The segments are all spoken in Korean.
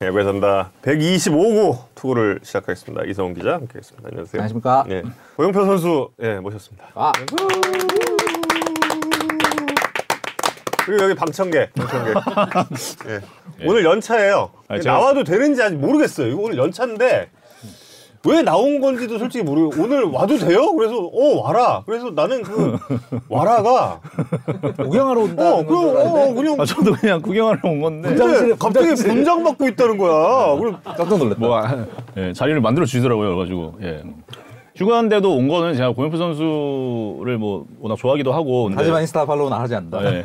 야구에 산다 125구 투구를 시작하겠습니다. 이성훈 기자 함께하겠습니다. 안녕하세요. 안녕하십니까. 예, 고영표 선수 예 모셨습니다. 아, 그리고 여기 방청객, 방청객. 예. 오늘 연차예요. 아니, 제가- 나와도 되는지 아직 모르겠어요. 이거 오늘 연차인데 왜 나온 건지도 솔직히 모르고 오늘 와도 돼요? 그래서 어 와라. 그래서 나는 그 와라가 구경하러 온다. 어 그냥 어 그냥 아, 저도 그냥 구경하러 온 건데 근데 갑자기 분장 받고 있다는 거야. 그리고 깜짝 놀랐다. 뭐 아, 예, 자리를 만들어 주시더라고요. 그래가지고 예. 휴가인데도 온 거는 제가 고영표 선수를 뭐 워낙 좋아하기도 하고 근데 하지만 인스타 팔로우는 하지 않는다. 예.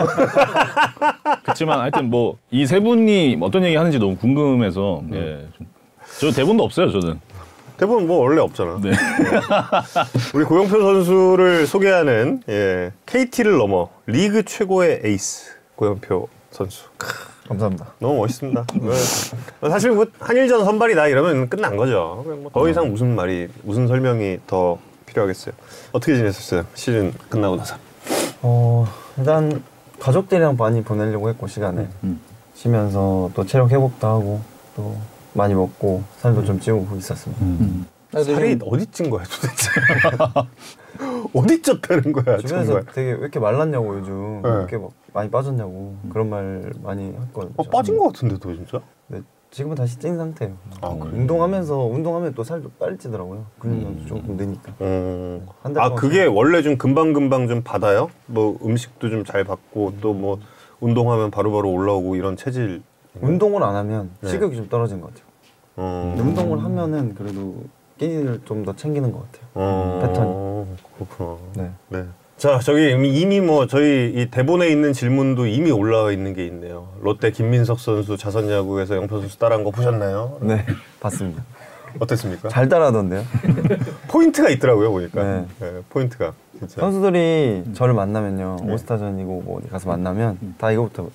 그렇지만 하여튼 뭐 이 세 분이 어떤 얘기 하는지 너무 궁금해서 예. 좀- 저 대본도 없어요 저는. 대부분 뭐 원래 없잖아. 네. 우리 고영표 선수를 소개하는 예, KT를 넘어 리그 최고의 에이스 고영표 선수. 감사합니다. 너무 멋있습니다. 네. 사실 뭐 한일전 선발이다 이러면 끝난 거죠. 그냥 뭐더 이상 무슨 말이 무슨 설명이 더 필요하겠어요. 어떻게 지냈었어요? 시즌 끝나고 나서. 어, 일단 가족들이랑 많이 보내려고 했고 시간을 음. 쉬면서 또 체력 회복도 하고 또 많이 먹고 살도 좀 찌우고 있었습니다. 음. 그래서 살이 좀 어디 찐 거야 도대체? 어디 쪘다는 거야 주변에서 정말? 되게 왜 이렇게 말랐냐고 요즘 네. 왜 이렇게 막 많이 빠졌냐고 그런 말 많이 했거든요. 어, 빠진 거 같은데 도 진짜? 네, 지금은 다시 찐 상태예요. 아, 그래요? 운동하면서 운동하면 또 살도 빨리 찌더라고요. 근육량도 조금 느니까. 음. 한달 아 그게 원래 좀 금방 금방 좀 받아요? 뭐 음식도 좀 잘 받고 또 뭐 운동하면 바로바로 올라오고 이런 체질. 운동을 안 하면 네. 식욕이 좀 떨어지는 것 같아요. 어. 운동을 하면은 그래도 끼니를 좀 더 챙기는 것 같아요. 어. 그렇구나. 네. 네. 자, 저기 이미, 이미 뭐 저희 이 대본에 있는 질문도 이미 올라와 있는 게 있네요. 롯데 김민석 선수 자선 야구에서 영표 선수 따라한 거 보셨나요? 네, 봤습니다. 어땠습니까? 잘 따라하던데요. 포인트가 있더라고요, 보니까. 네. 네, 포인트가 진짜. 선수들이 저를 만나면요 네. 올스타전이고 뭐 어디 가서 만나면 다 이거부터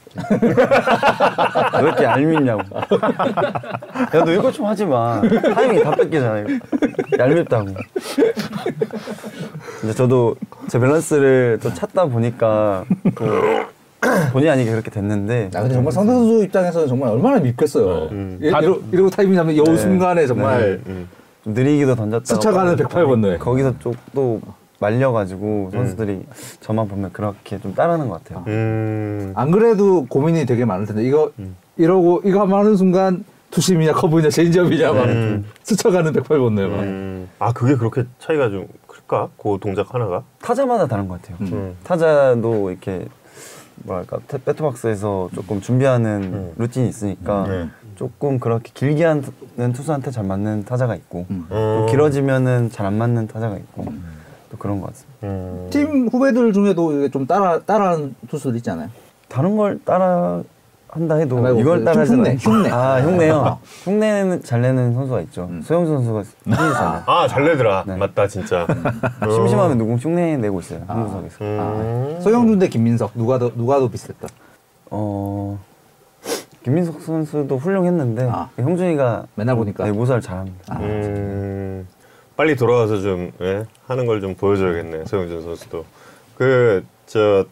왜 이렇게 얄밉냐고 야 너 이거 좀 하지 마 타이밍이 다 뺏기잖아 이거 얄밉다고 근데 저도 제 밸런스를 또 찾다 보니까 또 본의 아니게 그렇게 됐는데 아, 근데 정말 상대 선수 입장에서는 정말 얼마나 밉겠어요. 음. 예, 이러, 이러고 타이밍 잡는 요 네. 순간에 정말 음. 좀 느리기도 던졌다가 스쳐가는 108번 네. 거기서 또 말려가지고 선수들이 저만 보면 그렇게 좀 따르는 것 같아요 음. 안 그래도 고민이 되게 많을 텐데 이거 이러고 이거 한번 하는 순간 투심이냐 커브냐 체인지업이냐 막 음. 스쳐가는 108번네 막. 음. 아, 그게 그렇게 차이가 좀 클까? 그 동작 하나가? 타자마다 다른 것 같아요. 음. 타자도 이렇게 뭐랄까 태- 배트박스에서 조금 준비하는 음. 루틴이 있으니까 네. 조금 그렇게 길게 하는 투수한테 잘 맞는 타자가 있고 음. 또 길어지면은 잘 안 맞는 타자가 있고 또 그런 것 같습니다. 음. 팀 후배들 중에도 이게 좀 따라 따라하는 투수들 있지 않아요? 다른 걸 따라 한다 해도 아, 이걸 그 따라 흉내, 흉내. 아 흉내요. 흉내는 잘 내는 선수가 있죠. 음. 소영준 선수가 흉내 잘 내. 아, 잘 내더라. 네. 맞다, 진짜. 어. 심심하면 누구 흉내 내고 있어요. 아. 한구석에서. 음. 소영준 대 김민석 누가 더 누가 더 비슷했다. 어 김민석 선수도 훌륭했는데 아. 형준이가 맨날 보니까. 네, 모사를 잘합니다. 아, 음, 빨리 돌아와서 좀 예, 하는 걸 좀 보여줘야겠네 소영준 선수도 그 저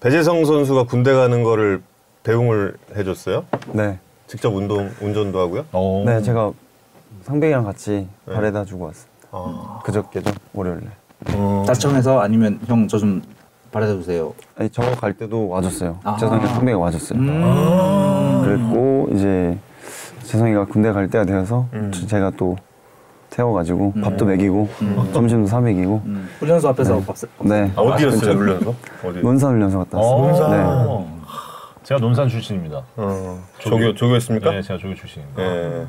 배재성 선수가 군대 가는 거를 배웅을 해줬어요 네, 직접 운동 운전도 하고요 어. 네 제가 상백이랑 같이 네. 바래다 주고 왔어요. 아, 그저께도 월요일에. 어, 따청해서 아니면 형 저 좀 바래다 주세요. 아니 저 갈 때도 와줬어요. 아. 재성이가 상백이가 와줬어요. 음. 그랬고 이제 재성이가 군대 갈 때가 되어서 음. 저- 제가 또 태워가지고 밥도 먹이고 점심도 사 먹이고 음. 훈련소 앞에서 네. 밥 사- 네 아, 어디였어요 훈련소 어디 논산 훈련소 갔다 왔어요. 논산. 네. 제가 논산 출신입니다. 어, 조교 조교했습니까 네, 제가 조교 출신입니다. 예.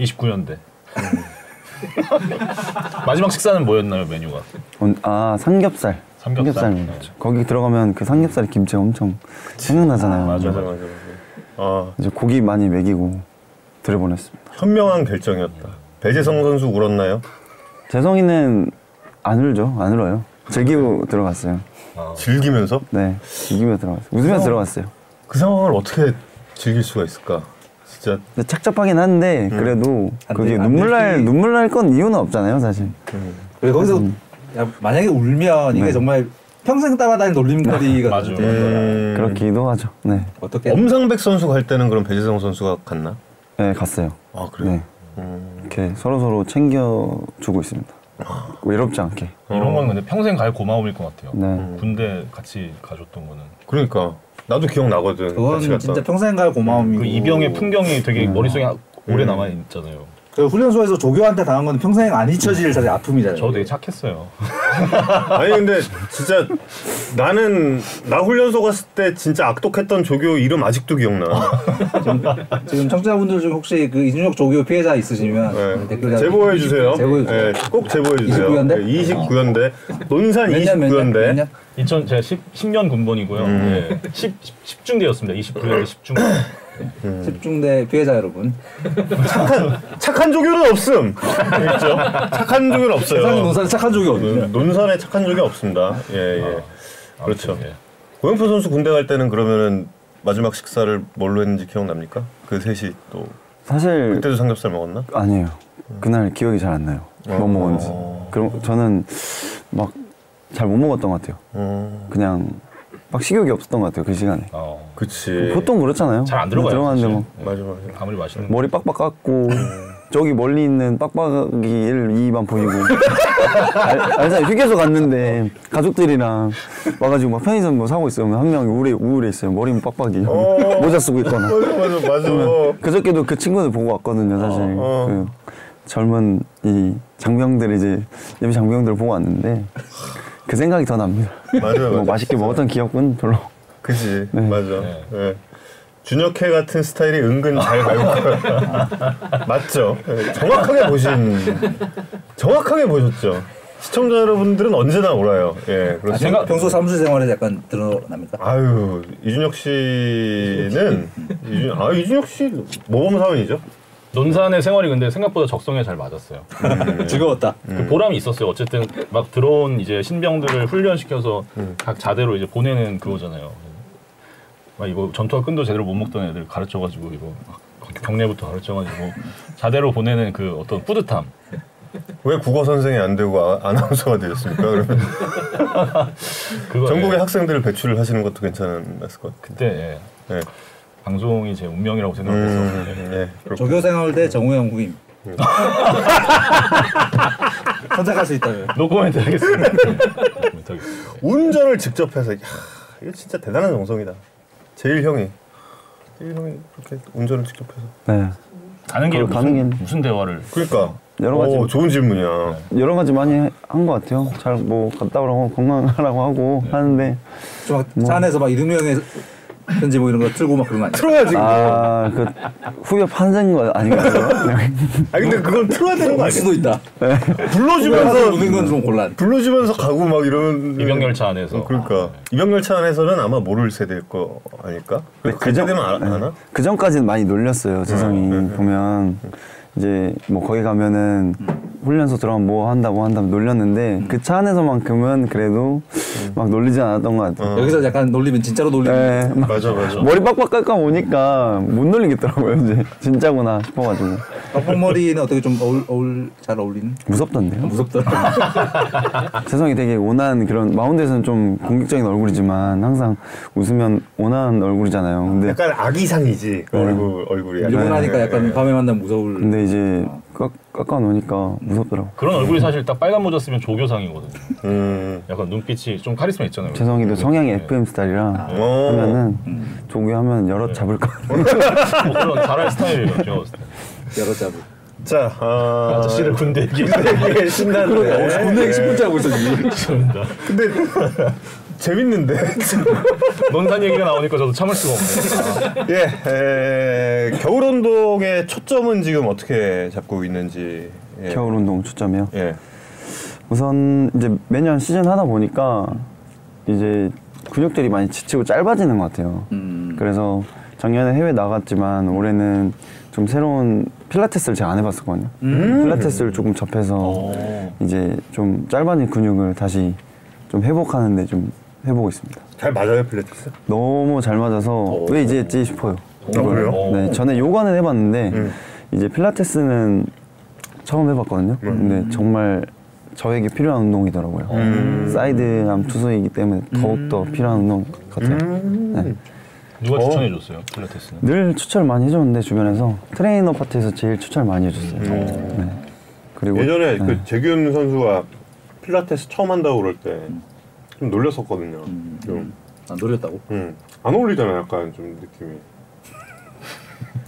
29년대. 마지막 식사는 뭐였나요 메뉴가? 어, 아 삼겹살. 삼겹살. 먹었죠. 거기 들어가면 그 삼겹살에 김치가 엄청 생각나잖아요. 맞아, 맞아 맞아 맞아 아 이제 고기 많이 먹이고 들여보냈습니다. 현명한 결정이었다 배재성 선수 울었나요 재성이는 안 울죠. 안 울어요. 즐기고 들어갔어요. 즐기면서 네, 즐기며 들어갔어요. 웃으며 들어갔어요. 그 상황을 어떻게 즐길 수가 있을까 진짜 근데 착잡하긴 한데 그래도 안 그게 돼, 안 눈물 날 되지. 눈물 날 건 이유는 없잖아요, 사실. 그리고 거기서 야, 만약에 울면 이게 네. 정말 평생 따라다니는 놀림거리가 맞아. 되는 거야. 음. 그렇기도 하죠. 네. 어떻게? 엄상백 선수 갈 때는 그럼 배재성 선수가 갔나? 네, 갔어요. 아 그래. 네. 이렇게 서로 서로 챙겨주고 있습니다. 외롭지 않게. 이런 건 근데 평생 갈 고마움일 것 같아요. 네. 군대 같이 가줬던 거는 그러니까 나도 기억나거든. 그건 같이 갔다. 진짜 평생 갈 고마움이고 그 이병의 풍경이 되게 머릿속에 오래 음. 남아 있잖아요. 그 훈련소에서 조교한테 당한 건 평생 안 잊혀질 사실 아픔이잖아요. 저 되게 착했어요. 아니 근데 진짜 나는 나 훈련소 갔을 때 진짜 악독했던 조교 이름 아직도 기억나. 지금 청취자분들 중 혹시 그 이준혁 조교 피해자 있으시면 네. 댓글 달- 제보해 주세요. 제보해 주세요. 네, 꼭 제보해 주세요. 29연대? 29연대. 논산 몇 년, 몇 년? 몇 29연대. 년? 2000 제가 10, 10 년 군번이고요. 음. 네. 10, 10, 중대였습니다 29년대 10중. 음. 집중대 피해자 여러분. 착한 조교는 없음. 있죠? 착한 조교는 없어요. 논산에 착한 조교? 논- 논산에 착한 조교 없습니다. 예, 예. 그렇죠. 아무튼, 예. 고영표 선수 군대 갈 때는 그러면은 마지막 식사를 뭘로 했는지 기억납니까? 그 셋이 또 사실 그때도 삼겹살 먹었나? 아니에요. 그날 기억이 잘 안 나요. 뭐 먹었는지. 어. 그럼 저는 막 잘 못 먹었던 것 같아요. 어, 그냥 막 식욕이 없었던 것 같아요 그 시간에. 어, 그치. 보통 그렇잖아요. 잘 안 들어가요. 들어가는데. 뭐 네. 맞아, 맞아. 아무리 맛있는 머리 빡빡 깎고 저기 멀리 있는 빡빡이 1, 2만 보이고 알, 알잖아요. 휴게소 갔는데 가족들이랑 와가지고 막 편의점 뭐 사고 있으면 한 명이 우울해, 우울해 있어요. 머리는 빡빡이 어. 모자 쓰고 있거나. 맞아, 맞아, 맞아. 그저께도 그 친구들 보고 왔거든요, 사실. 어. 그 젊은 이 장병들 이제 예비 장병들을 보고 왔는데 그 생각이 더 납니다. 맞아, 뭐 맞아. 맛있게 먹었던 기억은 별로. 그지, 네. 맞아. 네. 예. 준혁회 같은 스타일이 은근 잘 갈고 맞죠? 예, 정확하게 보신, 정확하게 보셨죠? 시청자 여러분들은 언제나 알아요. 예, 아, 그렇죠. 생각 평소 사무실 생활에 약간 드러납니까? 아유 이준혁 씨는 이준, 아 이준혁 씨 모범 사원이죠. 논산의 생활이 근데 생각보다 적성에 잘 맞았어요. 즐거웠다. 그 보람이 있었어요. 어쨌든 막 들어온 이제 신병들을 훈련시켜서 각 자대로 이제 보내는 그거잖아요. 막 이거 전투화 끈도 제대로 못 먹던 애들 가르쳐가지고 이거 막 경례부터 가르쳐가지고 자대로 보내는 그 어떤 뿌듯함. 왜 국어 선생이 안 되고 아, 아나운서가 되셨습니까? 그러면 전국의 예. 학생들을 배출을 하시는 것도 괜찮았을 것 같아요. 그때 예. 네. 방송이 제 운명이라고 생각해서 음, 예. 네, 그렇고. 조교 생활 때 정우영 후임. 선택할 수 있다면. 노코멘트 하겠습니다. 운전을 직접 해서 야, 이거 진짜 대단한 정성이다. 제일 형이 제일 형이 그렇게 운전을 직접 해서. 네. 가는 길에 가는 무슨, 길. 무슨 대화를 그러니까 여러 가지 오, 좋은 질문이야. 여러 가지 많이 한 것 같아요. 잘 뭐 갔다 오라고 건강하라고 하고 하는데 좀차 안에서 막 이등병의 편지 뭐 이런 거 틀고 막 그런 거 아니야? 틀어야지. 그거. 아그 후배 판생 거 아닌가요? 아 근데 그건 틀어야 되는 거할 아니야? 수도 있다. 불러주면서 보는 건 좀 곤란. 불러주면서 가고 막 이런 이병열차 안에서 어, 그러니까 이병열차 안에서는 아마 모를 세대일 거 아닐까? 그 그 전- 되면 아, 아나? 그 전까지는 많이 놀렸어요. 재성이 네, 네. 보면 이제 뭐 거기 가면은 훈련소 들어가면 뭐 한다고 한다고 놀렸는데 그 차 안에서만큼은 그래도 막 놀리지 않았던 것 같아요. 어. 여기서 약간 놀리면 진짜로 놀리는. 네, 막 맞아 맞아. 머리 빡빡 깎아 오니까 못 놀리겠더라고요. 이제 진짜구나 싶어가지고 빡빡머리는 어떻게 좀 어울, 어울 잘 어울리는? 무섭던데요. 무섭다. 재성이 되게 온화한 그런 마운드에서는 좀 공격적인 얼굴이지만 항상 웃으면 온화한 얼굴이잖아요. 근데 약간 아기상이지 그 얼굴 얼굴이. 일본 약간. 하니까 약간 밤에 만나면 무서울. 근데 이제 깎, 깎아 놓으니까 무섭더라고. 그런 얼굴이 사실 딱 빨간 모자 쓰면 조교상이거든요. 음. 약간 눈빛이 좀 카리스마 있잖아요. 재성이도 성향이 네. FM 스타일이라 어. 하면은 조교 하면 여럿 잡을 거. 뭐 그런 잘할 스타일이에요. 여러 잡을. 자, 아, 아저씨를 군대 얘기. 신나는데. 군대 얘기 10분째 하고 있어 지금. 죄송합니다. 근데 재밌는데. 논산 얘기가 나오니까 저도 참을 수가 없네요. 예, 에, 겨울 운동의 초점은 지금 어떻게 잡고 있는지. 예. 겨울 운동 초점이요. 예. 우선 이제 매년 시즌 하다 보니까 이제 근육들이 많이 지치고 짧아지는 것 같아요. 음. 그래서 작년에 해외 나갔지만 올해는 좀 새로운 필라테스를 제가 안 해봤었거든요. 필라테스를 조금 접해서 오. 이제 좀 짧아진 근육을 다시 좀 회복하는데 좀 해보고 있습니다. 잘 맞아요, 필라테스? 너무 잘 맞아서 왜 이제 했지 싶어요. 아, 그래요? 네, 전에 요가는 해봤는데 음. 이제 필라테스는 처음 해봤거든요. 근데 정말 저에게 필요한 운동이더라고요. 음. 사이드암 투수이기 때문에 더욱 더 필요한 운동 같아요. 음. 네. 누가 어. 추천해 줬어요? 필라테스는? 늘 추천을 많이 해줬는데 주변에서 트레이너 파트에서 제일 추천을 많이 해줬어요. 네. 그리고 예전에 네. 그 재균 선수가 필라테스 처음 한다고 그럴 때 좀 놀렸었거든요. 좀. 안 노렸다고? 음. 안 어울리잖아, 약간 좀 느낌이.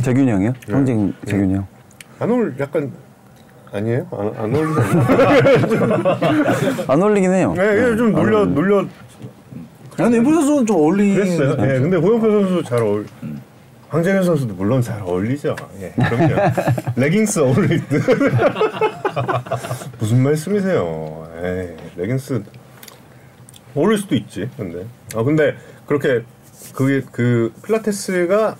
재균이 형이요? 네. 형제 재균이 형. 안 어울, 약간 아니에요? 안, 안 어울리지 않나? 안 어울리긴 해요. 네, 그냥 좀 놀려, 놀려 아, 근데 임포 선수는 좀 어울리는 그랬어요. 예, 근데 고영표 선수 잘 어울. 황재균 선수도 물론 잘 어울리죠. 예, 그럼요. 레깅스 어울릴 듯. 무슨 말씀이세요? 에이, 레깅스 어울릴 수도 있지. 근데 아 근데 그렇게 그게 그 필라테스가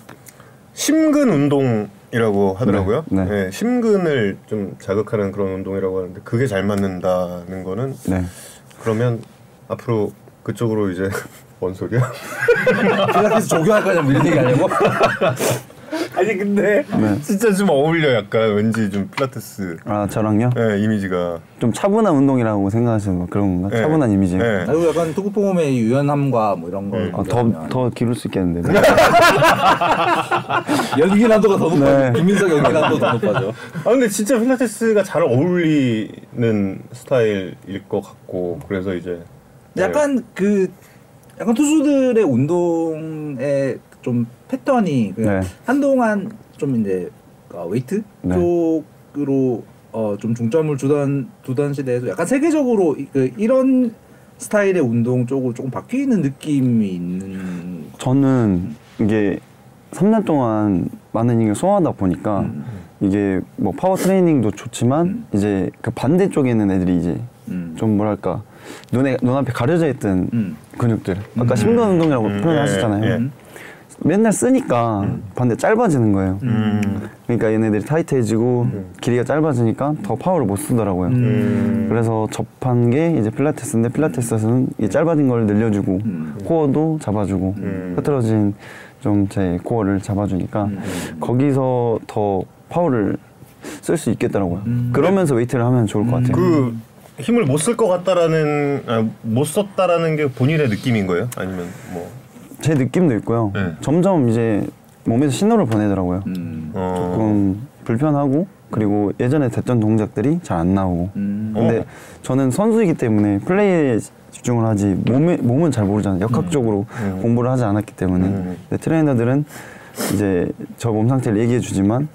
심근 운동이라고 하더라고요. 네, 네. 예, 심근을 좀 자극하는 그런 운동이라고 하는데 그게 잘 맞는다는 거는 네. 그러면 앞으로 그쪽으로 이제 뭔 소리야? 필라테스 조교할 거냐 뭐 이런 얘기 하려고? 아니 근데 네. 진짜 좀 어울려 약간 왠지 좀 필라테스 아 저랑요? 예, 이미지가 좀 차분한 운동이라고 생각하시는 거 그런 건가? 예. 차분한 이미지. 예. 그리고 약간 투구폼의 유연함과 뭐 이런 걸 아, 더, 더 기를 수 있겠는데. 네. 연기 난도가 더 높아져. 네. 김민석 연기 난도 더 높아져. 아 근데 진짜 필라테스가 잘 어울리는 스타일일 것 같고 그래서 이제 약간 그 약간 투수들의 운동의 좀 패턴이 그 네. 한동안 좀 이제 어, 웨이트 네. 쪽으로 어, 좀 중점을 주던 두던 시대에서 약간 세계적으로 이- 그 이런 스타일의 운동 쪽으로 조금 바뀌는 느낌이 있는 저는 이게 3년 동안 많은 일을 소화하다 보니까 음. 이게 뭐 파워 트레이닝도 좋지만 음. 이제 그 반대쪽에 있는 애들이 이제 음. 좀 뭐랄까 눈에 눈앞에 가려져 있던 음. 근육들 아까 음. 심근 운동이라고 음, 표현하셨잖아요. 음. 맨날 쓰니까 반대 짧아지는 거예요. 음. 그러니까 얘네들이 타이트해지고 길이가 짧아지니까 더 파워를 못 쓰더라고요. 음. 그래서 접한 게 이제 필라테스인데 필라테스에서는 이 짧아진 걸 늘려주고 음. 코어도 잡아주고 음. 흐트러진 좀 제 코어를 잡아주니까 음. 거기서 더 파워를 쓸 수 있겠더라고요. 음. 그러면서 웨이트를 하면 좋을 것 같아요. 그 힘을 못 쓸 것 같다라는 아, 못 썼다라는 게 본인의 느낌인 거예요? 아니면 뭐 제 느낌도 있고요. 네. 점점 이제 몸에서 신호를 보내더라고요. 음. 어. 조금 불편하고 그리고 예전에 됐던 동작들이 잘 안 나오고. 음. 어. 근데 저는 선수이기 때문에 플레이에 집중을 하지 몸에, 몸은 잘 모르잖아요. 역학적으로 음. 공부를 하지 않았기 때문에. 음. 근데 트레이너들은 이제 저 몸 상태를 얘기해 주지만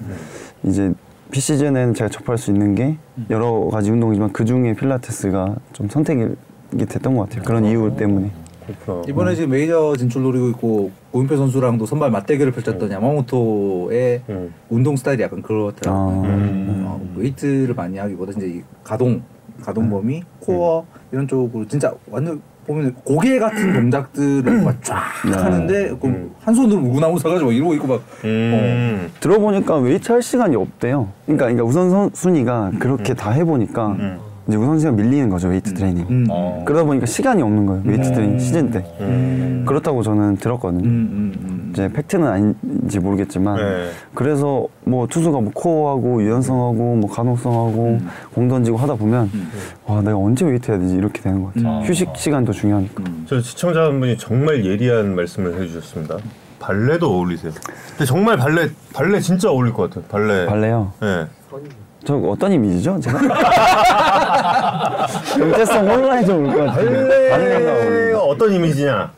이제 비시즌에는 제가 접할 수 있는 게 여러 가지 운동이지만 그 중에 필라테스가 좀 선택이 됐던 것 같아요. 그런 이유 때문에. 그렇구나. 이번에 지금 메이저 진출 노리고 있고 고영표 선수랑도 선발 맞대결을 펼쳤던 야마모토의 음. 운동 스타일이 약간 그렇더라고요. 아, 음. 어, 웨이트를 많이 하기보다 이제 이 가동 가동 범위, 코어 이런 쪽으로 진짜 완전 보면 곡예 같은 동작들을 막 쫙 네. 하는데 그 음. 한 손으로 물구나무 서가지고 막 이러고 있고 막 음. 들어보니까 웨이트 할 시간이 없대요. 그러니까, 그러니까 우선 순위가 그렇게 다 해보니까 음. 이제 우선순위가 밀리는 거죠, 웨이트 트레이닝. 음. 어. 그러다 보니까 시간이 없는 거예요, 웨이트 트레이닝 시즌 때. 음. 그렇다고 저는 들었거든요. 음, 음, 음. 이제 팩트는 아닌지 모르겠지만 네. 그래서 뭐 투수가 뭐 코어하고 유연성하고 뭐 가동성하고 공 던지고 하다 보면 음. 와 내가 언제 웨이트 해야 되지 이렇게 되는 것 같아요. 음. 휴식 시간도 중요하니까. 음. 저 시청자 한 분이 정말 예리한 말씀을 해주셨습니다. 발레도 어울리세요. 근데 정말 발레 발레 진짜 어울릴 것 같아요. 발레. 발레요. 네. 저 어떤 이미지죠, 제가? 경제성 혼란이 좀올것 같은데. 발레가 발레가 어울린다. 어떤 이미지냐?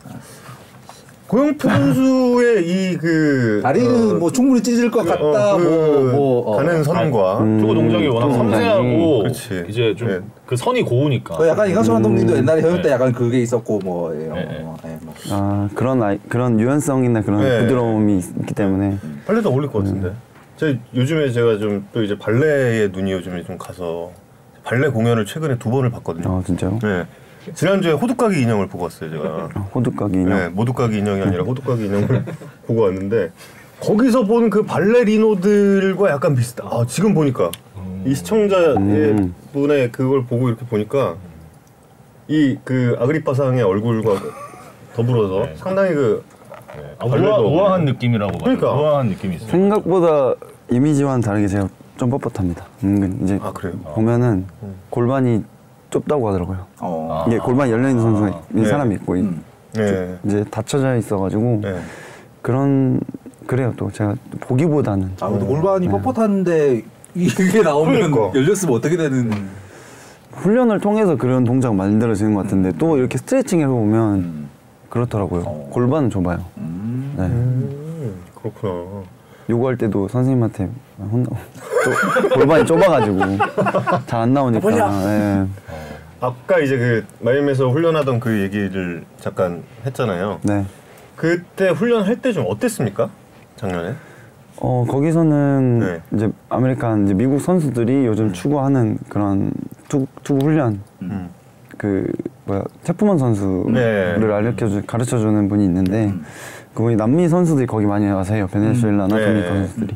고영표 선수의 이그 다리는 뭐 충분히 찢을 것 같다. 뭐, 뭐 어. 가는 선과 음. 투구 동작이 워낙. 섬세하고 그치. 이제 좀 네. 그 선이 고우니까 그 약간 이강철 감독님도 옛날에 현역 때 네. 약간 그게 있었고 뭐 이런 네, 거. 네. 뭐, 예, 뭐. 아 그런 아이, 그런 유연성이나 그런 네. 부드러움이 있기 때문에 발레도 어울릴 것 같은데. 제 요즘에 제가 좀 또 이제 발레에 눈이 요즘에 좀 가서 발레 공연을 최근에 두 번을 봤거든요. 아 진짜요? 네. 지난주에 호두까기 인형을 보고 왔어요, 제가. 아, 호두까기 인형. 네, 모두까기 인형이 아니라 호두까기 인형을 보고 왔는데 거기서 본 그 발레리노들과 약간 비슷해. 아, 지금 보니까 이 시청자의 음. 분의 그걸 보고 이렇게 보니까 이 그 아그리빠상의 얼굴과 더불어서 네. 상당히 그 우아, 어울리네. 우아한 느낌이라고 봐요. 그러니까. 우아한 느낌이 있어요. 생각보다 이미지와는 다르게 제가 좀 뻣뻣합니다. 은근 이제 아, 그래요? 보면은 골반이 좁다고 하더라고요. 어. 아. 이게 골반이 열려 있는 선수가 있는 네. 사람이 있고 음. 네. 이제 닫혀져 있어가지고 네. 그런 그래요 또 제가 보기보다는 아 근데 골반이 뻣뻣한데 이게 나오면 그러니까. 열렸으면 어떻게 되는? 훈련을 통해서 그런 동작 만들어지는 것 같은데 또 이렇게 스트레칭 해보면 음. 그렇더라고요 어. 골반은 좁아요 음. 네. 음, 그렇구나. 요가할 때도 선생님한테 혼나 좁- 골반이 좁아가지고 잘 안 나오니까 벌려! 네. 아까 이제 그 마이애미에서 훈련하던 그 얘기를 잠깐 했잖아요. 네. 그때 훈련할 때 좀 어땠습니까? 작년에? 어 거기서는 네. 이제 American 이제 미국 선수들이 요즘 추구하는 그런 투구, 투구 훈련 음. 그 뭐야 채프먼 선수를 네. 알려줘 가르쳐 주는 분이 있는데 그분이 남미 선수들이 거기 많이 와서 해요 베네수엘라나 네. 도미니카 선수들이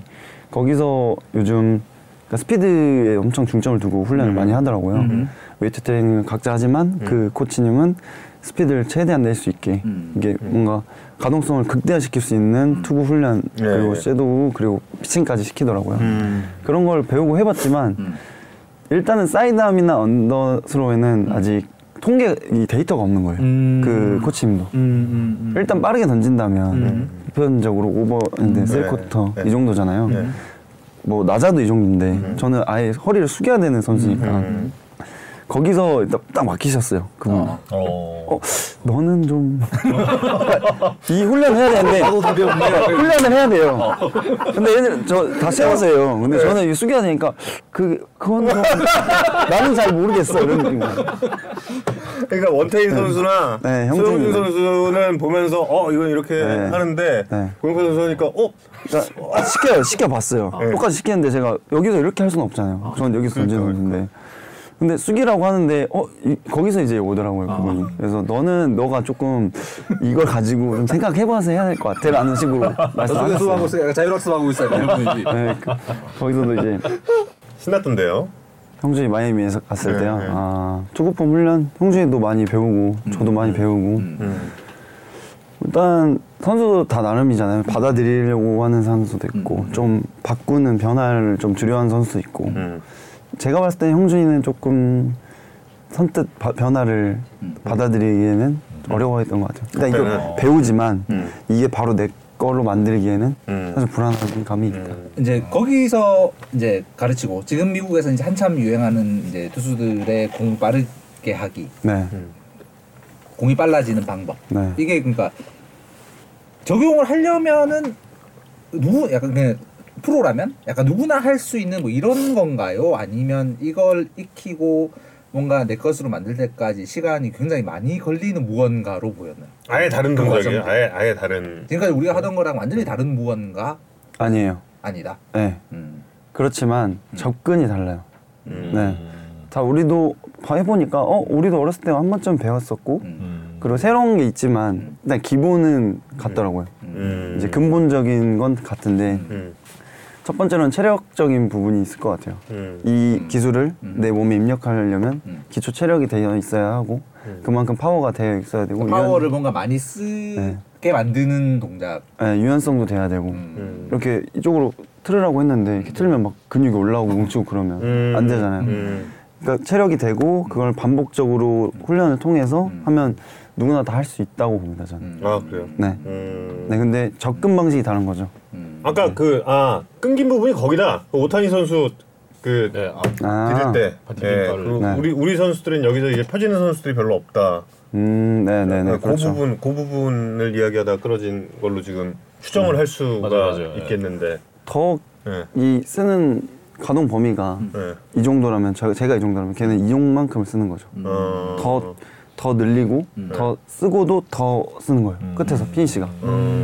거기서 요즘 그러니까 스피드에 엄청 중점을 두고 훈련을 음. 많이 하더라고요 음. 웨이트 트레이닝을 각자 하지만 그 코치님은 스피드를 최대한 낼 수 있게 음. 이게 뭔가 가동성을 극대화시킬 수 있는 투구 훈련 네. 그리고 shadow 그리고 피칭까지 시키더라고요 음. 그런 걸 배우고 해봤지만 음. 일단은 사이드암이나 언더스로에는 아직 통계 이 데이터가 없는 거예요. 음. 그 코치님도 음, 음, 음. 일단 빠르게 던진다면 음. 보편적으로 오버인데 네. 셀쿼터 네. 이 정도잖아요. 네. 뭐 낮아도 이 정도인데 저는 아예 허리를 숙여야 되는 선수니까 음. 거기서 딱, 딱 막히셨어요. 그분. 어. 어. 어, 너는 좀. 이 훈련을 해야 되는데. 훈련을 해야 돼요. 근데 얘들, 저, 다 세워서요. 근데 저는 이거 숙여야 되니까, 그, 그건 좀, 나는 잘 모르겠어. 이런 느낌이에요. 그러니까 원태인 선수나 네, 소영준. 선수는 보면서 어 이건 이렇게 네. 하는데 네. 고영표 선수 하니까 어 그러니까 시켜요. 시켜봤어요. 네. 똑같이 시키는데 제가 여기서 이렇게 할 수는 없잖아요. 저는 여기서 던지는 그러니까, 건데. 근데 숙이라고 하는데 어 이- 거기서 이제 오더라고요 그분이. 그래서 너는 너가 조금 이걸 가지고 좀 생각해봐서 해야 될 것 같아라는 식으로 말씀하셨어요. 약간 자율학습하고 있어요. 이런 분위기. 네, 그, 거기서도 이제 신났던데요. 형준이 마이애미에서 갔을 네, 때요. 네. 아 투구폼 훈련 형준이도 많이 배우고 저도 많이 배우고 음. 일단 선수도 다 나름이잖아요. 받아들이려고 하는 선수도 있고 좀 바꾸는 변화를 좀 두려워하는 선수도 있고 음. 제가 봤을 때 형준이는 조금 선뜻 바- 변화를 받아들이기에는 어려워했던 것 같아요. 일단 이거 그때는. 배우지만 음. 이게 바로 내 걸로 만들기에는 음. 사실 불안한 감이 있다. 음. 이제 거기서 이제 가르치고 지금 미국에서 이제 한참 유행하는 이제 투수들의 공 빠르게 하기, 네, 공이 빨라지는 방법. 네. 이게 그러니까 적용을 하려면은 누구 약간 그냥 프로라면 약간 누구나 할 수 있는 뭐 이런 건가요? 아니면 이걸 익히고 뭔가 내 것으로 만들 때까지 시간이 굉장히 많이 걸리는 무언가로 보였나요? 아예 다른 그 동작이에요. 아예 아예 다른. 지금까지 우리가 하던 거랑 완전히 다른 무언가 아니에요. 아니다. 네, 음. 그렇지만 접근이 달라요. 음. 네. 다 우리도 봐- 해보니까 어 우리도 어렸을 때 한 번쯤 배웠었고 음. 그리고 새로운 게 있지만 일단 기본은 같더라고요. 음. 이제 근본적인 건 같은데 음. 첫 번째로는 체력적인 부분이 있을 것 같아요. 음. 이 기술을 음. 내 몸에 입력하려면 음. 기초 체력이 되어 있어야 하고 그만큼 파워가 되어 있어야 되고 파워를 유연, 뭔가 많이 쓰게 만드는 동작. 네, 유연성도 돼야 되고 음. 음. 이렇게 이쪽으로 틀으라고 했는데 이렇게 틀면 막 근육이 올라오고 뭉치고 그러면 음. 안 되잖아요. 음. 그러니까 체력이 되고 그걸 반복적으로 훈련을 통해서 하면 누구나 다 할 수 있다고 봅니다 저는. 음. 아 그래요. 네. 음. 네, 근데 접근 방식이 다른 거죠. 음. 아까 그 아 끊긴 부분이 거기다. 그 오타니 선수 그 네. 아, 아, 디딜 때. 예, 빈발을. 그 네. 우리 우리 선수들은 여기서 이제 펴지는 선수들이 별로 없다. 음, 네, 네, 네, 그 그렇죠. 부분 그 부분을 이야기하다 끌어진 걸로 지금 추정을 할 수가 맞아요, 맞아요. 있겠는데. 더 예. 이 쓰는 가동 범위가 예. 이 정도라면 저, 제가 이 정도라면 걔는 이용만큼을 쓰는 거죠. 어. 더, 더 늘리고 더 쓰고도 더 쓰는 거예요. 끝에서 피니시가.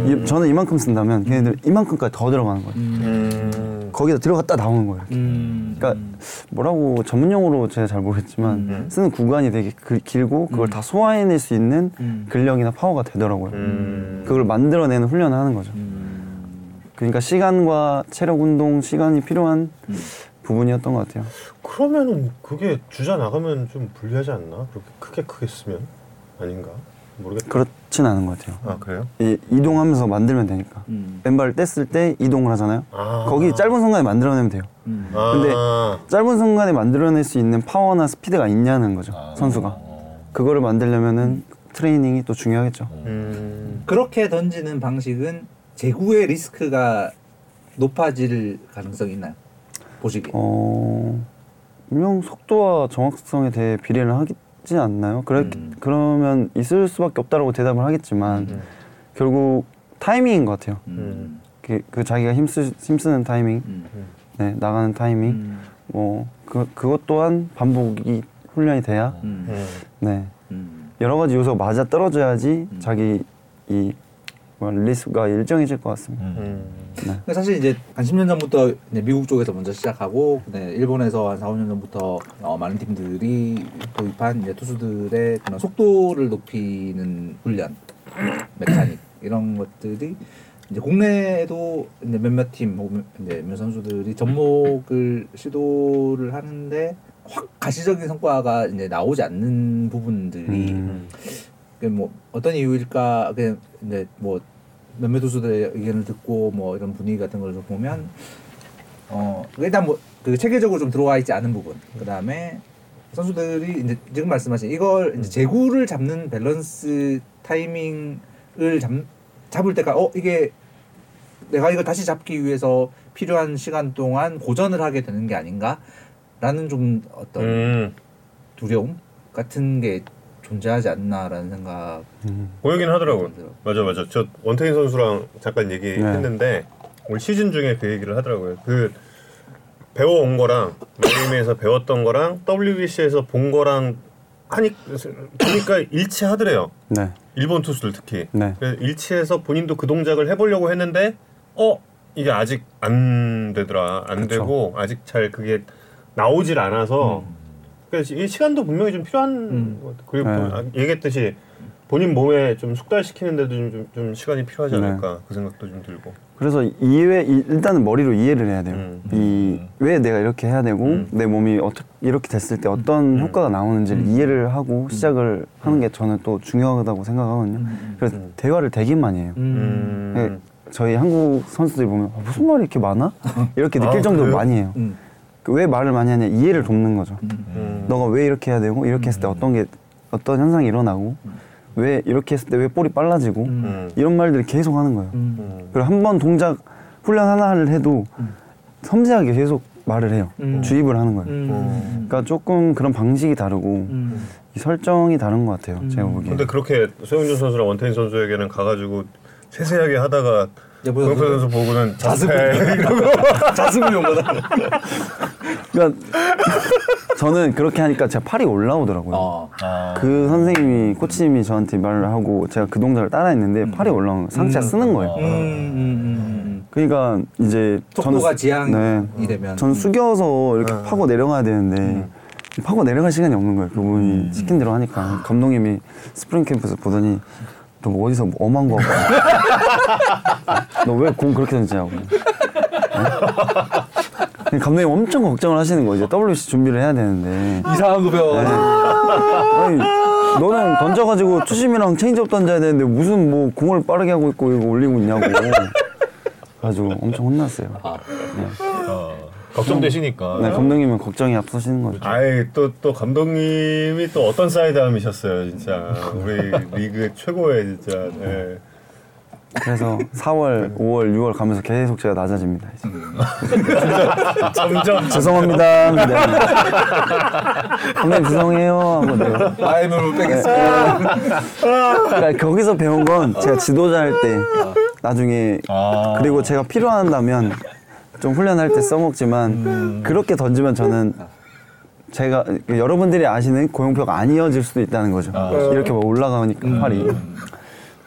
이- 저는 이만큼 쓴다면 걔네들 이만큼까지 더 들어가는 거예요. 음. 거기다 들어갔다 나오는 거예요. 이렇게. 음. 그러니까 뭐라고 전문 용어로 제가 잘 모르겠지만 쓰는 구간이 되게 그- 길고 그걸 다 소화해낼 수 있는 근력이나 파워가 되더라고요. 음. 그걸 만들어내는 훈련을 하는 거죠. 그러니까 시간과 체력 운동 시간이 필요한 부분이었던 것 같아요. 그러면은 그게 주자 나가면 좀 불리하지 않나? 그렇게 크게 크게 쓰면 아닌가? 모르겠다. 그렇진 않은 것 같아요. 아 그래요? 이, 이동하면서 만들면 되니까. 음. 왼발을 뗐을 때 이동을 하잖아요. 아. 거기 짧은 순간에 만들어내면 돼요. 음. 아. 근데 짧은 순간에 만들어낼 수 있는 파워나 스피드가 있냐는 거죠. 아. 선수가. 그거를 만들려면은 트레이닝이 또 중요하겠죠. 음. 그렇게 던지는 방식은 재구의 리스크가 높아질 가능성이 있나요? 보시기. 어 분명 속도와 정확성에 대해 비례를 하지 않나요? 그래 음. 그러면 있을 수밖에 없다라고 대답을 하겠지만 음. 결국 타이밍인 것 같아요. 음. 그, 그 자기가 힘쓰 힘쓰는 타이밍, 음. 네 나가는 타이밍, 음. 뭐그 그것 또한 반복이 훈련이 돼야 음. 음. 네 음. 여러 가지 요소가 맞아 떨어져야지 음. 자기 이 리스가 일정해질 것 같습니다. 음. 음. 근데 사실 이제 한 10년 전부터 이제 미국 쪽에서 먼저 시작하고 네, 일본에서 한 4, 5년 전부터 어, 많은 팀들이 도입한 이제 투수들의 그런 속도를 높이는 훈련, 메카닉 이런 것들이 이제 국내에도 이제 몇몇 팀, 이제 몇 선수들이 접목을 시도를 하는데 확 가시적인 성과가 이제 나오지 않는 부분들이 음. 그게 뭐 어떤 이유일까? 그냥 이제 뭐 몇몇 투수들의 의견을 듣고 뭐 이런 분위기 같은 걸 좀 보면 어 일단 뭐 그 체계적으로 좀 들어와 있지 않은 부분. 그 다음에 선수들이 이제 지금 말씀하신 이걸 이제 제구를 잡는 밸런스 타이밍을 잡, 잡을 때가 어 이게 내가 이걸 다시 잡기 위해서 필요한 시간 동안 고전을 하게 되는 게 아닌가라는 좀 어떤 음. 두려움 같은 게 존재하지 않나라는 생각. 음. 보이긴 하더라고요. 들어요. 맞아 맞아. 저 원태인 선수랑 잠깐 얘기했는데 올 시즌 중에 그 얘기를 하더라고요. 그 배워온 거랑 마이애미에서 배웠던 거랑 WBC에서 본 거랑 하니 보니까 일치하더래요. 네, 일본 투수들 특히. 네. 그래서 일치해서 본인도 그 동작을 해보려고 했는데 어 이게 아직 안 되더라 안 그쵸. 되고 아직 잘 그게 나오질 않아서 음. 그래서 이 시간도 분명히 좀 필요한 음. 것 같아요. 그리고 네. 아, 얘기했듯이 본인 몸에 좀 숙달시키는데도 좀, 좀, 좀 시간이 필요하지 네. 않을까 그 생각도 좀 들고 그래서 이해 이- 일단은 머리로 이해를 해야 돼요. 음. 이왜 내가 이렇게 해야 되고 음. 내 몸이 어떻게 이렇게 됐을 때 어떤 음. 효과가 나오는지를 음. 이해를 하고 시작을 하는 게 저는 또 중요하다고 생각하거든요. 음. 그래서 음. 대화를 되게 많이 해요. 음. 네, 저희 한국 선수들이 보면 아, 무슨 말이 이렇게 많아? 이렇게 느낄 아, 정도로 그래요? 많이 해요. 음. 그왜 말을 많이 하냐 이해를 돕는 거죠. 음. 음. 너가 왜 이렇게 해야 되고 이렇게 했을 때 어떤 게 어떤 현상이 일어나고 왜 이렇게 했을 때 왜 볼이 빨라지고 음. 음. 이런 말들을 계속 하는 거예요. 음. 음. 그리고 한 번 동작 훈련 하나를 해도 음. 섬세하게 계속 말을 해요. 음. 주입을 하는 거예요. 음. 그러니까 조금 그런 방식이 다르고 음. 이 설정이 다른 것 같아요. 음. 제가 보기에. 근데 그렇게 소영준 선수랑 원태인 선수에게는 가가지고 세세하게 하다가 영표 선수 보고는 자습. 이러고 자습을 용거다. 그러니까 저는 그렇게 하니까 제가 팔이 올라오더라고요. 어. 아. 그 선생님이 코치님이 저한테 말을 하고 제가 그 동작을 따라했는데 팔이 올라오는. 상체가 음. 쓰는 거예요. 음. 음. 음. 그러니까 이제 속도가 수- 지향이 네. 되면 전 숙여서 이렇게 음. 파고 내려가야 되는데 파고 내려갈 시간이 없는 거예요. 그분이 시킨 대로 하니까 감독님이 스프링 캠프에서 보더니 너 어디서 뭐 엄한 거 너 왜 공 그렇게 던지냐고. 네? 감독님 엄청 걱정을 하시는 거예요. 이제 WBC 준비를 해야 되는데. 이상한 거 배워. 아니, 너는 던져가지고 two-seam이랑 체인지업 던져야 되는데 무슨 뭐 공을 빠르게 하고 있고 이거 올리고 있냐고. 그래가지고 엄청 혼났어요. 아. 어, 걱정되시니까. 네, 감독님은 걱정이 앞서시는 거죠. 아이 또 또 감독님이 또 어떤 사이드암이셨어요 진짜 우리 리그 최고의 진짜 네. 그래서 4월, 5월, 6월 가면서 계속 제가 낮아집니다. 이제. 점점 죄송합니다. 네. 감독님 죄송해요. 하고 내가. 마이너로 빼겠습니다. 그러니까 거기서 배운 건 제가 지도자 할 때 나중에 아. 그리고 제가 필요한다면 좀 훈련할 때 써먹지만 그렇게 던지면 저는 제가 여러분들이 아시는 고영표가 아니어질 수도 있다는 거죠. 아. 이렇게 막 올라가니까 팔이.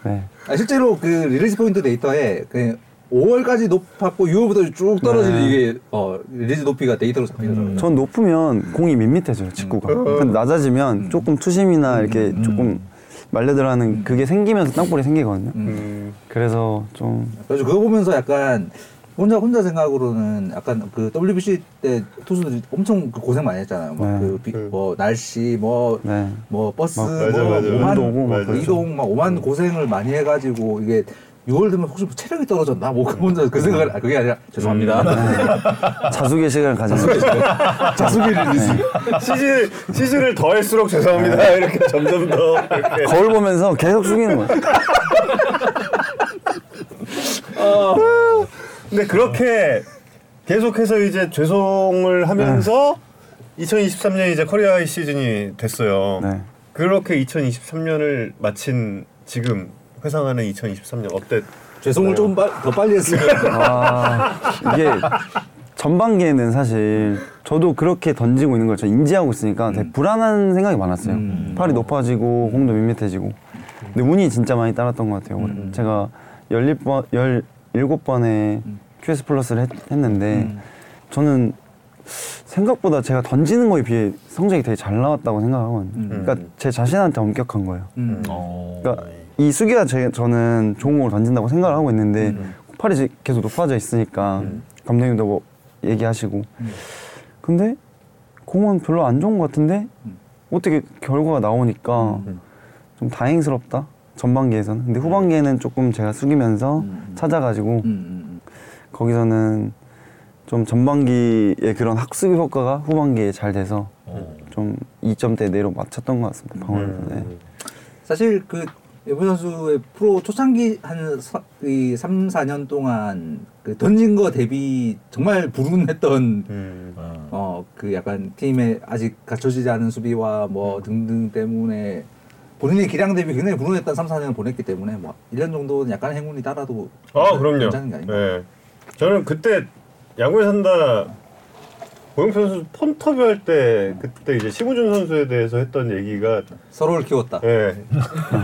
네. 아, 실제로 그 release point 데이터에 그 5월까지 높았고 6월부터 쭉 떨어지는 네. 이게 어 release 높이가 데이터로 잡히더라고요. 전 높으면 공이 밋밋해져요 직구가. 근데 낮아지면 조금 two-seam이나 이렇게 조금 말려 들어가는 그게 생기면서 땅볼이 생기거든요. 음, 그래서 좀 그래서 그거 보면서 약간 혼자 혼자 생각으로는 약간 그 WBC 때 투수들이 엄청 그 고생 많이 했잖아요. 네. 막그 뭐 날씨 뭐 네. 뭐 버스 막 맞아, 뭐 맞아. 오만 오고 막 맞아. 그렇죠. 이동 막 오만 고생을 많이 해가지고 이게 6월 되면 혹시 뭐 체력이 떨어졌나 뭐그 혼자 그 생각을 아, 그게 아니라 죄송합니다. 자숙의 시간을 가지는 자숙이 release. 시즌 시즌을 더할수록 죄송합니다 이렇게 점점 더 이렇게 거울 보면서 계속 숙이는 거예요. 근데 그렇게 계속해서 이제 죄송을 하면서 2023년 이제 career high 시즌이 됐어요. 네. 그렇게 2023년을 마친 지금 회상하는 2023년 어때? 죄송을 좀더 빨리 했으면. 아 이게 전반기에는 사실 저도 그렇게 던지고 있는 걸 저 인지하고 있으니까 되게 불안한 생각이 많았어요. 음. 팔이 높아지고 공도 밋밋해지고. 근데 운이 진짜 많이 따랐던 것 같아요. 음. 제가 17번, 17번에 QS 플러스를 했, 했는데 음. 저는 생각보다 제가 던지는 거에 비해 성적이 되게 잘 나왔다고 생각하거든요. 음. 그러니까 제 자신한테 엄격한 거예요. 음. 어. 그러니까 이 수기가 제, 저는 좋은 공을 던진다고 생각을 하고 있는데 음. 팔이 지- 계속 높아져 있으니까 감독님도 뭐 얘기하시고 음. 근데 공은 별로 안 좋은 것 같은데 음. 어떻게 결과가 나오니까 음. 좀 다행스럽다 전반기에서는 근데 후반기에는 조금 제가 숙이면서 음. 찾아가지고 음, 음, 거기서는 좀 전반기의 그런 학습 효과가 후반기에 잘 돼서 어. 좀 2점대 내로 맞췄던 것 같습니다 방어에서 네. 음. 사실 그 여부 선수의 프로 초창기 한 사, 이 3, 4년 동안 그 던진 거 대비 정말 불운했던 음. 어. 어그 약간 팀의 아직 갖춰지지 않은 수비와 뭐 등등 때문에 본인의 기량 대비 굉장히 불운했던 3, 4년을 보냈기 때문에 뭐 1년 정도는 약간 행운이 따라도 아 그럼요. 괜찮은 게 아닌가. 네. 저는 그때 야구에 산다 고영표 선수 폰터뷰 할 때 그때 이제 심우준 선수에 대해서 했던 얘기가 서로를 키웠다. 예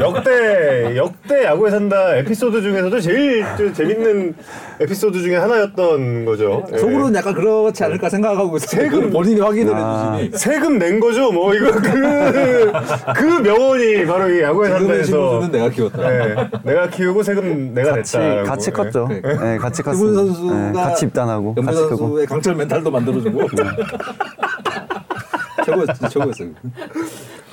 역대 역대 야구에 산다 에피소드 중에서도 제일 좀 재밌는 에피소드 중에 하나였던 거죠. 예. 속으로는 약간 그렇지 않을까 생각하고 있어요. 세금- 본인이 확인을 아. 해주시니. 세금 낸 거죠. 뭐 이거 그그 명언이 바로 이 야구에 산다에서 신문수는 내가 키웠다. 예, 내가 키우고 세금 내가 같이 냈다. 같이 컸죠. 네. 네, 같이 컸어요. 김훈 선수가 네, 같이 입단하고 같이 크고. 선수의 강철 멘탈도 만들어주고 최고였어, 최고였어.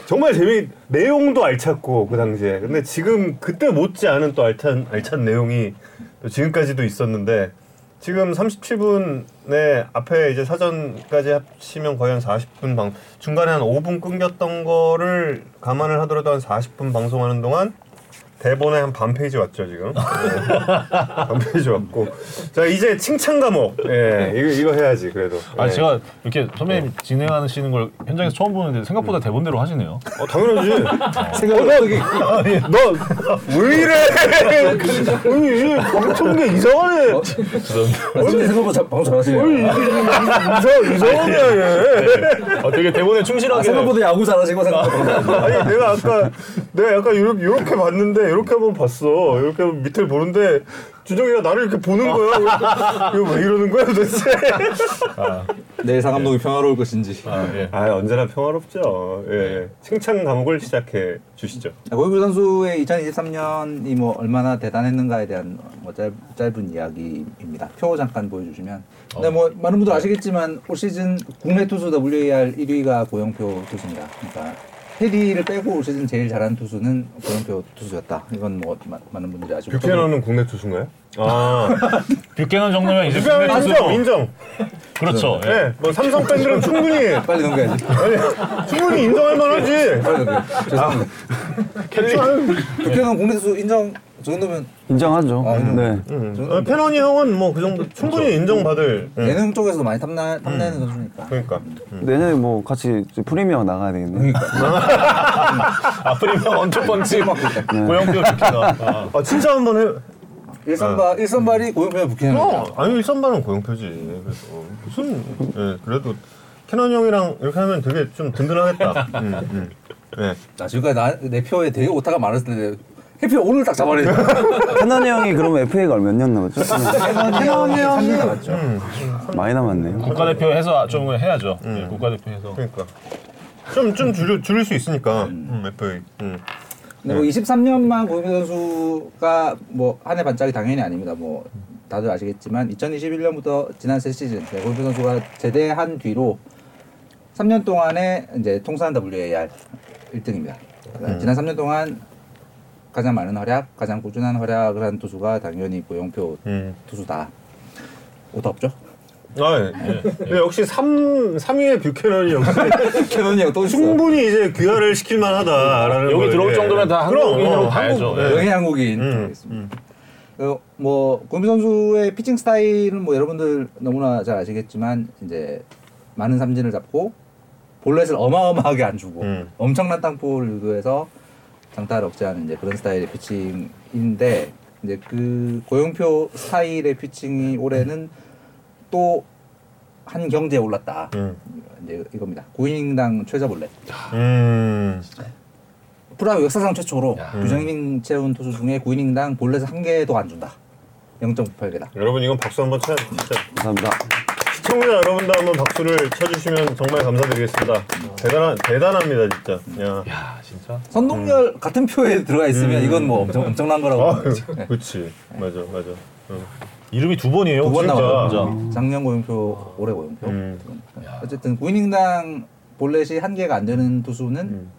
정말 재미 내용도 알찼고 그 당시에 근데 지금 그때 못지 않은 또 알찬 알찬 내용이 또 지금까지도 있었는데 지금 37분에 앞에 이제 사전까지 합치면 거의 한 40분 방 중간에 한 5분 끊겼던 거를 감안을 하더라도 한 40분 방송하는 동안 대본에 한 반 페이지 왔죠 지금 네. 반 페이지 왔고 자 이제 칭찬 과목 예 이거 이거 해야지 그래도 아 예. 제가 이렇게 선배님 진행하시는 걸 현장에서 처음 보는데 생각보다 대본대로 하시네요. 어 당연하지 생각을 어떻게 너왜 이래? 아니 방청객 이상하네. 선배 생각보다 방송 잘하시네요. 이상 이상하네. 얘. 어, 되게 대본에 아, 충실하게. 생각보다 야구 잘하시고 생각보다 아니 내가 아까 내가 약간 이렇게 봤는데 이렇게 한번 봤어. 이렇게 한번 밑을 보는데 준정이가 나를 이렇게 보는 거야. 이거 왜 이러는 거야 도대체? 내일 상암동이 평화로울 것인지. 아, 예. 아 언제나 평화롭죠. 예. 칭찬 과목을 시작해 주시죠. 고영규 선수의 2023년이 뭐 얼마나 대단했는가에 대한 뭐 짧, 짧은 이야기입니다. 표 잠깐 보여주시면. 근데 뭐 많은 분들 아시겠지만 올 시즌 국내 투수 WAR 1위가 고영표 투수입니다. 그러니까 페디를 빼고 올 시즌 제일 잘한 투수는 고영표 투수였다. 이건 뭐 마- 많은 분들이 아시고. 뷰캐넌은 국내 투수인가요? 아, 뷰캐넌 정도면 이제 뷰캐넌 국내 인정, 투수도 인정. 그렇죠. 예. 예, 뭐 삼성 팬들은 충분히 빨리 넘겨야지. 아니, 충분히 인정할 만하지. 빨리 넘겨. 죄송합니다. 켈리. 국회는 국내 투수 인정 저 정도면 인정하죠. 아, 인정. 네. 음. 어, 캐넌이 형은 뭐 그 정도 충분히 인정받을. 응. 예능 쪽에서도 많이 탐나, 탐내는 선수니까. 그러니까. 음. 내년에 뭐 같이 프리미어 나가야 되겠네. 아 프리미엄 원투펀치 고영표 뷰캐넌. 아. 아 진짜 한번 해. 일선발 일선발이 고영표와 국회는 어, 아니 일선발은 고영표지. 그래서 무슨 예, 그래도 캐넌 형이랑 이렇게 하면 되게 좀 든든하겠다. 음, 음. 예. 나 지금까지 나, 내 표에 되게 오타가 많았을 텐데 해피 오늘 딱 잡아내. 캐넌 형이 그러면 FA가 몇 년 남았죠? 캐논 형이 음, 많이 남았네요. 국가대표 해서 좀 해야죠. 예, 국가대표 해서. 그러니까 좀 좀 줄일 줄일 수 있으니까. 음, FA. 음. 근데 뭐 23년만 고영표 선수가 뭐 한 해 반짝이 당연히 아닙니다. 뭐 다들 아시겠지만 2021년부터 지난 세 시즌 네, 고영표 선수가 제대한 뒤로 3년 동안에 이제 통산 WAR 1등입니다. 지난 3년 동안 가장 많은 활약, 가장 꾸준한 활약을 한 투수가 당연히 고영표 음. 투수다. 오타 없죠? 아, 예. 근데 역시 3 3위의 뷰캐넌이 역시 캐넌이 형 또 충분히 이제 귀화를 시킬 만하다라는 여기 걸, 들어올 예. 정도면 다 그럼, 한국인으로 어, 봐야죠. 한국, 예. 예. 영해 한국인 음. 그, 뭐 고영표 선수의 피칭 스타일은 뭐 여러분들 너무나 잘 아시겠지만 이제 많은 삼진을 잡고 볼넷을 어마어마하게 안 주고 음. 엄청난 땅볼 유도해서 장타를 억제하는 이제 그런 스타일의 피칭인데 이제 그 고영표 스타일의 피칭이 올해는 또 한 경제에 올랐다. 음. 이제 이겁니다. 9이닝당 최저 볼넷. 음. 프로야구 역사상 최초로 야. 규정이닝 채운 투수 중에 9이닝당 볼넷을 한 개도 안 준다. 0.98개다. 여러분 이건 박수 한번 쳐 진짜 감사합니다. 시청자 여러분도 한번 박수를 쳐주시면 정말 감사드리겠습니다. 대단한 대단합니다 진짜. 야. 야 진짜. 선동열 같은 표에 들어가 있으면 음. 이건 뭐 엄청 엄청난 거라고. 아. 네. 그렇지. 맞아, 맞아. 응. 이름이 두 번이에요. 두 번. 나왔죠. 진짜. 작년 고용표, 올해 고용표. 음. 어쨌든 9이닝당 볼넷이 한 개가 안 되는 투수는 음.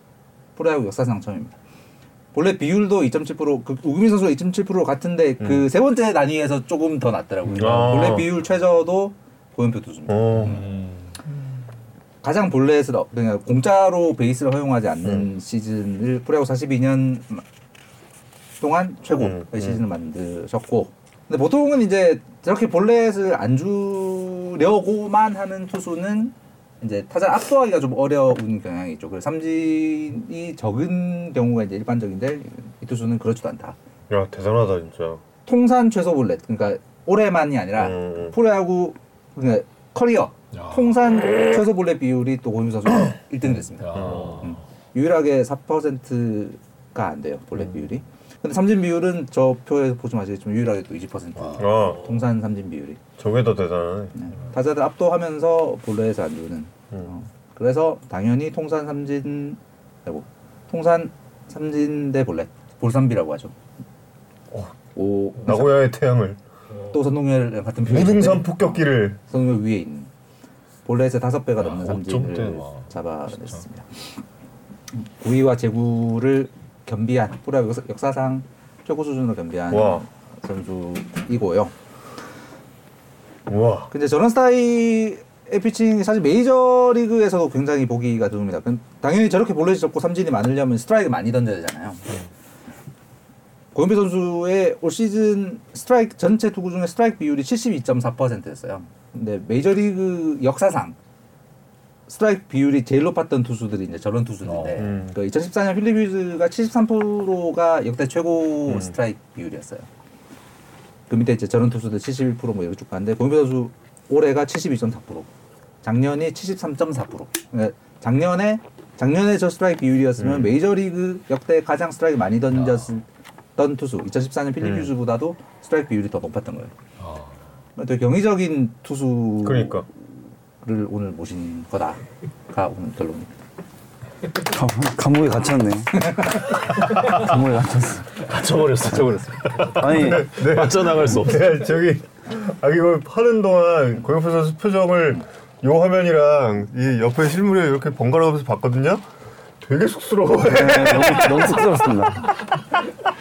프로야구 역사상 처음입니다. 볼넷 비율도 2.7%, 그 우규민 선수가 2.7% 같은데 그 세 번째 단위에서 조금 더 낮더라고요. 음. 아. 볼넷 비율 최저도 고용표 투수입니다. 어. 음. 가장 볼넷을 어- 그냥 공짜로 베이스를 허용하지 않는 음. 시즌을 프로야구 42년 동안 최고의 음, 음. 시즌을 만드셨고 근데 보통은 이제 저렇게 볼넷을 안 주려고만 하는 투수는 이제 타자를 압도하기가 좀 어려운 경향이 있죠. 그래서 삼진이 적은 경우가 이제 일반적인데 이 투수는 그렇지도 않다. 야 대단하다 진짜. 통산 최소 볼넷 그러니까 올해만이 아니라 음. 프로야구 그러니까 커리어 야. 통산 최소 볼넷 비율이 또 고윤 선수가 1등이 됐습니다. 야. 음. 유일하게 4%가 안 돼요 볼넷 비율이. 근데 삼진 비율은 저 표에서 보시면 아시겠지만 유일하게 또 20%. 아 통산 삼진 비율이. 저게 더 대단하네. 네. 타자들 압도하면서 볼넷을 안 주는. 음. 어. 그래서 당연히 통산 삼진 아이고 통산 삼진 대 볼넷 볼삼비라고 하죠. 오, 나고야의 태양을 또 선동열 같은 표현인데 무등산 폭격기를 선동열 위에 있는 볼넷의 다섯 배가 야, 넘는 어쩜 삼진을 때, 와. 잡아냈습니다. 9위와 제구를 겸비한 역사- 역사상 최고 수준으로 겸비한 와. 선수이고요. 우와. 근데 저런 스타일의 피칭이 사실 메이저 리그에서도 굉장히 보기가 드뭅니다. 그 당연히 저렇게 볼넷이 적고 삼진이 많으려면 스트라이크 많이 던져야 되잖아요. 고영표 선수의 올 시즌 스트라이크 전체 투구 중에 스트라이크 비율이 72.4%였어요. 근데 메이저리그 역사상 스트라이크 비율이 제일 높았던 투수들이 이제 저런 투수인데 어. 음. 그 2014년 필립 휴즈가 73%가 역대 최고 음. 스트라이크 비율이었어요. 그 밑에 이제 저런 투수들 71%뭐 이렇게 쭉 가는데 고영표 선수 올해가 72.4%, 작년이 73.4%. 그러니까 작년에 작년에 저 스트라이크 비율이었으면 음. 메이저리그 역대 가장 스트라이크 많이 던졌던 투수 2014년 필립 음. 스트라이크 비율이 더 높았던 거예요. 아. 되게 경이적인 투수를 그러니까. 오늘 모신 거다가 오늘 결론입니다. 감, 감옥에 갇혔네. 감옥에 갇혔어. 갇혀버렸어. 잊어버렸습니다. 아니 네. 빠져나갈 수 없어. 내가 저기 아 이거 하는 동안 고영표 선수 표정을 요 화면이랑 이 옆에 실물이 이렇게 번갈아가면서 봤거든요. 되게 쑥스러워. 네, 너무 너무 쑥스럽습니다.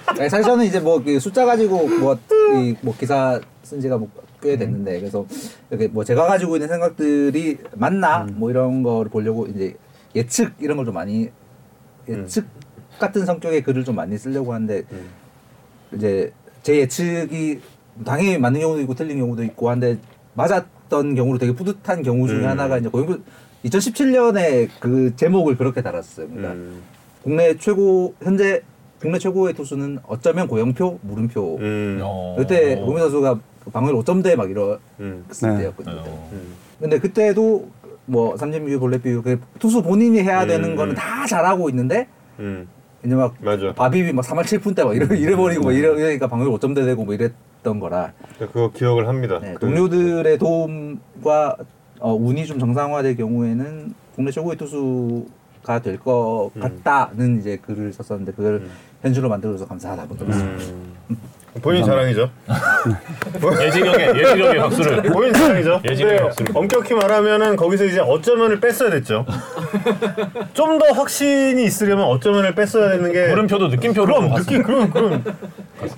아니, 사실 저는 이제 뭐그 숫자 가지고 뭐 이 뭐 기사 쓴 지가 뭐 꽤 됐는데 그래서 이렇게 뭐 제가 가지고 있는 생각들이 맞나 뭐 이런 거를 보려고 이제 예측 이런 걸 좀 많이 예측 같은 성격의 글을 좀 많이 쓰려고 하는데 이제 제 예측이 당연히 맞는 경우도 있고 틀린 경우도 있고 한데 맞았던 경우로 되게 뿌듯한 경우 중에 음. 하나가 이제 고용표 2017년에 그 제목을 그렇게 달았어요. 그러니까 음. 국내 최고 현재 국내 최고의 투수는 어쩌면 고영표 물음표. 음. 어. 그때 고민 선수가 방울 5점대 막 이랬을 음. 네. 때였거든요. 어. 음. 근데 그때도 뭐 삼진 비율, 볼넷 비율, 그 투수 본인이 해야 되는 음, 거는 음. 다 잘하고 있는데 음. 이제 막 맞아. 바비비 막 3할 7푼 때막 이래 이래버리고 막 이러니까 방울 5점대 되고 뭐 이랬던 거라 그거 기억을 합니다. 네, 그- 동료들의 도움과 어, 운이 좀 정상화될 경우에는 국내 최고의 투수가 될것 음. 같다는 이제 글을 썼었는데 그걸 음. 현실로 만들어서 감사하다 뭐 그랬습니다. 음. 본인 자랑이죠. 예지경의 예지경의 박수를. 본인 자랑이죠. 예지경의 근데 박수를. 엄격히 말하면은 거기서 이제 어쩌면을 뺐어야 됐죠. 좀 더 확신이 있으려면 어쩌면을 뺐어야 되는 게 물음표도 느낌표로 그럼. 느낌 그런 그런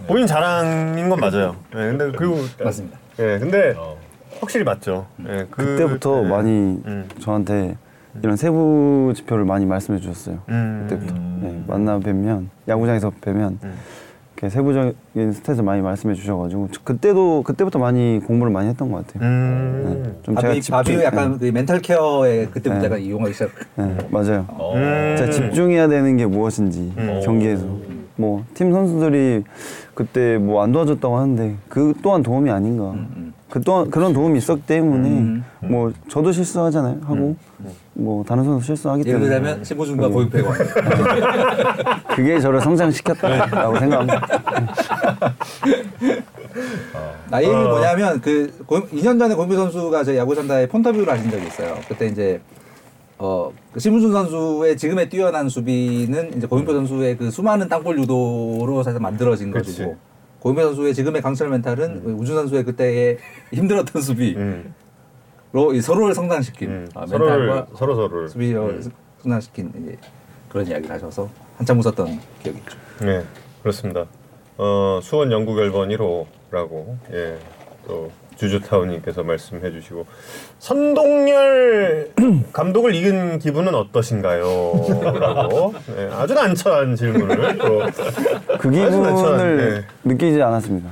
본인 자랑인 건 맞아요. 예, 근데 그리고 맞습니다. 예, 근데 어. 확실히 맞죠. 예, 그, 그때부터 예. 많이 음. 저한테 이런 세부 지표를 많이 말씀해 주셨어요. 음. 그때부터 음. 네, 만나 뵈면 야구장에서 뵈면 음. 세부적인 스탯을 많이 말씀해 주셔가지고 저- 그때도 그때부터 많이 공부를 많이 했던 것 같아요. 음. 네. 좀 바비 집중- 바비 약간 그 멘탈 케어에 그때부터 네. 약간 이용하기 시작. 네, 네, 맞아요. 어. 음. 집중해야 되는 게 무엇인지 음. 경기에서 뭐 팀 선수들이 그때 뭐 안 도와줬다고 하는데 그 또한 도움이 아닌가. 음. 그 또한 그런 도움이 있었기 때문에 음. 뭐 저도 실수하잖아요 하고 뭐 다른 선수 실수하기 예를 때문에 들자면 신보준과 고윤배가 그게 저를 성장시켰다라고 생각합니다. 나 이 얘기 뭐냐면 그 고, 2년 전에 고인배 선수가 저희 야구 산다에 폰터뷰를 하신 적이 있어요. 그때 이제 어 그 심우준 선수의 지금의 뛰어난 수비는 이제 고인배 선수의 그 수많은 땅볼 유도로 사실 만들어진 그치. 것이고 고인배 선수의 지금의 강철 멘탈은 우준 선수의 그때의 힘들었던 수비로 음. 이 서로를 성장시킨 음. 어, 서로를 멘탈과 서로 서로를 수비를 성장시킨 이제 그런 이야기를 하셔서 한참 웃었던 기억이 있죠. 네, 그렇습니다. 어, 수원 영구 결번 1호라고 예, 또 주주타운님께서 말씀해 주시고 선동열 감독을 이긴 기분은 어떠신가요? 라고 네, 아주 난처한 질문을 또 그 아주 난처한, 기분을 느끼지 않았습니다.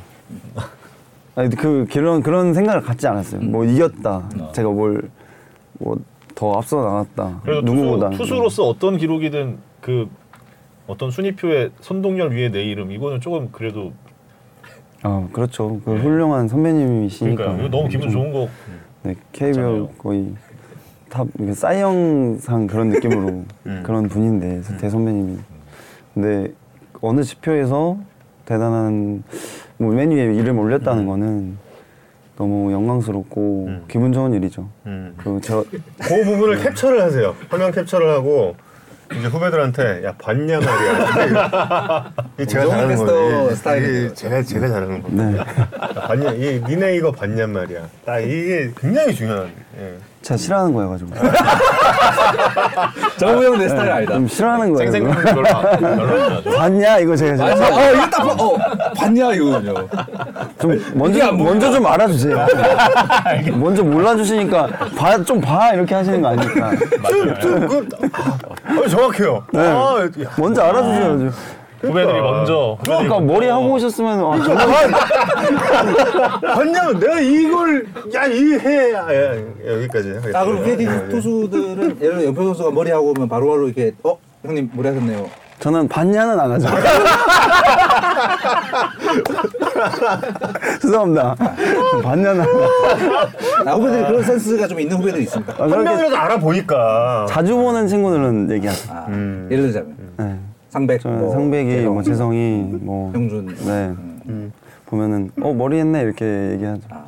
아니 그 그런 그런 생각을 갖지 않았어요. 뭐 이겼다. 제가 뭘 뭐 더 앞서 나갔다. 그래도 누구보다 투수, 투수로서 어떤 기록이든 그 어떤 순위표에 선동열 위에 내 이름 이거는 조금 그래도 아 그렇죠. 그 훌륭한 선배님이시니까. 그러니까 너무 기분 좀, 좋은 거 네 KBO. 거의 top 사이영상 그런 느낌으로 음. 그런 분인데 대 선배님이. 근데 어느 지표에서 대단한 뭐맨 위에 이름 올렸다는 거는 너무 영광스럽고 음. 기분 좋은 일이죠. 음. 그저 그 부분을 캡처를 하세요. 화면 capture를 하고 이제 후배들한테 야 봤냐 말이야. 이게 제가 잘하는 캐스터 거예요. 이게 스타일이네요. 제가 제가 잘하는 거. 네. 야, 봤냐? 이 니네 이거 봤냔 말이야. 딱 이게 굉장히 중요한. 예. 제가 싫어하는 거여 가지고. 정우 형 내 스타일 아니다. 좀 싫어하는 거예요. 생생 그거. 별로 안- 별로 안 좋아하죠. 봤냐 이거 제가 아니, 진짜 어, 이거 딱 봐. 어, 봤냐, 이거는요. 좀 먼저 먼저 좀 알아주세요. 먼저 몰라주시니까 봐 좀 봐 이렇게 하시는 거 아니까. 좀, 좀, 그, 아, 아, 정확해요. 네. 아, 야, 먼저 알아주셔야죠. 후배들이 먼저 후배들이 아까 머리 하고 오셨으면 아, 아, 저거 봤냐면 내가 이걸 야 이해 야, 야, 여기까지 하겠습니다. 아, 그럼 KT 예, 예. 투수들은 예를 들어 연표 선수가 머리 하고 오면 바로바로 이렇게, 어? 형님 머리 하셨네요. 저는 봤냐는 안 하죠. 죄송합니다. 봤냐는 안 하죠. 아, 후배들이 그런 센스가 좀 있는 후배들이 있습니다. 아, 한 그렇게 명이라도 알아보니까. 자주 보는 친구들은 얘기하죠. 아, 음. 예를 들자면 네. 상백, 뭐, 상백이 재성, 뭐 재성이 뭐 형준. 네 음. 보면은 어 머리 했네 이렇게 얘기하죠. 아,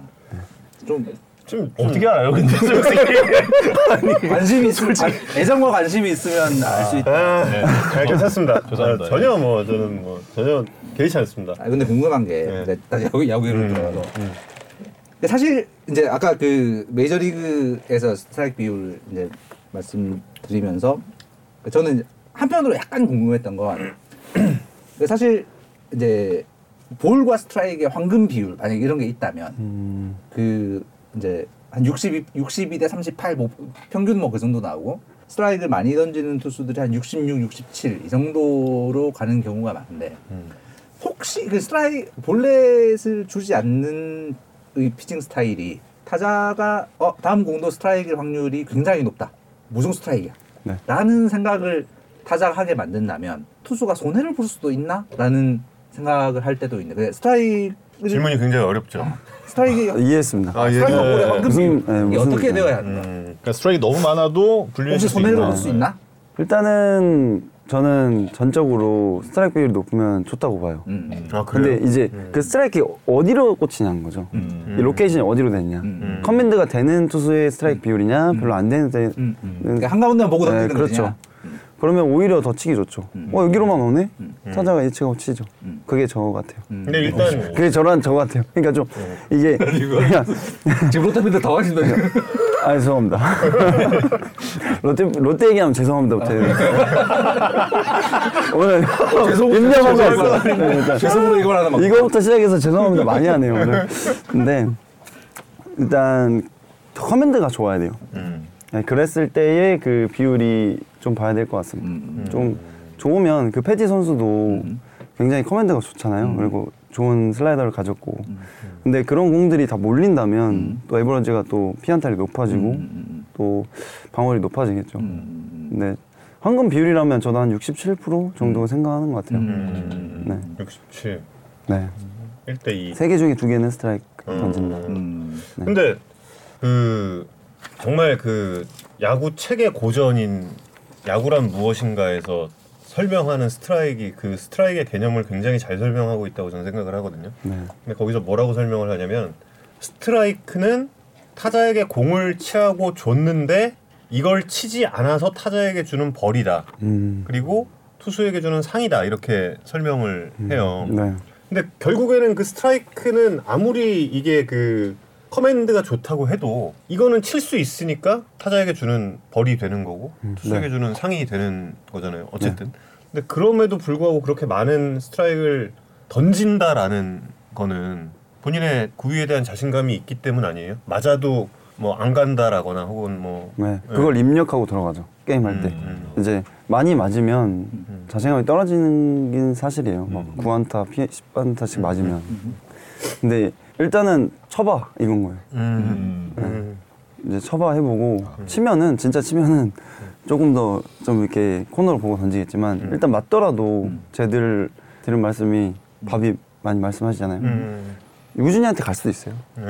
좀 좀, 좀 어떻게 알아요? 근데 솔직히 관심이 있으면 관- 애정과 관심이 있으면 알수 있다. 아, 네. 아, 괜찮습니다. 죄송합니다. 아, 전혀 뭐 저는 뭐 전혀 개의치 않습니다. 아 근데 궁금한 게 네. 다시 야구 야구 들어서 근데 사실 이제 아까 그 메이저리그에서 스트라이크 비율 이제 말씀드리면서 저는 한편으로 약간 궁금했던 건 근데 사실 이제 볼과 스트라이크의 황금 비율 만약 에 이런 게 있다면 음, 그 이제 한 62, 62대 38, 뭐 평균 뭐 그 정도 나오고 스트라이크를 많이 던지는 투수들이 한 66, 67 이 정도로 가는 경우가 많은데 음. 혹시 그 스트라이크 볼넷을 주지 않는 이 피칭 스타일이 타자가 어 다음 공도 스트라이크 확률이 굉장히 높다 무중 스트라이크야 네. 라는 생각을 타자가 하게 만든다면 투수가 손해를 볼 수도 있나라는 생각을 할 때도 있는데 스트라이크 질문이 굉장히 어렵죠. 스트라이크 이해했습니다. 아, 예. 스트라이크 볼의 황금 무슨- 네, 무슨- 어떻게 네. 되어야 하는가 음. 그러니까 스트라이크 너무 많아도 불리할 손해를. 볼 수 있나? 일단은 저는 전적으로 스트라이크 비율이 높으면 좋다고 봐요. 음. 아 근데? 이제 그 스트라이크 어디로 꽂히냐는 거죠. 음. 이 location이 어디로 됐냐. 음. command가 되는 투수의 스트라이크 비율이냐, 별로 안 되는 데 음, 음. 그러니까 한가운데만 보고 네, 던지는 그렇죠. 거냐? 그러면 오히려 더 치기 좋죠. 음. 어 여기로만 오네. 음. 타자가 예측하고 치죠. 음. 그게 저 같아요. 음. 근데 일단 그게 저랑 저 같아요. 그러니까 좀 이게 그냥 지금 롯데팬들 더 하신다. 아 죄송합니다. 롯데 롯데 얘기하면 죄송합니다 못해. 오늘 임명한 거 있어. 네, 일단 죄송으로 이걸 하나 막. 이거부터 시작해서 죄송합니다 많이 하네요 오늘. 근데 일단 커맨드가 좋아야 돼요. 음. 네, 그랬을 때의 그 비율이 좀 봐야 될 것 같습니다. 음. 좀 좋으면 그 패지 선수도 굉장히 커맨드가 좋잖아요. 음. 그리고 좋은 슬라이더를 가졌고. 근데 그런 공들이 다 몰린다면 음. 또 에버런지가 또 피안탈이 높아지고 음, 또 방어율이 높아지겠죠. 음, 근데 황금 비율이라면 저도 한 67% 정도 생각하는 것 같아요. 음. 네. 67, 네. 1대 2. 세 개 중에 두 개는 스트라이크 음. 던진다. 음. 네. 근데 그 정말 그 야구 책의 고전인 야구란 무엇인가에서 설명하는 스트라이크 그 스트라이크의 개념을 굉장히 잘 설명하고 있다고 저는 생각을 하거든요. 네. 근데 거기서 뭐라고 설명을 하냐면 스트라이크는 타자에게 공을 치하고 줬는데 이걸 치지 않아서 타자에게 주는 벌이다. 음. 그리고 투수에게 주는 상이다. 이렇게 설명을 해요. 네. 근데 결국에는 그 스트라이크는 아무리 이게 그 커맨드가 좋다고 해도 이거는 칠 수 있으니까 타자에게 주는 벌이 되는 거고 투수에게 네. 주는 상이 되는 거잖아요. 어쨌든. 근데 그럼에도 불구하고 그렇게 많은 스트라이크를 던진다라는 거는 본인의 구위에 대한 자신감이 있기 때문 아니에요? 맞아도 뭐 안 간다라거나 혹은 뭐 네. 그걸 입력하고 들어가죠. 게임 할 때. 음. 이제 많이 맞으면 자신감이 떨어지는 게 사실이에요. 막 9안타, 10안타씩 맞으면. 근데 일단은 쳐봐 이건 거예요. 음. 음. 음. 이제 쳐봐 해보고 치면은 진짜 치면은 조금 더 좀 이렇게 코너를 보고 던지겠지만 일단 맞더라도 쟤들 들은 말씀이 밥이 많이 말씀하시잖아요. 음. 우진이한테 갈 수도 있어요. 네.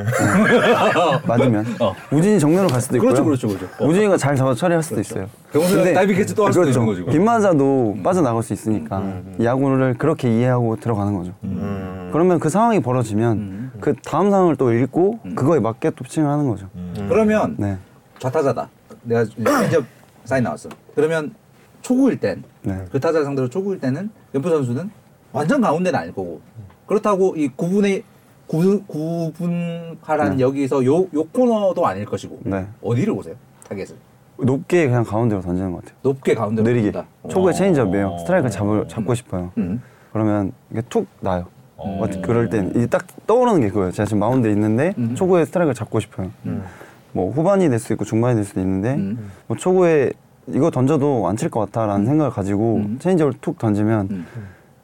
맞으면 우준이 정면으로 갈 수도 있고요. 그렇죠, 그렇죠, 그렇죠. 어. 우준이가 잘 잡아 처리할 수도 있어요. 경수가 다이빙 캐치 또할 수도 그렇죠. 있는 거지. 빗맞아도 빠져나갈 수 있으니까 야구를 그렇게 이해하고 들어가는 거죠. 음. 그러면 그 상황이 벌어지면 음. 그 다음 상황을 또 읽고 그거에 맞게 또 피칭을 하는 거죠. 그러면 네. 좌타자다. 내가 체인지업 사인 나왔어. 그러면 초구일 땐, 네. 그 타자 상대로 초구일 때는 영표 선수는 완전 가운데는 아닐 거고. 그렇다고 이 구분의 구, 구분하란 네. 여기서 요, 요 코너도 아닐 것이고. 네. 어디를 보세요? 타겟을. 높게 그냥 가운데로 던지는 것 같아요. 높게 가운데로 느리게. 초구에 어. 체인지업이에요. 스트라이크를 잡을, 잡고 싶어요. 음. 그러면 이게 툭 나요. 어. 어. 그럴 땐 이게 딱 떠오르는 게 그거예요. 제가 지금 마운드에 있는데 음. 초구에 스트라이크를 잡고 싶어요. 뭐 후반이 될 수도 있고 중반이 될 수도 있는데 음. 뭐 초구에 이거 던져도 안 칠 것 같다라는 생각을 가지고 음. 체인지업을 툭 던지면 음.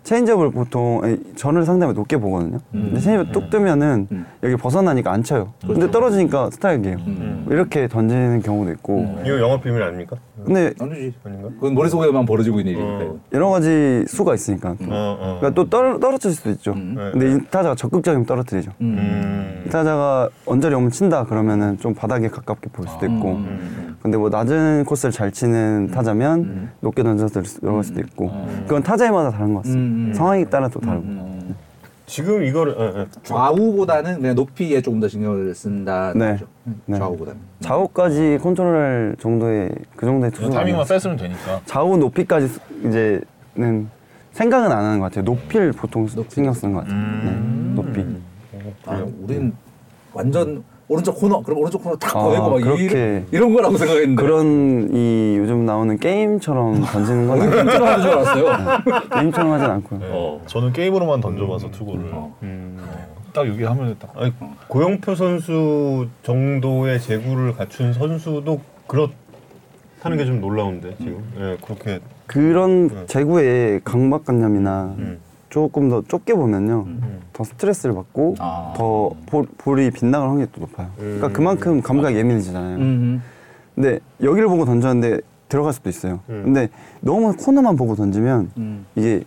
체인지업을 보통 에, 존을 상당히 높게 보거든요. 근데 체인지업 뚝 뜨면은 음. 여기 벗어나니까 안 쳐요. 근데 떨어지니까 스트라이크예요. 음. 이렇게 던지는 경우도 있고. 이거 영업 비밀 아닙니까? 근데 아니지. 아닌가? 그건 머릿속에만 벌어지고 있는 일이니까. 어. 여러 가지 수가 있으니까. 또. 어, 어. 그러니까 또 떨, 떨어질 수도 있죠. 음. 네, 근데 이 타자가 적극적이면 떨어뜨리죠. 음. 음. 이 타자가 언저리 오면 친다 그러면은 좀 바닥에 가깝게 볼 수도 있고. 음. 근데 뭐 낮은 코스를 잘 치는 타자면 높게 던져서 들어갈 수도 있고. 그건 타자마다 다른 것 같습니다. 음, 음. 상황에 따라 또 다르고. 음. 지금 이거를 어, 어. 좌우보다는 그냥 높이에 조금 더 신경을 쓴다는 네. 거죠. 음, 네. 좌우보다는. 좌우까지 컨트롤할 정도의 그 정도의 투수가 타이밍만 뺐으면 되니까. 좌우 높이까지 스- 이제는 생각은 안 하는 것 같아요. 높이를 보통 신경 쓰는 것 같아요. 음. 네, 높이. 아, 우린 완전 오른쪽 코너, 그럼 오른쪽 코너 탁 아, 보내고 막 그렇게. 이런, 이런 거라고 생각했는데. 그런 이 요즘 나오는 게임처럼 던지는 건 아니에요. 로 하는 줄 알았어요. 게임처럼 하진 않고요. 어. 저는 게임으로만 던져봐서 투구를. 음. 딱 여기 하면 딱. 아니, 고영표 선수 정도의 재구를 갖춘 선수도 그렇다는 게 좀 놀라운데 지금. 예, 그렇게. 그런 제구의 강박관념이나 음. 조금 더 좁게 보면요. 더 스트레스를 받고 아. 더 볼, 볼이 빗나갈 확률이 또 높아요. 그러니까 음. 그만큼 감각이 예민해지잖아요. 음. 근데 여기를 보고 던졌는데 들어갈 수도 있어요. 음. 근데 너무 코너만 보고 던지면 음. 이게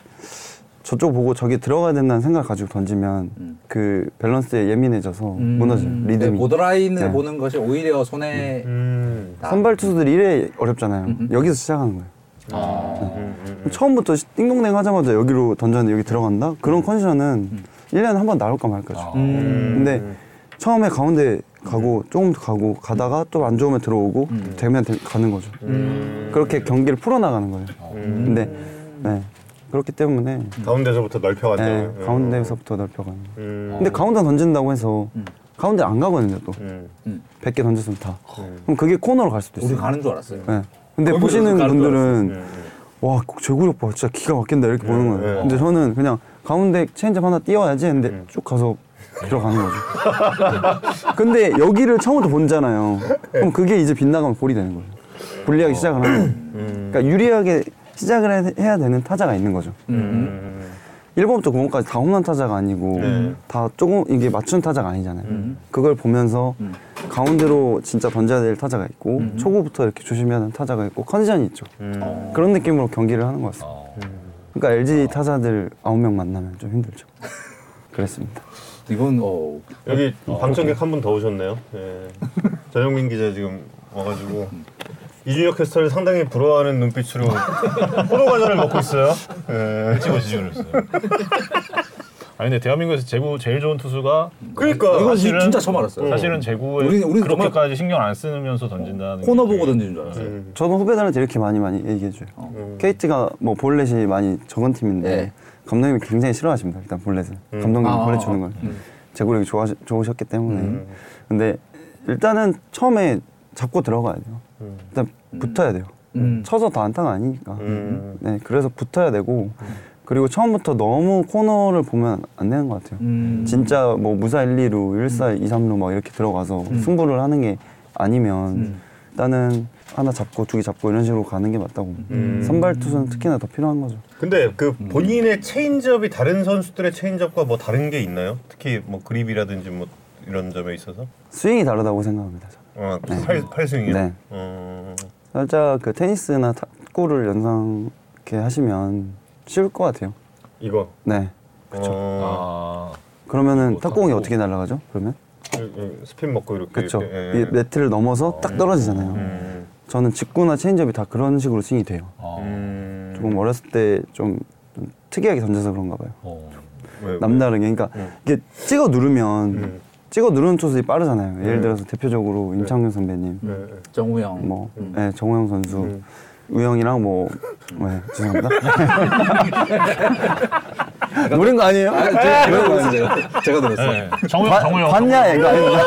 저쪽 보고 저기 들어가야 된다는 생각 가지고 던지면 음. 그 밸런스에 예민해져서 무너져요. 네, 리듬이. 보드라인을 네. 보는 것이 오히려 손에 음. 나- 선발 투수들이 이래 어렵잖아요. 음, 음. 여기서 시작하는 거예요. 아. 음, 음, 처음부터 띵동댕 하자마자 여기로 던졌는데 여기 들어간다? 그런 컨디션은 1년에 한 번 나올까 말까죠. 아. 음. 근데 처음에 가운데 가고 조금 더 가고 가다가 또 안 좋으면 들어오고 되면 되- 가는 거죠. 음. 그렇게 경기를 풀어나가는 거예요. 음. 근데 네. 그렇기 때문에 가운데서부터 넓혀간다고요. 네, 가운데서부터 넓혀가는. 음. 근데 가운데 던진다고 해서 음. 가운데 안 가거든요 또. 음. 음. 100개 던졌으면 다. 음. 그럼 그게 코너로 갈 수도 우리 있어요. 가는 줄 알았어요. 네. 근데 보시는 분들은 음. 와 제구력 봐 진짜 기가 막힌다 이렇게 보는 네, 거예요. 네. 근데 저는 그냥 가운데 체인지업 하나 띄워야지 했는데 음. 쭉 가서 들어가는 거죠. 근데 여기를 처음부터 본잖아요. 그럼 그게 이제 빗나가면 볼이 되는 거예요. 불리하게 시작을 하면. 음. 그러니까 유리하게 시작을 해- 해야 되는 타자가 있는 거죠. 음. 음. 1번부터 9번까지 다 홈런 타자가 아니고 네. 다 조금 이게 맞춘 타자가 아니잖아요. 음. 그걸 보면서 음. 가운데로 진짜 던져야 될 타자가 있고 음. 초구부터 이렇게 조심해야 하는 타자가 있고 컨디션이 있죠. 음. 그런 느낌으로 경기를 하는 것 같습니다. 어. 그러니까 LG 타자들 9명 만나면 좀 힘들죠. 그랬습니다. 이건 어 여기 방청객 한 분 더 오셨네요. 예. 전영민 기자 지금 와가지고 이준혁 캐스터를 상당히 부러워하는 눈빛으로 포도 과자를 먹고 있어요. 예. 찍어지지 그랬어요. 아니 근데 대한민국에서 제구 제일 좋은 투수가 그러니까 이건 사실은- 진짜 처음 알았어요. 사실은 제구에 우리- 우리는 정말 그렇게까지 신경 안 쓰면서 던진다는 게 코너 보고 던지는 줄 알았어요. 음. 저도 후배들한테 이렇게 많이 많이 얘기해줘요. 음. KT가 뭐 볼넷이 많이 적은 팀인데 네. 감독님이 굉장히 싫어하십니다. 일단 볼넷을 음. 감독님 아, 볼넷 아, 주는 아. 걸 음. 제구력이 좋아 좋으셨기 때문에 음. 근데 일단은 처음에 잡고 들어가야 돼요. 음. 일단 붙어야 돼요. 음. 쳐서 다 안타가 아니니까. 음. 네, 그래서 붙어야 되고 그리고 처음부터 너무 코너를 보면 안 되는 것 같아요. 음. 진짜 뭐 무사 1, 2루, 1, 4, 2, 3루 막 이렇게 들어가서 음. 승부를 하는 게 아니면 음. 일단은 하나 잡고 두 개 잡고 이런 식으로 가는 게 맞다고. 음. 선발 투수는 특히나 더 필요한 거죠. 근데 그 음. 본인의 체인지업이 다른 선수들의 체인지업과 뭐 다른 게 있나요? 특히 뭐 그립이라든지 뭐 이런 점에 있어서? 스윙이 다르다고 생각합니다. 저는. 어, 팔, 팔스윙이요? 네. 어. 살짝 그 테니스나 탁구를 연상 이렇게 하시면 쉬울 것 같아요. 이거. 네. 어. 아 그러면은 뭐 탁구공이 탁구. 어떻게 날아가죠? 그러면? 스핀 먹고 이렇게. 그렇죠. 이렇게, 예. 이 네트를 넘어서 딱 떨어지잖아요. 음. 저는 직구나 체인지업이 다 그런 식으로 스윙이 돼요. 어. 음. 조금 어렸을 때 좀 특이하게 던져서 그런가 봐요. 어. 왜, 왜? 남다르게. 그러니까 음. 이게 찍어 누르면 음. 찍어 누르는 투수들이 빠르잖아요. 예를 네. 들어서 대표적으로 임창용 선배님, 네, 네. 정우영. 뭐 음. 네, 정우영 선수, 음. 우영이랑 뭐 네, 죄송합니다. 노린 거 아니에요? 아, 제가, 제가 들었어요. 제가, 제가 들었어요. 네. 정우영 정우영 봤냐 이거 아니야?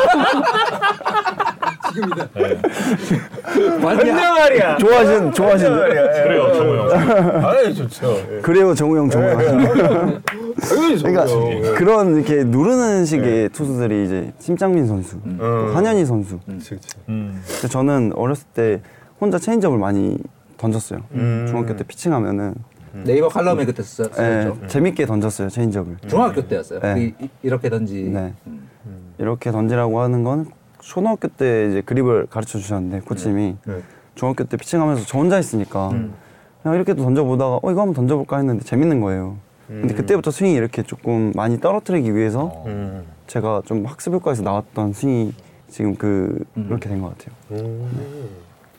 맞냐 말이야. 좋아하신 좋아하신 그래요 정우영. 아이 좋죠. 예. 그래요 정우영 정우영. 그러니까. 예. 그런 이렇게 누르는 식의 투수들이 이제 심창민 선수, 또 음. 한현희 선수. 음. 근데 저는 어렸을 때 혼자 체인지업을 많이 던졌어요. 음. 중학교 때 피칭하면은 네이버 칼럼에 그때 써, 예, 썼죠. 재밌게 던졌어요 체인지업을. 중학교 때였어요. 네. 이, 이, 렇게 던지. 네. 음. 이렇게 던지라고 하는 건 초등학교 때 이제 그립을 가르쳐 주셨는데 코치님이 네. 중학교 때 피칭하면서 저 혼자 있으니까 음. 그냥 이렇게 또 던져보다가 어 이거 한번 던져볼까 했는데 재밌는 거예요. 근데 음. 그때부터 스윙이 이렇게 조금 많이 떨어뜨리기 위해서 어. 음. 제가 좀 학습 효과에서 나왔던 스윙이 지금 그 음. 그렇게 된 것 같아요. 음.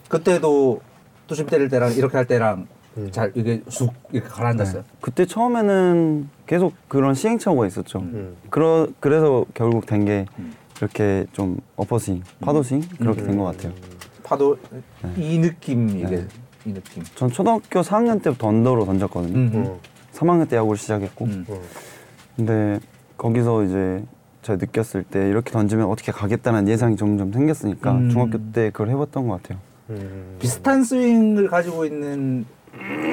그때도 투심 때릴 때랑 이렇게 할 때랑 음. 잘 이게 쑥 이렇게 가라앉았어요. 그때 처음에는 계속 그런 시행착오가 있었죠. 음. 그러, 그래서 결국 된게 음. 이렇게 좀 어퍼스윙, 파도스윙 그렇게 된 것 같아요. 파도 이 느낌 이게 네. 이 느낌. 전 초등학교 4학년 때부터 언더로 던졌거든요. 음. 음. 3학년 때 야구를 시작했고 음. 음. 근데 거기서 이제 제가 느꼈을 때 이렇게 던지면 어떻게 가겠다는 예상이 점점 생겼으니까 음. 중학교 때 그걸 해봤던 것 같아요. 음. 비슷한 스윙을 가지고 있는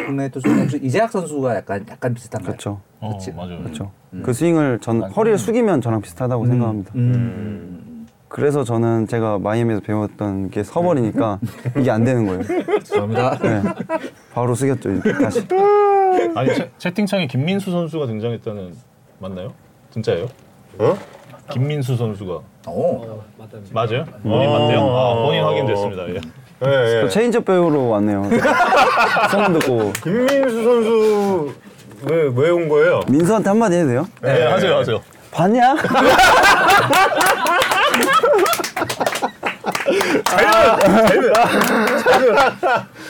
국내 혹시 이재학 선수가 약간 약간 비슷한가요? 그렇죠. 어. 맞아요. 그렇죠. 음. 그 스윙을 전 맞아요. 허리를 숙이면 저랑 비슷하다고 음. 생각합니다. 음. 그래서 저는 제가 마이애미에서 배웠던 게 서버리니까 이게 안 되는 거예요. 죄송합니다. 네. 바로 숙였죠. 이제 다시. 아니 채, 채팅창에 김민수 선수가 등장했다는 맞나요? 진짜예요? 어? 김민수 선수가 오. 맞아요? 본인 맞대요? 아, 본인 확인됐습니다. 예. 예, 예. 그 체인지업 배우로 왔네요. 소문 듣고 김민수 선수 왜 왜 온 거예요? 민수한테 한마디 해도 돼요? 네, 하세요, 하세요. 봤냐? 자유, 자유.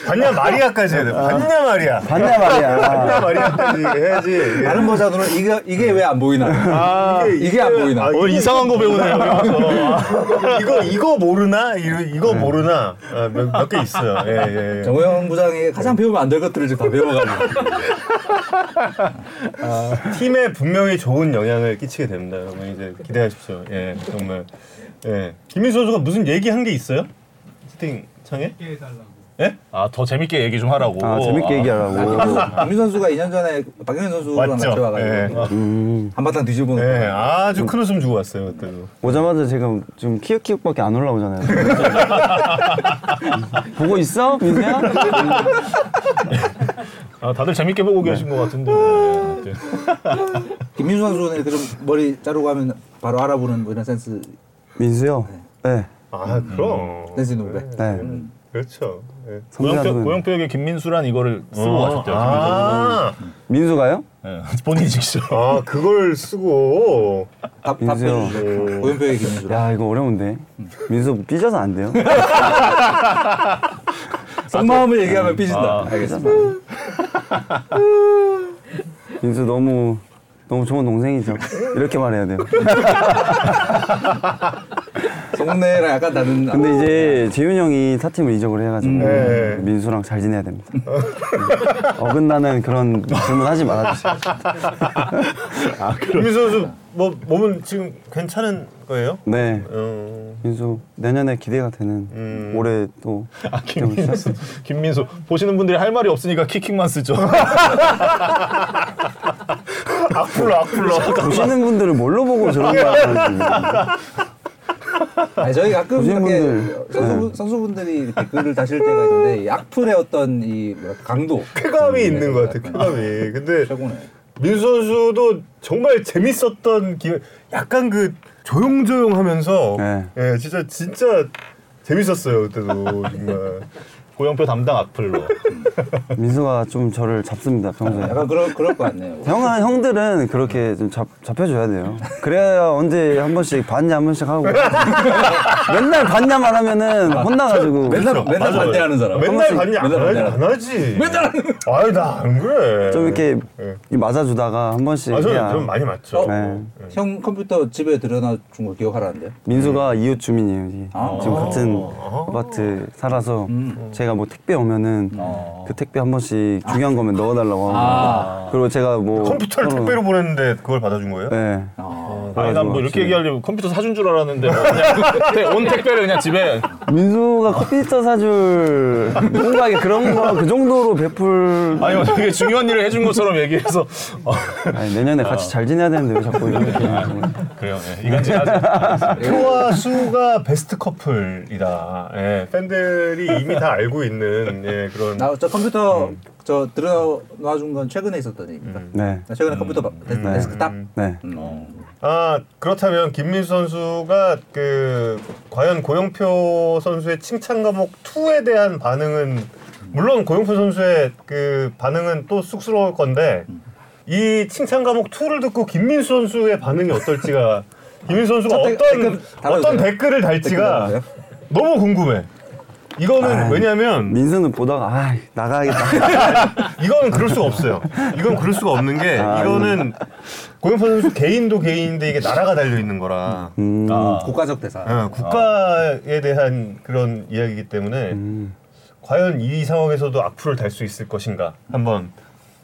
봤냐 마리아까지 해야 돼. 봤냐 마리아. 봤냐 말이야. 봤냐 마리아까지 해야지. 다른 버전으로 이게 이게 왜 안 보이나? 아, 이게 안 보이나? 아, 오늘 이상한 거 배우네요. 이거 이거 모르나? 이거, 이거 모르나? 아, 몇개 있어요. 예, 예, 예. 정호영 부장이 가장 배우면 안 될 것들을 지금 다 배워가지고. 팀에 분명히 좋은 영향을 끼치게 됩니다. 여러분 이제 기대하십시오. 예, 정말. 예. 김민수 선수가 무슨 얘기한 게 있어요? 채팅창에? 아, 더 재밌게 얘기 좀 하라고. 아, 재밌게 얘기하라고. 박민 선수가 2년 전에 박영현 선수랑 맞죠? 같이 와가지고 예. 음. 한바탕 뒤집어놓고 예, 아주 큰 웃음 주고 왔어요 그때도. 오자마자 지금 좀 키읔키읔밖에 안 올라오잖아요. 보고 있어? 민수야? 아 다들 재밌게 보고 계신 것 같은데. 네. 김민수 선수는 이렇게 좀 머리 자르고 하면 바로 알아보는 뭐 이런 센스 민수요? 네. 아 그럼. 센스 있는 후배. 네. 그렇죠. 네. 고영표 성진아도 고영표에게 김민수란 이거를 쓰고 가셨대요. 아, 민수가요? 네. 본인이 직접. 아 그걸 쓰고. 답 민수요. 답변 고현표의 김민수. 야 이거 어려운데. 민수 삐져서 안 돼요? 속마음을 얘기하면 삐진다. 아, 알겠습니다. 민수 너무 너무 좋은 동생이죠. 이렇게 말해야 돼요. 속내랑 약간 다른. 근데 이제 재윤 형이 타팀을 이적을 해가지고 네. 민수랑 잘 지내야 됩니다. 네. 어긋나는 그런 질문 하지 말아주세요. 김민수 선수 뭐 몸은 지금 괜찮은 거예요? 네. 어. 민수 내년에 기대가 되는 음. 올해 또 아 김민수. 김민수 보시는 분들이 할 말이 없으니까 키킥만 쓰죠. 악플러 악플러. 보시는 분들을 뭘로 보고 저런 말 하는지 아니, 저희 가끔 보시는 이렇게 분들. 선수, 선수분들이 댓글을 다실 때가 있는데 이 악플의 어떤 이 강도 쾌감이 있는 것 같아. 쾌감이. 근데 최고네. 민수 선수도 정말 재밌었던 기 약간 그 조용조용하면서 네. 예 진짜 진짜 재밌었어요 그때도 정말 고영표 담당 악플로. 민수가 좀 저를 잡습니다 평소에. 약간 그럴 그럴 것 같네요. 형 형들은 그렇게 좀 잡, 잡혀줘야 돼요. 그래야 언제 한 번씩 반냐 한 번씩 하고 맨날 반냐만 하면은 혼나가지고 맨날 맨날 맞아요. 반대하는 사람. 맨날 봤냐 안 맨날 안 하지 맨날 아유 나 안 그래 좀 이렇게 예. 이 맞아주다가 한 번씩 아 저는 좀 많이 맞죠 네. 형 컴퓨터 집에 들여놔 준 거 기억하라는데. 민수가 이웃 주민이에요. 아. 지금 같은 아. 아파트 살아서 음. 제가 뭐 택배 오면은 어. 그 택배 한 번씩 중요한 거면 넣어달라고 하고 아. 그리고 제가 뭐 컴퓨터를 서로- 택배로 보냈는데 그걸 받아준 거예요? 네. 어. 아니 난뭐 그래가지고 이렇게 얘기하려면 컴퓨터 사준 줄 알았는데 뭐 그냥 대- 온 택배를 그냥 집에 민수가 컴퓨터 사줄 누군가에게 그런 거 그 정도로 베풀 아니 뭐 되게 중요한 일을 해준 것처럼 얘기해서 어, 아니, 내년에 같이 잘 지내야 되는데 왜 자꾸 이렇게 그래요. 네, 이간질하죠. 표와 수가 베스트 커플이다. 예, 팬들이 이미 다 알고 있는 예, 그런. 나 저 컴퓨터 저 들여놔 준 건 최근에 있었던 얘기입니다. 네. 나 최근에 컴퓨터 바- 데스, 네. 데스크탑. 네. 음. 아 그렇다면 김민수 선수가 그 과연 고영표 선수의 칭찬 감옥 2에 대한 반응은 물론 고영표 선수의 그 반응은 또 쑥스러울 건데 이 칭찬 과목 2를 듣고 김민수 선수의 반응이 어떨지가 김민수 선수가 첫 어떤 댓- 댓글 달아주세요. 어떤 댓글을 달지가 댓글 너무 궁금해. 이거는 왜냐면 민수는 보다가 아 나가야겠다. 이거는 그럴 수가 없어요. 이건 그럴 수가 없는 게 아, 이거는 고영표 선수 개인도 개인인데 이게 나라가 달려 있는 거라 음, 아, 국가적 대사. 어, 국가에 대한 그런 이야기이기 때문에 음. 과연 이 상황에서도 악플을 달 수 있을 것인가 한번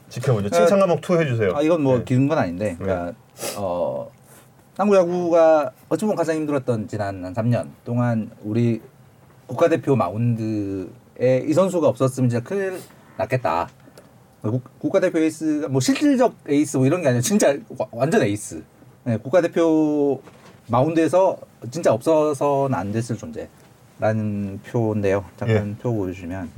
지켜보죠. 칭찬 감옥 2 해주세요. 아 이건 뭐 네. 기른 건 아닌데, 그러니까 어 한국 야구가 어찌 보면 가장 힘들었던 지난 한 3년 동안 우리 국가대표 마운드에 이 선수가 없었으면 진짜 큰일 났겠다. 국, 국가대표 에이스가 뭐 실질적 에이스 뭐 이런 게 아니라 진짜 와- 완전 에이스. 네, 국가대표 마운드에서 진짜 없어서는 안 됐을 존재라는 표인데요. 잠깐 예. 표 보여주시면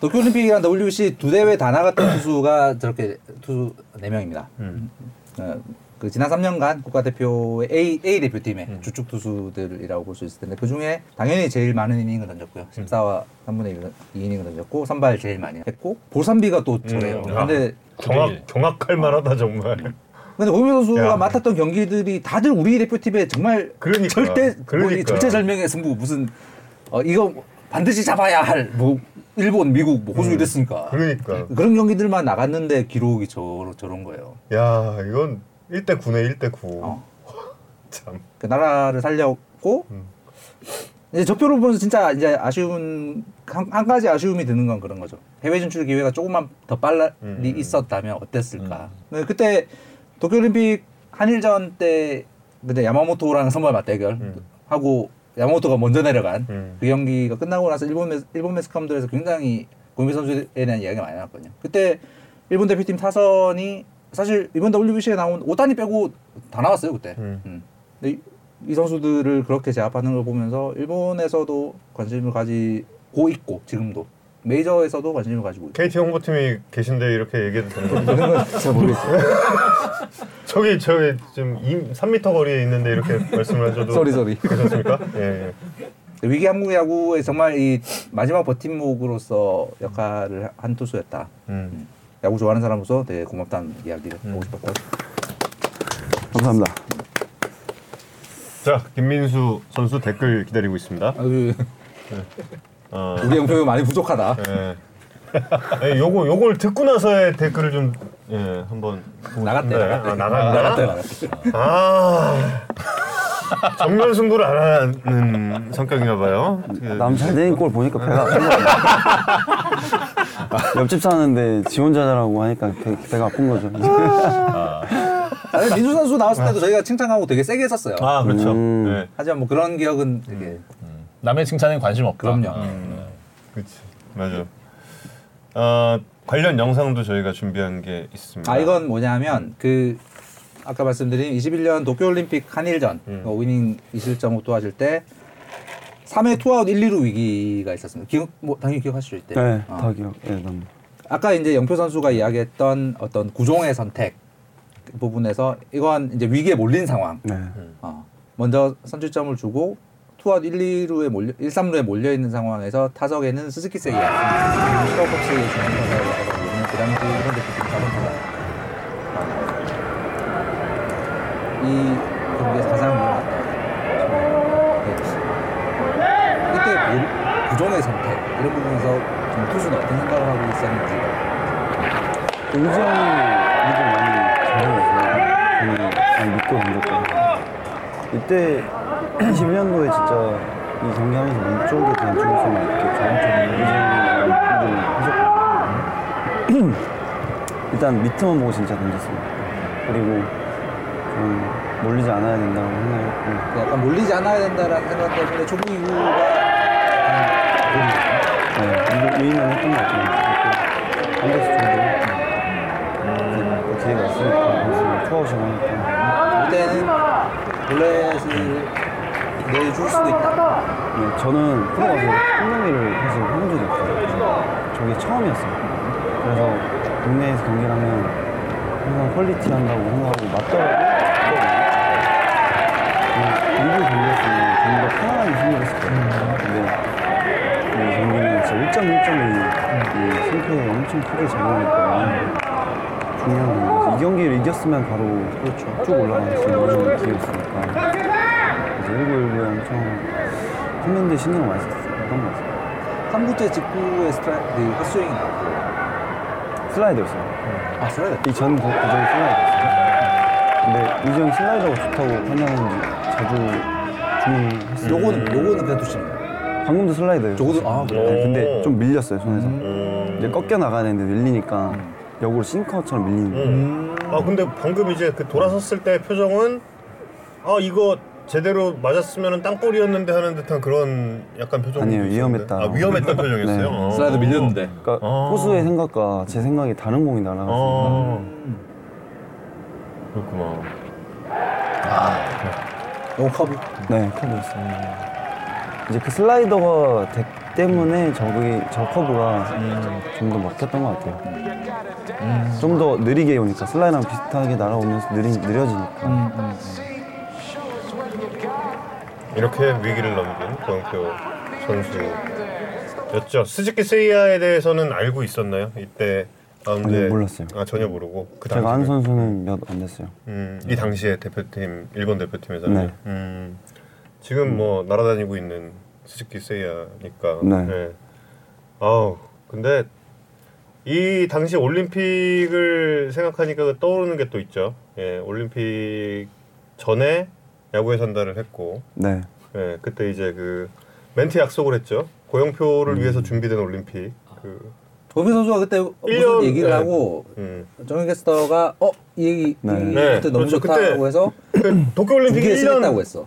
도쿄올림픽이랑 WBC 두 대회 다 나갔던 투수가 저렇게 투수 4명입니다. 음. 어, 그 지난 3년간 국가대표의 A, A 대표팀의 음. 주축 투수들이라고 볼 수 있을 텐데 그 중에 당연히 제일 많은 이닝을 던졌고요. 음. 14와 3분의 2 이닝을 던졌고 선발 제일 많이 했고 보쌈비가 또 저래요. 음. 근데 경악 경악할 만하다 정말. 근데 고민 선수가 야. 맡았던 경기들이 다들 우리 대표팀에 정말 그러니까. 절대 그러니까. 뭐 절체절명의 승부 무슨 어, 이거 반드시 잡아야 할 뭐 일본, 미국, 뭐 호주 음. 이랬으니까 그러니까. 그런 경기들만 나갔는데 기록이 저, 저런 거예요. 야 이건 1대 9네 1대 9. 어. 참. 그 나라를 살렸고 음. 이제 저 표를 보면서 진짜 이제 아쉬운 한, 한 가지 아쉬움이 드는 건 그런 거죠. 해외 진출 기회가 조금만 더 빨리 음. 있었다면 어땠을까. 근데 그때 도쿄올림픽 한일전 때 그때 야마모토랑 선발 맞대결 음. 하고 야마모토가 먼저 내려간 음. 그 경기가 끝나고 나서 일본 매스, 일본 매스컴들에서 굉장히 고미 선수에 대한 이야기가 많이 나왔거든요. 그때 일본 대표팀 타선이 사실 이번 WBC에 나온 오단이 빼고 다 나왔어요 그때. 음. 음. 근데 이, 이 선수들을 그렇게 제압하는 걸 보면서 일본에서도 관심을 가지고 있고 지금도 메이저에서도 관심을 가지고 있고 KT 홍보팀이 계신데 이렇게 얘기해도 되는 거죠? 잘 모르겠어요. 저기 저기 지금 2, 3m 거리에 있는데 이렇게 말씀을 하셔도 sorry, sorry. 괜찮습니까? 예. 예. 위기 한국 야구에 정말 이 마지막 버팀목으로서 역할을 한 투수였다. 음. 야구 좋아하는 사람으로서 되게 고맙다는 이야기를 하고 싶었고 감사합니다. 자 김민수 선수 댓글 기다리고 있습니다. 아유, 어, 우리 형표 많이 부족하다. 예. 예, 요거 요걸 듣고 나서의 댓글을 좀 예, 한번 나갔대, 싶은데. 나갔대. 아? 나갔대, 나갔대. 아 정면 승부를 안 하는 성격인가 봐요. 그, 남잘 되는 꼴 보니까 배가. 옆집 사는데 지 혼자 자라고 하니까 배, 배가 아픈 거죠. 아니, 민수 선수 나왔을 때도 저희가 칭찬하고 되게 세게 했었어요. 아 그렇죠. 음. 네. 하지만 뭐 그런 기억은 되게 남의 칭찬에 관심 없다. 그럼요. 음. 그렇지 맞아. 어, 관련 영상도 저희가 준비한 게 있습니다. 아 이건 뭐냐면 그 아까 말씀드린 21년 도쿄올림픽 한일전 음. 어, 6이닝 이실점 호투하실 때 3회 투아웃 1, 2루 위기가 있었습니다. 기억 뭐 당연히 기억하시죠 이때. 네, 어. 다 기억. 예, 남. 아까 이제 영표 선수가 이야기했던 어떤 구종의 선택 그 부분에서 이건 이제 위기에 몰린 상황. 네. 어, 먼저 선취점을 주고 투아웃 1, 2루에 몰려 1, 3루에 몰려 있는 상황에서 타석에는 스즈키 세이야. 슈퍼컵스의 중앙 타자라고 있는 그 당시 이런 대표팀 사번 타자. 이 경기에서 가장 유명했던 그때 그 구종의 이런 부분에서 좀 투수는 어떤 생각을 하고 있었는지 은지형이 좀 많이 잘해서 저는 많이 믿고 던졌거든요. 이때 21년도에 진짜 이 경기하면서 몸 쪽에 대한 중요성을 이렇게 전적으로 하셨거든요. 일단 밑에만 보고 진짜 던졌습니다. 그리고 좀 몰리지 않아야 된다고 생각했고 약간 몰리지 않아야 된다라는 생각 때문에 초구 이후가 네, 위인을 했던 것 같아요. 한 대씩 정도 음, 기회가 있으니까 그래서 투아웃이 나니까 이때는 볼넷을 내줄 수도 있다. 네, 저는 프로 가서 한 경기를 사실 해본 적이 없어요. 저게 처음이었어요. 그래서 국내에서 경기를 하면 항상 퀄리티 한다고 생각하고 맞더라도 미국 경기였으면 좀 더 편안하게 승리를 했을 거예요. 1.1점이 이 승패에 엄청 크게 작용했거든요. 중요한 경기죠. 이 경기를 이겼으면 바로 그렇죠. 쭉 올라갈 수 있는 기회였으니까. 이제 1919에 엄청 팬분들 신경 많이 썼던 것 같아요. 3구째 직구의 스트라이크, 그 헛스윙이 나왔고. 슬라이더였어요. 아, 스트라이크. 이전 구종이 슬라이더였어요. 근데 이전 슬라이더가 좋다고 판단하는지 자주 주문했어요. 요거는, 요거는 그냥 두시네요. 방금도 슬라이더예요. 저거도- 아, 네, 근데 좀 밀렸어요 손에서. 음. 이제 꺾여 나가야 되는데 밀리니까 역으로 싱커처럼 밀리는 거예요. 음. 아 근데 방금 이제 그 돌아섰을 때 표정은 아 이거 제대로 맞았으면 땅볼이었는데 하는 듯한 그런 약간 표정 아니에요, 위험했다. 아 위험했던 표정이었어요. 네. 어. 슬라이더 밀렸는데. 그러니까 아. 포수의 생각과 제 생각이 다른 공이 날아갔어요. 어. 그렇구나. 요거 커브. 네, 커브였어요. 이제 그 슬라이더가 덱 때문에 저기 저 커브가 좀 더 먹혔던 것 같아요. 좀 더 느리게 오니까 슬라이더랑 비슷하게 날아오면서 느리, 느려지니까. 이렇게 위기를 넘긴 고영표 선수였죠. 스즈키 세이야에 대해서는 알고 있었나요? 이때 가운데 아니요, 몰랐어요. 아 전혀 모르고 그 제가 당시에 선수는 몇 안 됐어요. 음, 이 당시에 대표팀 일본 대표팀에서는 네. 음, 지금 뭐 날아다니고 있는 스즈키 세이야니까. 네. 아우 근데 이 당시 올림픽을 생각하니까 떠오르는 게 또 있죠. 예, 올림픽 전에 야구에 전달을 했고, 네. 예, 그때 이제 그 멘트 약속을 했죠. 고영표를 위해서 준비된 올림픽. 그, 고비 선수가 그때 무슨 얘기를 네. 하고 음. 정현 캐스터가 어? 이 얘기 네. 이 네, 그때 너무 그렇죠. 좋다고 그때 해서 그 도쿄 올림픽이 두개 1년 쓰겠다고 했어.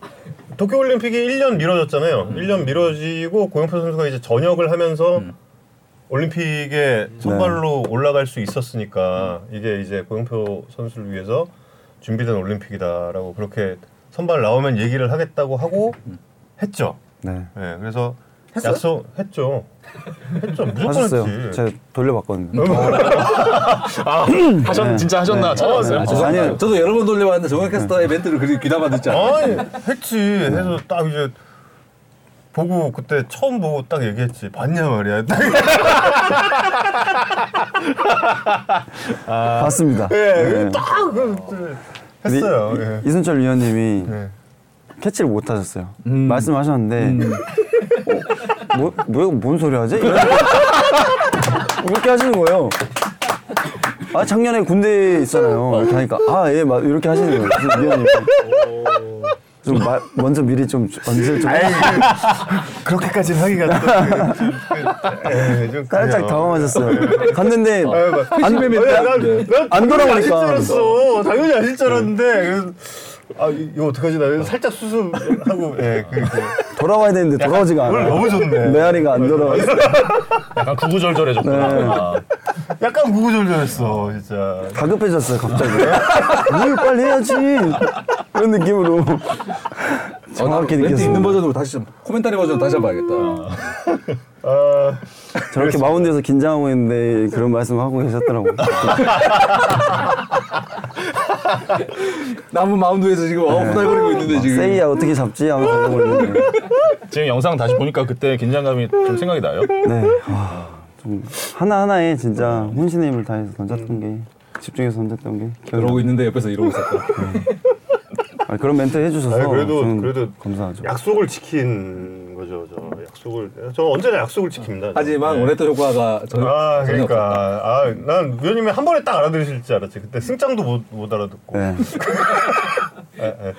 도쿄올림픽이 1년 미뤄졌잖아요. 1년 미뤄지고 고영표 선수가 이제 전역을 하면서 음. 올림픽에 선발로 올라갈 수 있었으니까 이게 이제 고영표 선수를 위해서 준비된 올림픽이다라고 그렇게 선발 나오면 얘기를 하겠다고 하고 했죠. 네. 예, 그래서 했어요? 약속했죠. 했죠. 무조건 하셨어요. 했지. 제가 돌려봤거든요. 아 하셨 진짜 하셨나 찾아왔어요. 아, 네. 저도, 아니 요. 저도 여러 번 돌려봤는데 캐스터의 멘트를 그리 귀담아 듣지 않아요. 아니 했지. 해서 딱 이제 보고 그때 처음 보고 딱 얘기했지. 봤냐 말이야. 딱 봤습니다. 예, 네. 딱 그- 했어요. 예. 이- 이순철 위원님이 네. 캐치를 못 하셨어요. 음. 말씀하셨는데 어, 뭐, 뭐, 뭔 소리 하지? 이렇게, 하시는 거예요. 아 작년에 군대에 있잖아요. 이렇게 하니까 아예 이렇게 하시는 거예요. 위원님 좀 마, 먼저 미리 좀 언질 좀 아이, 그, 그렇게까지는 하기가 또, 좀, 그, 에, 좀 살짝 그래요. 당황하셨어요. 갔는데 안, 돌아오니까. 아실 줄 알았어. 당연히 아실 줄 알았는데. 아, 이- 이거 어떡하지? 나 살짝 수습하고, 예, 그, 그. 돌아와야 되는데 돌아오지가 오늘 않아요. 너무 좋네. 메아리가 안 돌아와요. 약간 구구절절해졌구나. 네. 아, 약간 구구절절했어, 진짜. 다급해졌어요 갑자기. 뭘 빨리 해야지. 그런 느낌으로 정확히 멘트 있는. 버전으로 다시 좀 코멘타리 버전 다시 한번 봐야겠다. 아, 저렇게 마운드에서 긴장하고 있는데 그런 말씀 하고 계셨더라고요. 남은 마운드에서 지금 어, 후달거리고 있는데 지금. 세이야 어떻게 잡지 하면서 그러고 있는데. 지금 영상 다시 보니까 그때 긴장감이 좀 생각이 나요. 네. 와, 좀 하나 하나에 진짜 혼신의 힘을 다해서 던졌던 게 집중해서 던졌던 게 나요. 있는데 옆에서 이러고 있었다. 아, 그런 멘트 해주셔서 아니, 그래도, 그래도 감사하죠. 약속을 지킨 거죠, 저. 약속을. 저 언제나 약속을 지킵니다. 하지만 네. 원했던 효과가 전혀, 아. 그러니까. 아, 난 위원님이 한 번에 딱 알아들으실 줄 알았지. 그때 승장도 못, 못 알아듣고. 네. 예, 예.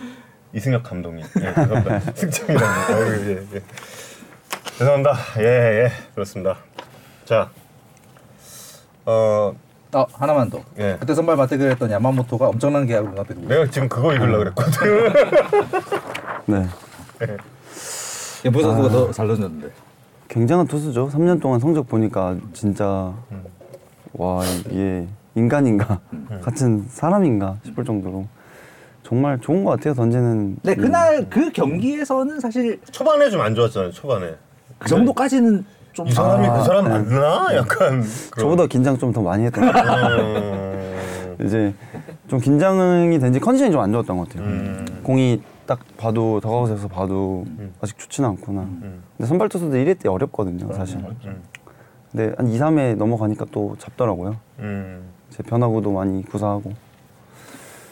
이승엽 감독님. 예, 죄송합니다. 승장이라니. 아유, 예, 예. 죄송합니다. 예, 예. 그렇습니다. 자, 어, 아, 하나만 더. 예. 그때 선발 맞대결 했던 야마모토가 엄청난 계약을 눈앞에 두고 내가 지금 그거 읽으려고 그랬거든. 네. 연보 선수가 더잘 던졌는데. 굉장한 투수죠. 3년 동안 성적 보니까 진짜 와 이게 인간인가 같은 사람인가 싶을 정도로 정말 좋은 것 같아요. 던지는. 근데 그날 그 경기에서는 사실 초반에 좀 안 좋았잖아요, 초반에. 그 정도까지는 좀이 사람이 아, 그 사람 맞나? 약간. 저보다 긴장 좀 더 많이 했던 것 같아요. 음, 이제 좀 긴장이 된지 컨디션이 좀 안 좋았던 것 같아요. 음. 공이 딱 봐도 더가웃에서 봐도 아직 좋지는 않구나. 음. 근데 선발 투수도 1회 때 어렵거든요, 사실. 음. 근데 한 2, 3회 넘어가니까 또 잡더라고요. 음. 제 변화구도 많이 구사하고.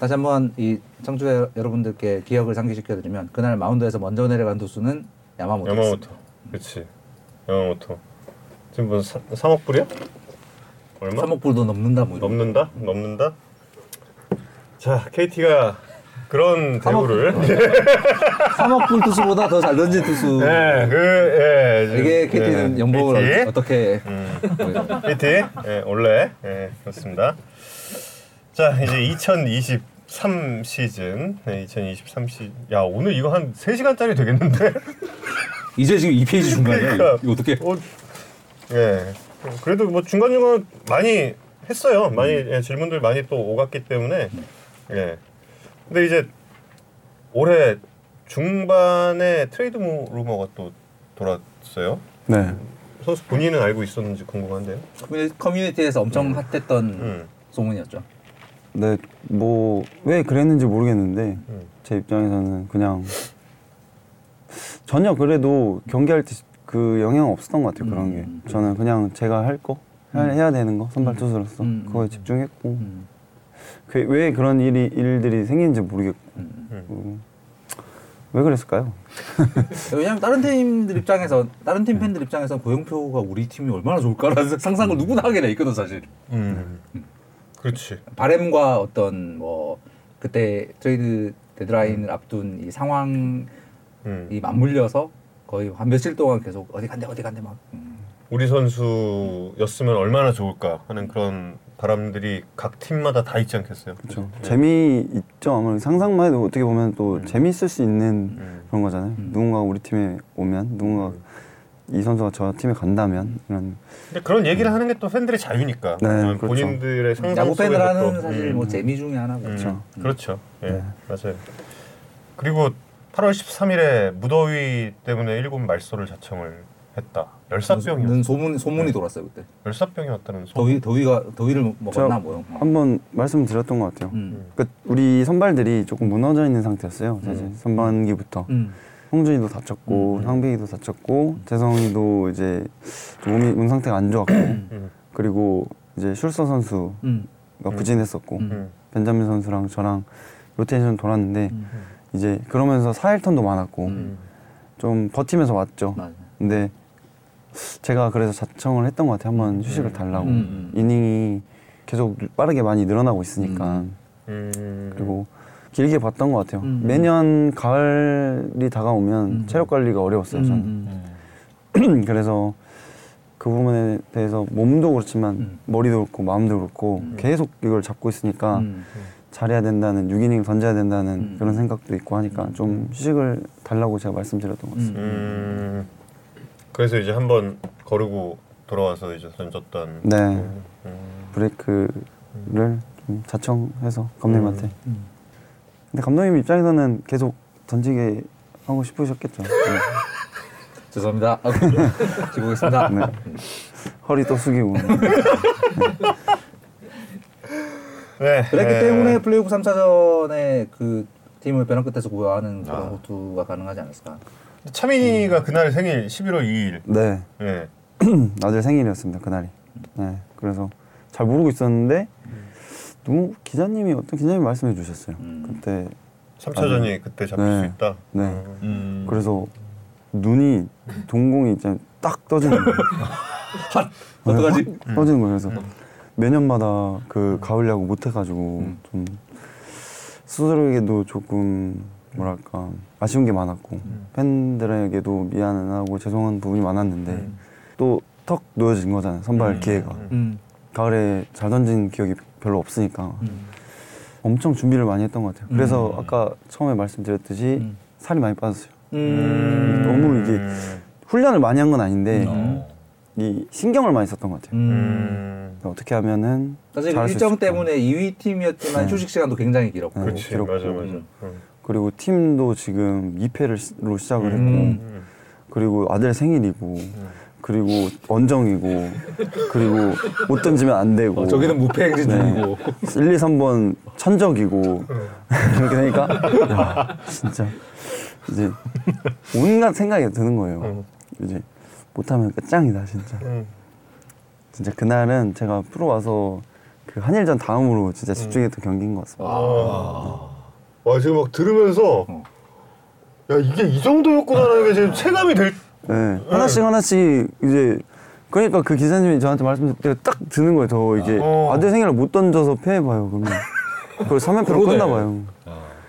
다시 한번 이 청취자 여러분들께 기억을 상기시켜드리면 그날 마운드에서 먼저 내려간 투수는 야마모토였습니다. 야마모토. 그렇지. 야마모토. 지금 뭐 3억 불이야? 얼마? 3억 불도 넘는다 뭐 이런. 넘는다? 넘는다? 자, KT가 그런 대우를 3억 불 투수보다 더 잘 던진 투수. 네, 그 예. 이게 KT는 예, 연봉을 KT. 어떻게 음. KT 예, 원래 예, 그렇습니다. 자, 이제 2023 시즌. 네, 2023 시. 야, 오늘 이거 한 3 시간짜리 되겠는데? 이제 지금 2페이지 중간이야. 그러니까. 이거 어떻게? 어, 예. 그래도 뭐 중간 중간 많이 했어요. 많이 예, 질문들 많이 또 오갔기 때문에 예. 근데 이제 올해 중반에 트레이드 모- 루머가 또 돌았어요. 네. 선수 본인은 알고 있었는지 궁금한데요. 커뮤니- 커뮤니티에서 엄청 핫했던 음. 소문이었죠. 네, 뭐 왜 그랬는지 모르겠는데 음. 제 입장에서는 그냥 전혀 그래도 경기할 때 그 영향 없었던 것 같아요 그런 음. 게 저는 그냥 제가 할 거 해야 되는 거 선발 투수로서 음. 그거에 집중했고 음. 그, 왜 그런 일이 일들이 생기는지 모르겠고 음. 음, 왜 그랬을까요? 왜냐면 다른 팀들 입장에서 다른 팀 팬들 입장에서 고영표가 우리 팀이 얼마나 좋을까라는 상상을 누구나 하게 돼 있거든 사실. 음. 그렇지. 바램과 어떤 뭐 그때 트레이드 데드라인을 앞둔 이 상황 이 음. 맞물려서 거의 한 며칠 동안 계속 어디 간대 어디 간대 막. 음. 우리 선수였으면 얼마나 좋을까 하는 그런 바람들이 각 팀마다 다 있지 않겠어요. 그렇죠. 예. 재미 있죠. 아무래도 상상만 해도 어떻게 보면 또 재미있을 수 있는 음. 그런 거잖아요. 누군가 우리 팀에 오면 누군가 이 선수가 저 팀에 간다면 이런 근데 그런 얘기를 하는 게 또 팬들의 자유니까. 네, 어, 그렇죠. 본인들의 상상 야구 팬을 속에서 하는 또, 사실 음. 뭐 재미 중에 하나고. 그렇죠. 그렇죠. 예, 네. 맞아요. 그리고 8월 13일에 무더위 때문에 일본 말소를 자청을 했다. 열사병이 는 소문 소문이 돌았어요 그때. 열사병이 왔다는 소문. 더위 더위가 더위를 먹었나 뭐요. 한번 말씀드렸던 것 같아요. 음. 그 우리 선발들이 조금 무너져 있는 상태였어요. 사실 선반기부터 음. 홍준이도 다쳤고 상빈이도 다쳤고 재성이도 이제 좀 몸이 몸 상태가 안 좋았고 음. 그리고 이제 슐서 선수가 음. 부진했었고 음. 벤자민 선수랑 저랑 로테이션 돌았는데 음. 이제 그러면서 4일턴도 많았고 음. 좀 버티면서 왔죠. 맞아. 근데 제가 그래서 자청을 했던 것 같아요. 한번 휴식을 달라고 음, 음. 이닝이 계속 빠르게 많이 늘어나고 있으니까 음. 그리고 길게 봤던 것 같아요. 음. 매년 가을이 다가오면 음. 체력 관리가 어려웠어요. 저는 음. 음. 그래서 그 부분에 대해서 몸도 그렇지만 음. 머리도 그렇고 마음도 그렇고 계속 이걸 잡고 있으니까 음. 잘해야 된다는 6이닝 던져야 된다는 음. 그런 생각도 있고 하니까 좀 휴식을 달라고 제가 말씀드렸던 것 같습니다. 음. 그래서 이제 한번 거르고 돌아와서 이제 던졌던. 네. 음. 음. 브레이크를 좀 자청해서 감독님한테. 음. 근데 감독님 입장에서는 계속 던지게 하고 싶으셨겠죠. 네. 죄송합니다. 지고 오겠습니다. 네. 허리 또 숙이고. 네. 그랬기 네. 때문에 플레이오프 3차전에 그 팀을 벼랑 끝에서 구호하는 그런 아. 호투가 가능하지 않았을까? 차민이가 그날 생일 11월 2일. 네. 예. 아들 생일이었습니다 그날이. 네. 그래서 잘 모르고 있었는데 누구 기자님이 어떤 기자님이 말씀해 주셨어요. 음. 그때 3차전이 그때 잡힐 네. 수 있다. 네. 음. 음. 그래서 눈이 동공이 이제 딱 떠지는 거예요. 어떡하지? 네, 확 떠지는 거예요. 그래서 매년마다 그 가을 야구 못 해가지고 좀 스스로에게도 조금 뭐랄까 아쉬운 게 많았고 팬들에게도 미안하고 죄송한 부분이 많았는데 또턱 놓여진 거잖아요 선발 음. 기회가 음. 가을에 잘 던진 기억이 별로 없으니까 음. 엄청 준비를 많이 했던 것 같아요. 그래서 음. 아까 처음에 말씀드렸듯이 음. 살이 많이 빠졌어요. 음. 너무 이게 훈련을 많이 한 건 아닌데 어. 이 신경을 많이 썼던 것 같아요. 음. 어떻게 하면은 사실 일정 있을까. 때문에 2위 팀이었지만 네. 휴식 시간도 굉장히 길었고. 네. 그렇지. 길었고. 맞아 맞아. 음. 음. 그리고 팀도 지금 2패로 시작을 했고 음. 그리고 아들 생일이고 그리고 원정이고 그리고 못 던지면 안 되고 어, 저기는 무패 행진 네. 중이고. 1, 2, 3번 천적이고 이렇게 되니까 야, 진짜 이제 온갖 생각이 드는 거예요. 음. 이제 못하면 끝장이다 진짜. 음. 진짜 그날은 제가 프로 와서 그 한일전 다음으로 진짜 집중했던 경기인 것 같습니다. 아. 와 지금 막 들으면서 어. 야 이게 이 정도였구나라는 게 지금 체감이 될. 네, 하나씩 하나씩 이제 그러니까 그 기사님이 저한테 말씀드릴 때딱 드는 거예요. 더 이게 어. 아들 생일을 못 던져서 패해봐요. 그러면 그걸 3연패로 그러네. 끝나봐요.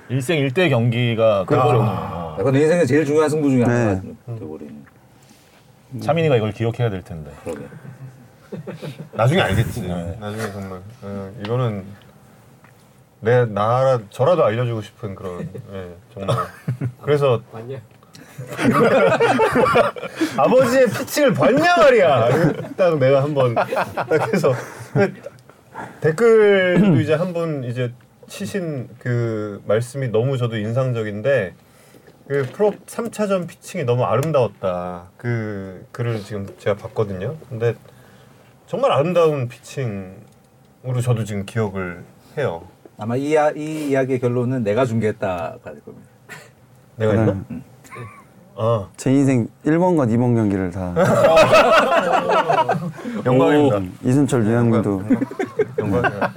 일생 일대 경기가 그거죠. 어. 약간 내 인생의 제일 중요한 승부 중에 네. 하나가 돼버린. 차민이가 이걸 기억해야 될 텐데. 그러게. 나중에 알겠지. 네. 나중에 정말 어, 이거는 내 나라 저라도 알려주고 싶은 그런 예, 정말. 그래서 맞냐? 아버지의 피칭을 봤냐 말이야. 딱 내가 한번 딱 해서 댓글도 이제 한분 이제 치신 그 말씀이 너무 저도 인상적인데 그 프로 3차전 피칭이 너무 아름다웠다. 그 글을 지금 제가 봤거든요. 근데 정말 아름다운 피칭으로 저도 지금 기억을 해요. 아마 이, 이야, 이 이야기의 결론은 내가 중계했다가 될 겁니다. 내가 했나? 네. 아제 인생 1번과 2번 경기를 다 영광입니다. 이순철 위원님도 영광이야.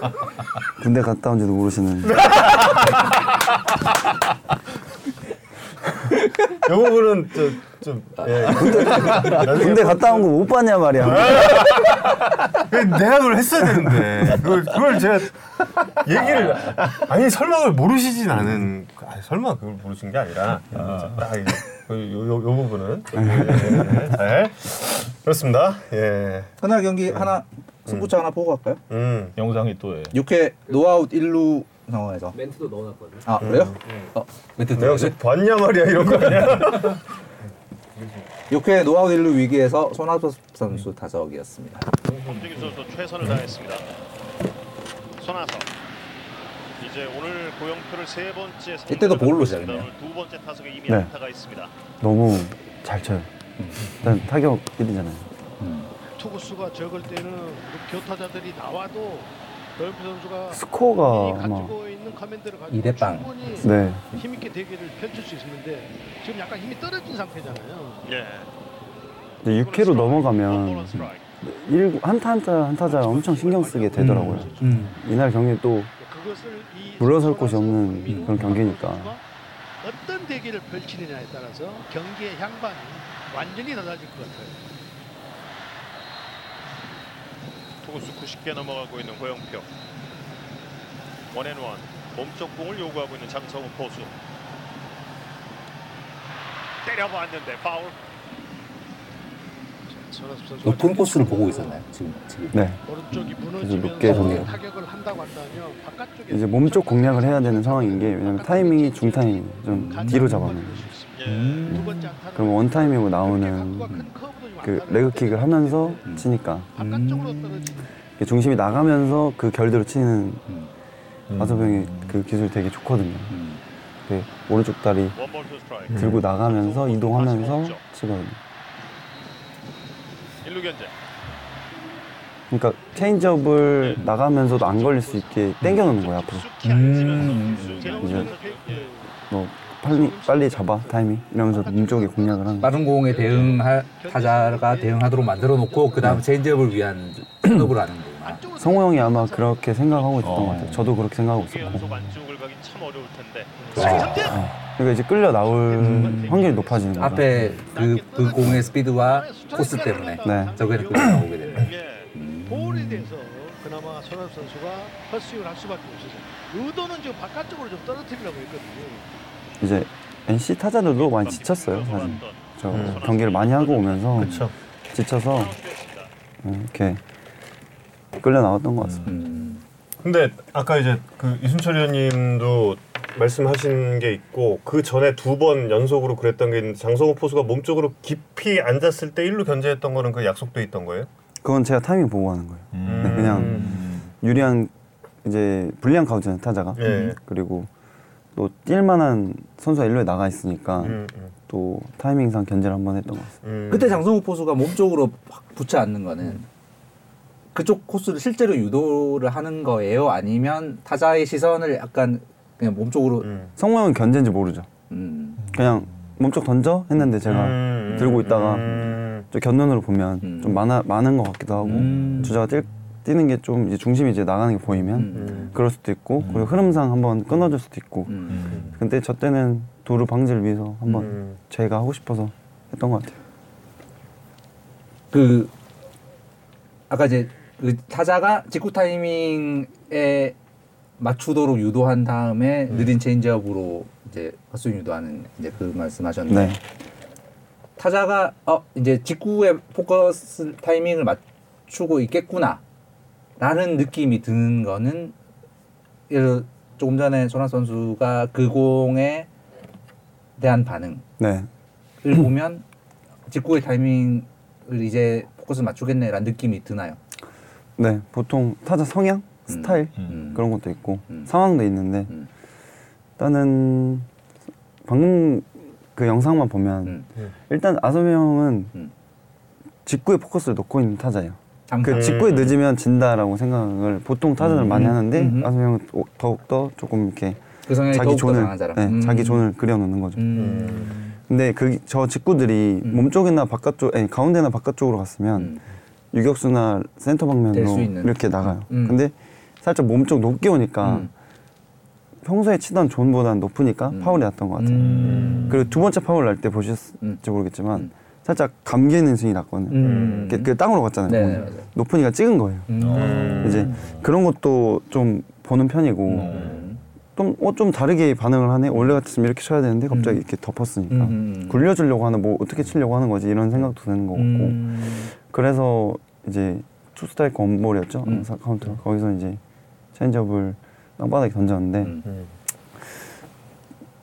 군대 갔다 온 지도 모르시는 이 부분은 좀 좀 예. 나중에 군대 갔다 온 거 못 봤냐 말이야. 그 내가 그걸 했어야 되는데. 그걸, 그걸 제가 얘기를 아니 설마 그걸 모르시진 않은 아니 설마 그걸 모르신 게 아니라. 딱 이제 그 요, 요, 요 부분은. 예, 예, 잘 그렇습니다. 예. 그날 경기 하나 승부처 하나 보고 갈까요? 음. 영상이 또 예. 6회 노아웃 1루 상황에서 멘트도 넣어놨거든. 아 그래요? 어 멘트 내가 혹시 봤냐 말이야 이런 거 아니야 6회 노아웃 1루 위기에서 손아섭 선수 타석이었습니다. 김준기 선수 최선을 다했습니다. 손아섭 이제 오늘 고영표를 세 번째 이때도 볼로 시작했네요. 오늘 두 번째 타석에 이미 네. 안타가 있습니다. 너무 잘 쳐요. 일단 타격 1위잖아요. 투구수가 적을 때는 그 교타자들이 나와도 스코어가 가지고 이대 빵. 충분히 네 힘 있게 대결을 펼칠 수 있었는데 지금 약간 힘이 떨어진 상태잖아요. 예. 근데 6회로 넘어가면 일 한타 한타 한타자 엄청 신경 쓰게 되더라고요. 음. 이날 경기 또 물러설 곳이 없는 민호 그런 경기니까. 어떤 대결을 펼치느냐에 따라서 경기의 향방이 완전히 달라질 것 같아요. 투구수 90개 넘어가고 있는 고영표. 원앤원 몸쪽 공을 요구하고 있는 장성우 포수. 때려봤는데 파울. 높은 코스를 보고 있었나요? 지금 지금. 네 오른쪽이 무너지면서 높게. 타격을 한다고 한다면 바깥쪽에 이제 몸쪽 공략을 해야 되는 상황인 게 왜냐면 타이밍이 중 타이밍 좀 뒤로 잡아놓은 음. 두 번째 안타는 그럼 원 타이밍으로 나오는 큰 그 레그킥을 하면서 음. 치니까 음. 중심이 나가면서 그 결대로 치는 음. 아서병이 그 기술 되게 좋거든요. 음. 그 오른쪽 다리 들고 나가면서 이동하면서 치거든요. 1루 견제 그러니까 체인지업을 나가면서도 안 걸릴 수 있게 당겨 놓는 거예요 앞으로. 음. 이제 뭐 빨리 빨리 잡아 타이밍 이러면서 몸 쪽에 공략을 하는. 빠른 공에 대응할 타자가 대응하도록 만들어 놓고 그 다음 체인지업을 위한 셋업을 하는 거구나. 성호 형이 아마 그렇게 생각하고 있었던 어. 것 같아요. 저도 그렇게 생각하고 있었고. 어려울 텐데 그러니까 이제 끌려 나올 확률이 높아지는 거죠. 앞에 그, 그 공의 스피드와 코스 때문에 네. 저게 끌려 나오게 되네. 예. 볼에 대해서 그나마 선수가 헛스윙을 할 수밖에 없어서 의도는 지금 바깥쪽으로 좀 떨어뜨리려고 했거든요. 이제 NC 타자들도 많이 지쳤어요. 사실 저 음. 경기를 많이 하고 오면서 그렇죠. 지쳐서 음, 이렇게 끌려 나왔던 것 같습니다. 음. 근데 아까 이제 그 이순철 의원님도 말씀하신 게 있고 그 전에 두 번 연속으로 그랬던 게 있는데 장성호 포수가 몸쪽으로 깊이 앉았을 때 1루 견제했던 거는 그 약속돼 있던 거예요? 그건 제가 타이밍 보고 하는 거예요. 네, 그냥 유리한 이제 불리한 카운트는 타자가 예. 그리고 또 뛸만한 선수가 일루에 나가 있으니까 음, 음, 또 타이밍상 견제를 한번 했던 것 같습니다. 음. 그때 장성우 포수가 몸쪽으로 확 붙여 앉는 거는 그쪽 코스를 실제로 유도를 하는 거예요? 아니면 타자의 시선을 약간 그냥 몸쪽으로 음. 성우 형은 견제인지 모르죠. 음. 그냥 몸쪽 던져 했는데 제가 음, 들고 있다가 음. 저 곁눈으로 보면 음. 좀 많아 많은 것 같기도 하고 음. 주자가 뛸, 뛰는 게좀 이제 중심이 이제 나가는 게 보이면 음. 그럴 수도 있고 그리고 흐름상 한번 끊어줄 수도 있고 음. 근데 저 때는 도루 방지를 위해서 한번 음. 제가 하고 싶어서 했던 것 같아요. 그 아까 이제 그 타자가 직구 타이밍에 맞추도록 유도한 다음에 느린 체인지업으로 이제 헛스윙 유도하는 이제 그 말씀하셨는데 네. 타자가 어 이제 직구의 포커스 타이밍을 맞추고 있겠구나 라는 느낌이 드는 거는 예를 조금 전에 손아 선수가 그 공에 대한 반응을 네. 보면 직구의 타이밍을 이제 포커스 맞추겠네라는 느낌이 드나요? 네. 보통 타자 성향, 스타일 음. 그런 것도 있고 음. 상황도 있는데 음. 일단은 방금 그 영상만 보면 음. 일단 아섭이 형은 음. 직구에 포커스를 놓고 있는 타자예요. 그 직구에 늦으면 진다라고 생각을 보통 타자들 많이 하는데 음. 아섭이 형은 오- 더욱더 조금 이렇게 그 자기 존을. 네, 음. 자기 존을 그려놓는 거죠. 음. 근데 그 저 직구들이 음. 몸쪽이나 바깥쪽, 아니 가운데나 바깥쪽으로 갔으면 음. 유격수나 센터 될 방면으로. 이렇게 나가요. 음. 근데 살짝 몸쪽 높게 오니까 음. 평소에 치던 존보다는 높으니까 음. 파울이 났던 것 같아요. 음. 그리고 두 번째 파울 날 때 보셨을지 음. 모르겠지만 음. 살짝 감기는 스윙이 났거든요. 음. 그, 그 땅으로 갔잖아요. 네. 네. 높으니까 찍은 거예요. 음. 이제 그런 것도 좀 보는 편이고 음. 좀, 어, 좀 다르게 반응을 하네. 원래 같으면 이렇게 쳐야 되는데 갑자기 음. 이렇게 덮었으니까 음. 굴려주려고 하는 뭐 어떻게 치려고 하는 거지 이런 생각도 드는 거 같고 음. 그래서 이제 투스트라이크 원볼이었죠 음. 사 카운트 거기서 이제 체인지업을 땅바닥에 던졌는데 음. 음.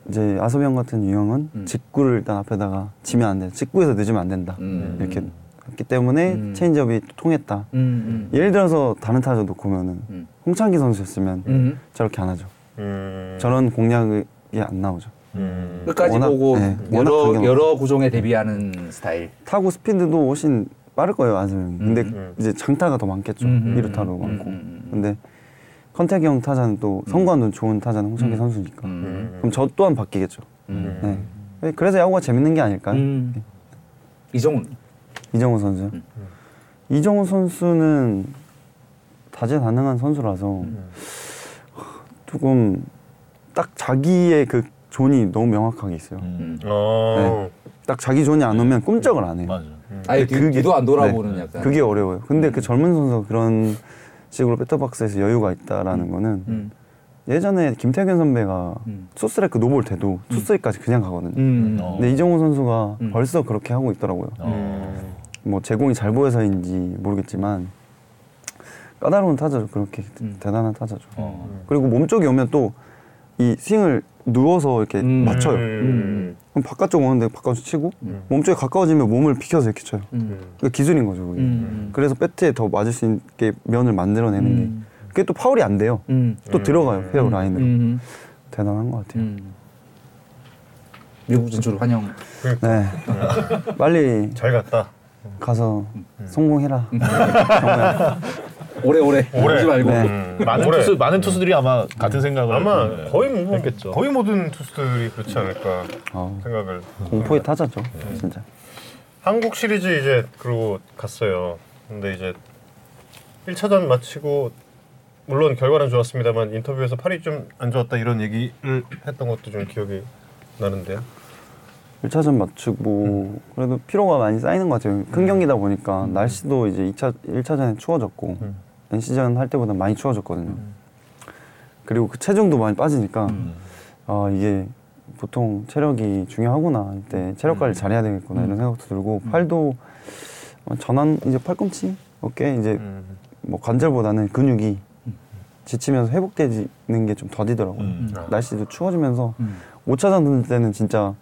이제 아섭이 형 같은 유형은 음. 직구를 일단 앞에다가 지면 안 돼. 직구에서 늦으면 안 된다. 음. 이렇게 했기 때문에 음. 체인지업이 통했다. 음. 예를 들어서 다른 타자 놓고 면은 음. 홍창기 선수였으면 음. 저렇게 안 하죠. 음. 저런 공략이 안 나오죠. 음. 끝까지 워낙, 보고 네, 여러 여러 구종에 대비하는 스타일. 타구 스피드도 훨씬 빠를 거예요 안승. 근데 음. 이제 장타가 더 많겠죠. 음. 이루타도 음. 많고. 음. 근데 컨택형 타자는 또 성과도 좋은 타자는 홍창기 음. 선수니까. 음. 그럼 저 또한 바뀌겠죠. 음. 네. 그래서 야구가 재밌는 게 아닐까요? 음. 이정후. 이정후 선수요. 음. 이정후 선수는 다재다능한 선수라서 음. 조금 딱 자기의 그 존이 너무 명확하게 있어요. 음. 어. 딱 자기 존이 안 오면 꿈쩍을 안 해요. 맞아. 아예 뒤, 그게- 뒤도 안 돌아보는 네. 약간. 그게 어려워요. 근데 그 젊은 선수가 그런 식으로 배터박스에서 여유가 있다라는 거는 음. 예전에 김태균 선배가 음. 투스트라이크 노볼 때도 투스트라이크까지 그냥 가거든요. 음. 어. 근데 이정우 선수가 음. 벌써 그렇게 하고 있더라고요. 어. 뭐 제공이 잘 보여서인지 모르겠지만 까다로운 타자죠. 그렇게 음. 대단한 타자죠. 어. 그리고 몸쪽이 오면 또 이 스윙을 누워서 이렇게 음. 맞춰요. 음. 그럼 바깥쪽 오는데 바깥쪽 치고 음. 몸쪽에 가까워지면 몸을 비켜서 이렇게 쳐요. 음. 그게 기술인 거죠. 그게. 음. 그래서 배트에 더 맞을 수 있게 면을 만들어내는 음. 게 그게 또 파울이 안 돼요. 음. 또 음. 들어가요 페어 라인으로. 음. 대단한 것 같아요. 음. 미국 진출 환영. 네. 빨리 잘 갔다. 가서 음. 성공해라. 오래오래 오래. 오지 말고. 네. 음. 많은 올해. 투수 많은 투수들이 아마 같은 생각을 아마 네, 거의 뭐 했겠죠. 거의 모든 투수들이 그렇지 않을까 아, 생각을. 공포의 타자죠. 네. 진짜. 한국 시리즈 이제 그러고 갔어요. 근데 이제 1차전 마치고 물론 결과는 좋았습니다만 인터뷰에서 팔이 좀 안 좋았다 이런 얘기를 했던 것도 좀 기억이 나는데요. 1차전 맞추고 그래도 피로가 많이 쌓이는 것 같아요. 큰 경기다 보니까 음. 날씨도 이제 2차 1차전에 추워졌고 음. NC전 할 때보다 많이 추워졌거든요. 그리고 그 체중도 많이 빠지니까 음. 아 이게 보통 체력이 중요하구나 이때 체력 음. 관리 잘해야 되겠구나 이런 생각도 들고 팔도 어, 전환 이제 팔꿈치 어깨 이제 음. 뭐 관절보다는 근육이 지치면서 회복되는 게 좀 더디더라고요. 음. 날씨도 추워지면서 음. 5차전 던질 때는 진짜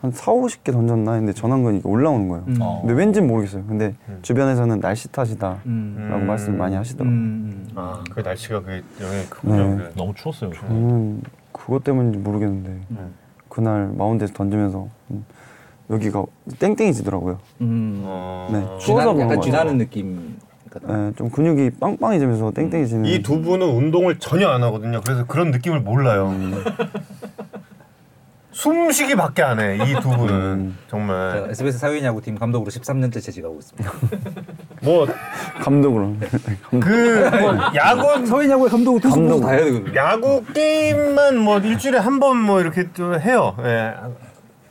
한 4, 50개 던졌나 했는데 전완근이 이게 올라오는 거예요. 음. 어. 근데 왠지는 모르겠어요. 근데 음. 주변에서는 날씨 탓이다 음. 라고 음. 말씀 많이 하시더라고요. 음. 아, 그 날씨가 그 영향이 크군요. 네. 너무 추웠어요. 저는 그것 때문인지 모르겠는데 음. 그날 마운드에서 던지면서 음, 여기가 땡땡해지더라고요. 음. 어. 네. 추워서 그런 약간 거 쥐나는 느낌. 네, 좀 근육이 빵빵해지면서 땡땡해지는 이 두 분은 운동을 전혀 안 하거든요. 그래서 그런 느낌을 몰라요. 숨쉬기 밖에 안 해. 이 두 분은 음. 저 정말 SBS 사회야구 팀 감독으로 13년째 재직하고 있습니다. 뭐 감독으로 그뭐 야구 사회야구의 감독을 투수 감독. 다 해야 되거든요. 야구 게임만 뭐 일주일에 한 번 뭐 이렇게 좀 해요. 예.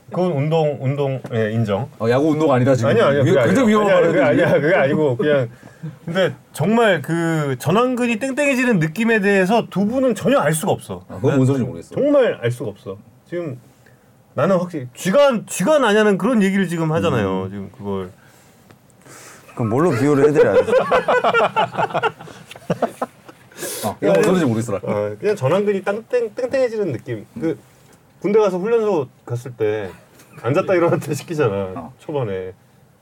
그건 운동 운동 예, 인정. 어, 야구 운동 아니다 지금. 아니야 아니야 위- 그게 굉장히 아니야. 위험한 아니야, 그게. 아니야 그게 아니고 그냥 근데 정말 그 전완근이 땡땡해지는 느낌에 대해서 두 분은 전혀 알 수가 없어. 아, 그건 뭔 소리인지 모르겠어. 정말 알 수가 없어. 지금 나는 확실히 쥐가 쥐가 나냐는 그런 얘기를 지금 하잖아요. 음. 지금 그걸 그럼 뭘로 비유를 해드려야 돼? 어, 이거 뭔 소리인지 모르겠어. 어, 그냥 전완근이 땡땡 땡땡해지는 느낌. 그 군대 가서 훈련소 갔을 때 앉았다 일어났다 시키잖아. 어. 초반에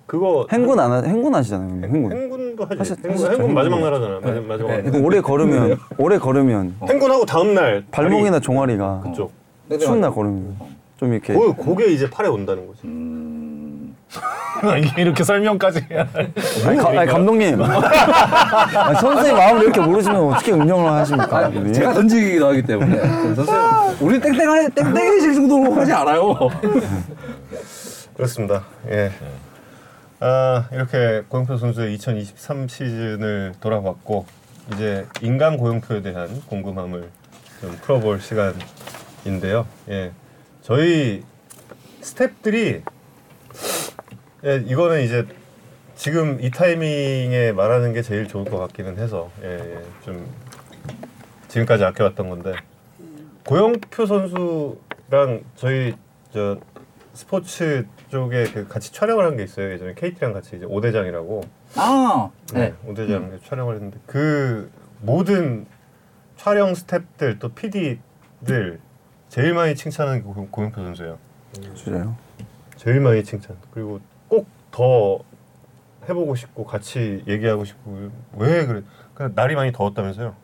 그거 행군 안 하, 행군 하시잖아요. 행군. 행군도 하지. 하셨- 행군, 행군 행군. 마지막 날 하잖아. 마지막 네, 마지막 네. 날. 그 오래 걸으면 오래 걸으면 행군하고 다음 날 발목이나 종아리가 그쪽. 추운 날 걸으면 좀 이렇게 그 그게 이제 팔에 온다는 거지. 음. 이렇게 설명까지 해야. 아니, 가- 아니, 감독님 아니, 선수의 마음을 이렇게 모르시면 어떻게 운영을 하십니까? 아, 제가 던지기도 하기 때문에 선생 우리 땡땡하 땡땡해질 정도로 하지 않아요. 그렇습니다. 예. 아 이렇게 고영표 선수의 2023 시즌을 돌아봤고 이제 인간 고영표에 대한 궁금함을 좀 풀어볼 시간인데요. 예, 저희 스탭들이 예, 이거는 이제 지금 이 타이밍에 말하는 게 제일 좋을 것 같기는 해서 예, 예, 좀 지금까지 아껴왔던 건데 고영표 선수랑 저희 저 스포츠 쪽에 그 같이 촬영을 한 게 있어요. 예전에 KT랑 같이 이제 오대장이라고 아, 네, 네. 오대장 촬영을 했는데 그 모든 촬영 스탭들 또 PD들 제일 많이 칭찬하는 게 고- 고영표 선수예요. 진짜요? 제일 많이 칭찬. 그리고 꼭 더 해보고 싶고 같이 얘기하고 싶고 왜 그래? 그냥 날이 많이 더웠다면서요?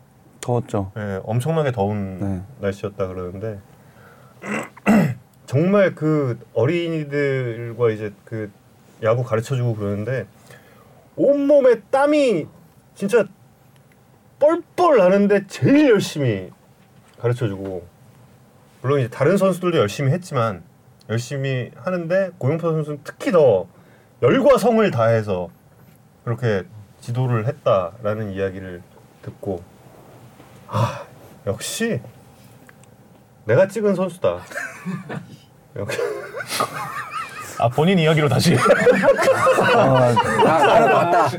더웠죠. 예, 엄청나게 더운 네. 날씨였다 그러는데 정말 그 어린이들과 이제 그 야구 가르쳐주고 그러는데 온 몸에 땀이 진짜 뻘뻘 나는데 제일 열심히 가르쳐주고 물론 이제 다른 선수들도 열심히 했지만 열심히 하는데 고용표 선수는 특히 더 열과 성을 다해서 그렇게 지도를 했다라는 이야기를 듣고 아 역시 내가 찍은 선수다. 아 본인 이야기로 다시 아, 아, 알아봤다.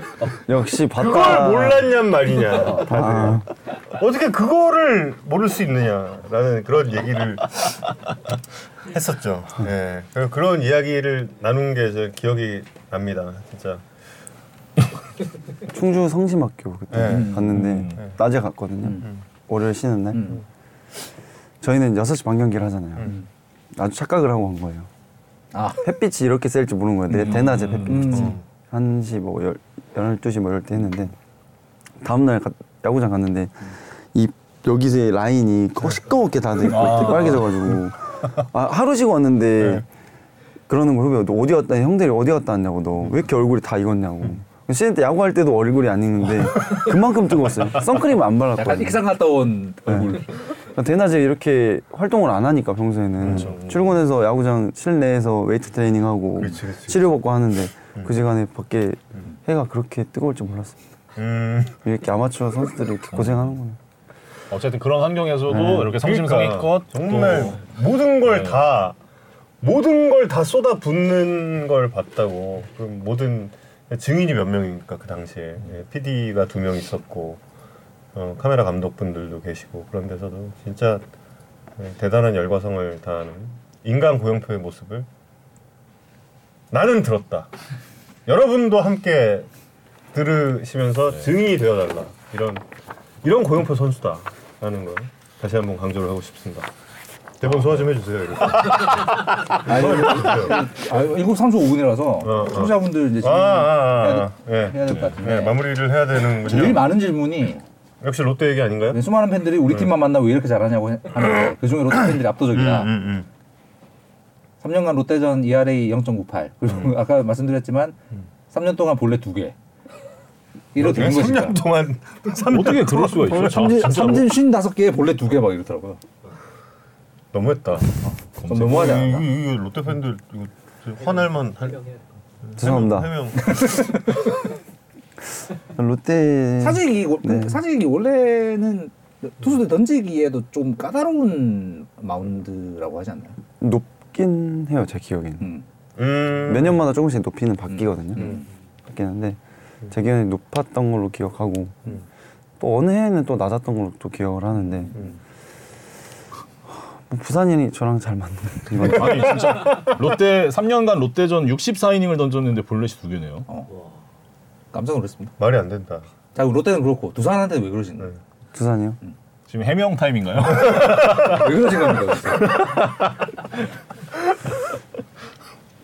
역시 봤다. 그걸 몰랐냔 말이냐. 아, 어떻게 그거를 모를 수 있느냐라는 그런 얘기를 했었죠. 예, 그래서 그런 이야기를 나눈 게저 기억이 납니다. 진짜. 충주 성심학교 그때 네. 갔는데 음. 낮에 갔거든요. 음. 월요일 쉬는 날. 음. 저희는 6시 반 경기를 하잖아요. 음. 아주 착각을 하고 간 거예요. 아, 햇빛이 이렇게 셀줄 모르는 거예요. 대, 대낮에 햇빛이. 음. 1시 뭐 열, 12시 뭐 이럴 때 했는데 다음날 가- 야구장 갔는데 이 여기서의 라인이 거- 시꺼멓게 다 돼 있고 이렇게 빨개져가지고 아, 하루 쉬고 왔는데 그러는 거 후배 너 어디 갔다 형들이 어디 갔다 왔냐고 너 왜 이렇게 얼굴이 다 익었냐고 시즌 때 야구할 때도 얼굴이 안 익는데 그만큼 뜨거웠어요 선크림 안 약간 발랐거든요 익산 갔다 온 얼굴. 그러니까 대낮에 이렇게 활동을 안 하니까 평소에는 출근해서 야구장 실내에서 웨이트 트레이닝하고 그렇지, 그렇지. 치료받고 하는데 그 시간에 밖에 해가 그렇게 뜨거울 줄 몰랐습니다. 음. 이렇게 아마추어 선수들이 이렇게 고생하는구나. 어쨌든 그런 환경에서도 네. 이렇게 성심성의껏 그러니까 정말 모든 걸 네. 다 모든 걸 다 쏟아 붓는 걸 봤다고 그 모든 증인이 몇 명입니까 그 당시에 PD가 두 명 있었고 어, 카메라 감독분들도 계시고 그런 데서도 진짜 네, 대단한 열과성을 다하는 인간 고영표의 모습을 나는 들었다. 여러분도 함께 들으시면서 네. 증인이 되어달라 이런 이런 고영표 선수다라는 걸 다시 한번 강조를 하고 싶습니다. 대본 소화 좀 해주세요. 아니. 아, 일곱 3초 5분이라서 어. 청자분들 이제 아, 지금 아, 아, 해야, 아. 예. 해야 될 것 같은데. 예, 마무리를 해야 되는군요. 제일 많은 질문이 역시 롯데 얘기 아닌가요? 네, 수많은 팬들이 우리 팀만 만나면 왜 이렇게 잘하냐고 해- 하는데 그 중에 롯데 팬들이 압도적이다. 음, 음. 3년간 롯데전 ERA 0.98 그리고 아까 말씀드렸지만 3년 동안 본래 두 개. 이렇 된 것이다. 3년 동안 어떻게 그럴 수가 있어요? 자, 삼진. 삼진 55개에 본래 두 개 막 이러더라고요. 너무했다. 좀 너무하지 이거, 않았나? 이거, 이거 롯데 팬들 이거 화날만 할. 죄송합니다. 해명. 롯데 사직이 고- 네. 사직이 원래는 투수들 던지기에도 좀 까다로운 마운드라고 하지 않나요? 높긴 해요 제 기억에는. 음. 음. 몇 년마다 조금씩 높이는 바뀌거든요. 음. 바뀌는데 제 기억에 높았던 걸로 기억하고 음. 또 어느 해에는 또 낮았던 걸로 또 기억을 하는데 부산인이 저랑 잘 맞는 이건 아니 진짜 롯데 3년간 롯데전 64이닝을 던졌는데 볼넷이 두 개네요. 깜짝 놀랐습니다. 말이 안 된다. 자, 그럼 롯데는 그렇고 두산한테 왜 그러시나요? 네. 부산이요? 지금 해명 타임인가요? 왜 그러신 겁니까?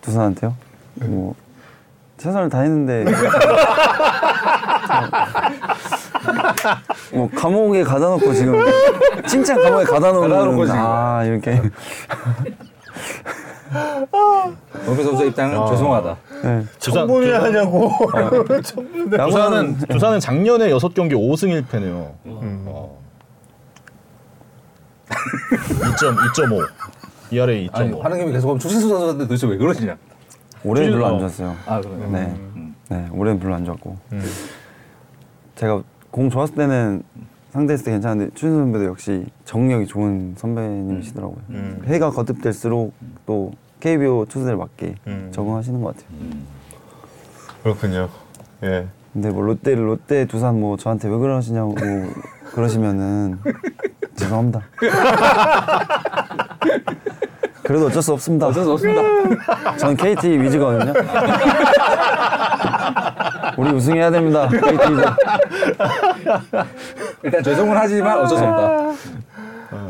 두산한테요? 뭐 최선을 다했는데 뭐 감옥에 가다 놓고 지금 칭찬 감옥에 가다 놓는. 아 이렇게 원표 선수 입장은 죄송하다. 네. 청문회 하냐고. 두산은 두산은 작년에 6경기 5승 1패네요. 어. 2.2.5 ERA 아니 2.5. 하는 김에 계속 하면 추신수 선수한테 도대체 왜 그러시냐? 올해는 별로 안 어. 좋았어요. 아 그래요. 네, 음. 네 올해는 별로 안 좋았고 음. 제가 공 좋았을 때는 상대했을 때 괜찮은데 추신 선배도 역시 정력이 좋은 선배님이시더라고요. 음. 해가 거듭될수록 또 KBO 투수들 맞게 음. 적응하시는 것 같아요. 그렇군요. 예. 근데 뭐 롯데 롯데 두산 뭐 저한테 왜 그러시냐고 그러시면은 죄송합니다. 그래도 어쩔 수 없습니다. 어쩔 수 없습니다. 전 KT 위즈거든요. 우리 우승해야 됩니다. KT 위즈. 일단 죄송은 하지만 어쩔 수 없다.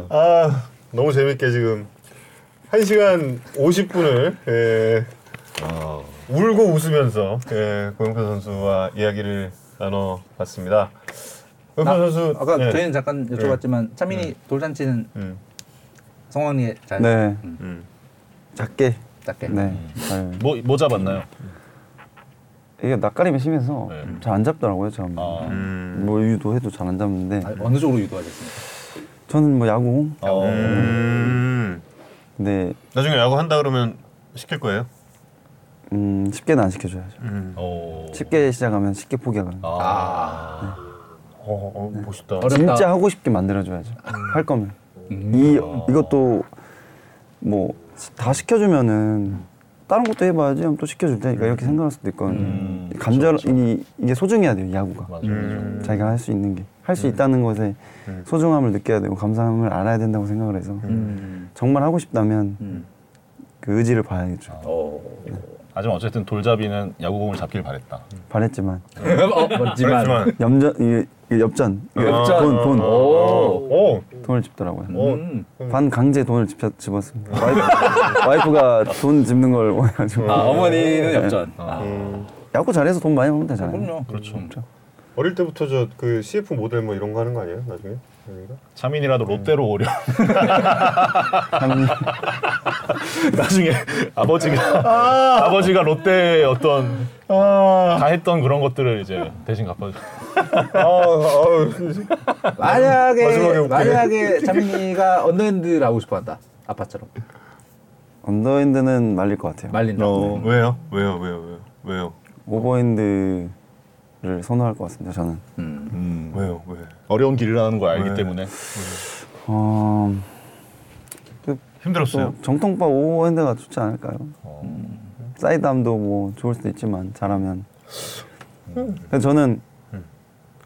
아 너무 재밌게 지금 1 시간 50분을 예, 울고 웃으면서 예, 고영표 선수와 이야기를 나눠봤습니다. 고영표 나- 선수 아까 예. 저희는 잠깐 여쭤봤지만 차민이 돌잔치는 음, 성황리에 잘. 네. 음. 작게. 작게. 네. 잘. 뭐, 뭐 잡았나요? 이게 낯가림이 심해서 네. 잘안 잡더라고요. 처음. 아. 음. 뭐 유도해도 잘 안 잡는데 아, 어느 쪽으로 유도하셨습니까? 저는 뭐 야구. 어. 음. 근데 나중에 야구 한다 그러면 시킬 거예요? 음, 쉽게는 안 시켜줘야죠. 음. 어. 쉽게 시작하면 쉽게 포기하거든요. 아. 어, 어 멋있다. 어렵다. 진짜 하고 싶게 만들어줘야죠. 할 거면. 음. 이 이것도 뭐 다 시켜주면은 다른 것도 해봐야지 하면 또 시켜줄 테니까 이렇게 생각할 수도 있거든요. 음, 간절 그쵸, 그쵸. 이 이게 소중해야 돼요 야구가. 맞아, 맞아. 자기가 할 수 있는 게 할수 있다는 것에 음. 소중함을 느껴야 되고 감사함을 알아야 된다고 생각을 해서 음. 정말 하고 싶다면 음. 그 의지를 봐야겠죠. 어. 하지만 어쨌든 돌잡이는 야구공을 잡길 바랬다. 바랬지만 어. 그렇지만 염전 엽전 이게 엽전. 돈 돈. 오. 오. 돈을 집더라고요. 음. 반 강제 돈을 집, 집었습니다. 와이프, 와이프 가 돈 집는 걸 원해가지고 아, 어머니는 엽전. 아. 음. 야구 잘해서 돈 많이 벌면 되잖아요. 그럼요. 그렇죠. 어릴 때부터 저 그 CF 모델 뭐 이런 거 하는 거 아니에요? 나중에? 여기가? 차민이라도 롯데로 오려. 참 나중에 아버지가 아 버지가 롯데 어떤 다 했던 그런 것들을 이제 대신 갚아줘. 아, 아, 만약에 마지막에 웃기네. 만약에 차민이가 언더핸드를 하고 싶어한다. 아빠처럼 언더핸드는 말릴 것 같아요. 말린다. 어, 왜요? 왜요? 왜요? 왜요? 왜요? 오버핸드를 선호할 것 같습니다. 저는. 음. 음, 왜요? 왜? 어려운 길이라는 걸 알기 왜? 때문에 어, 힘들었어요? 또 정통파 오버핸드가 좋지 않을까요? 어, 사이드암도 뭐 좋을 수도 있지만 잘하면. 근데 저는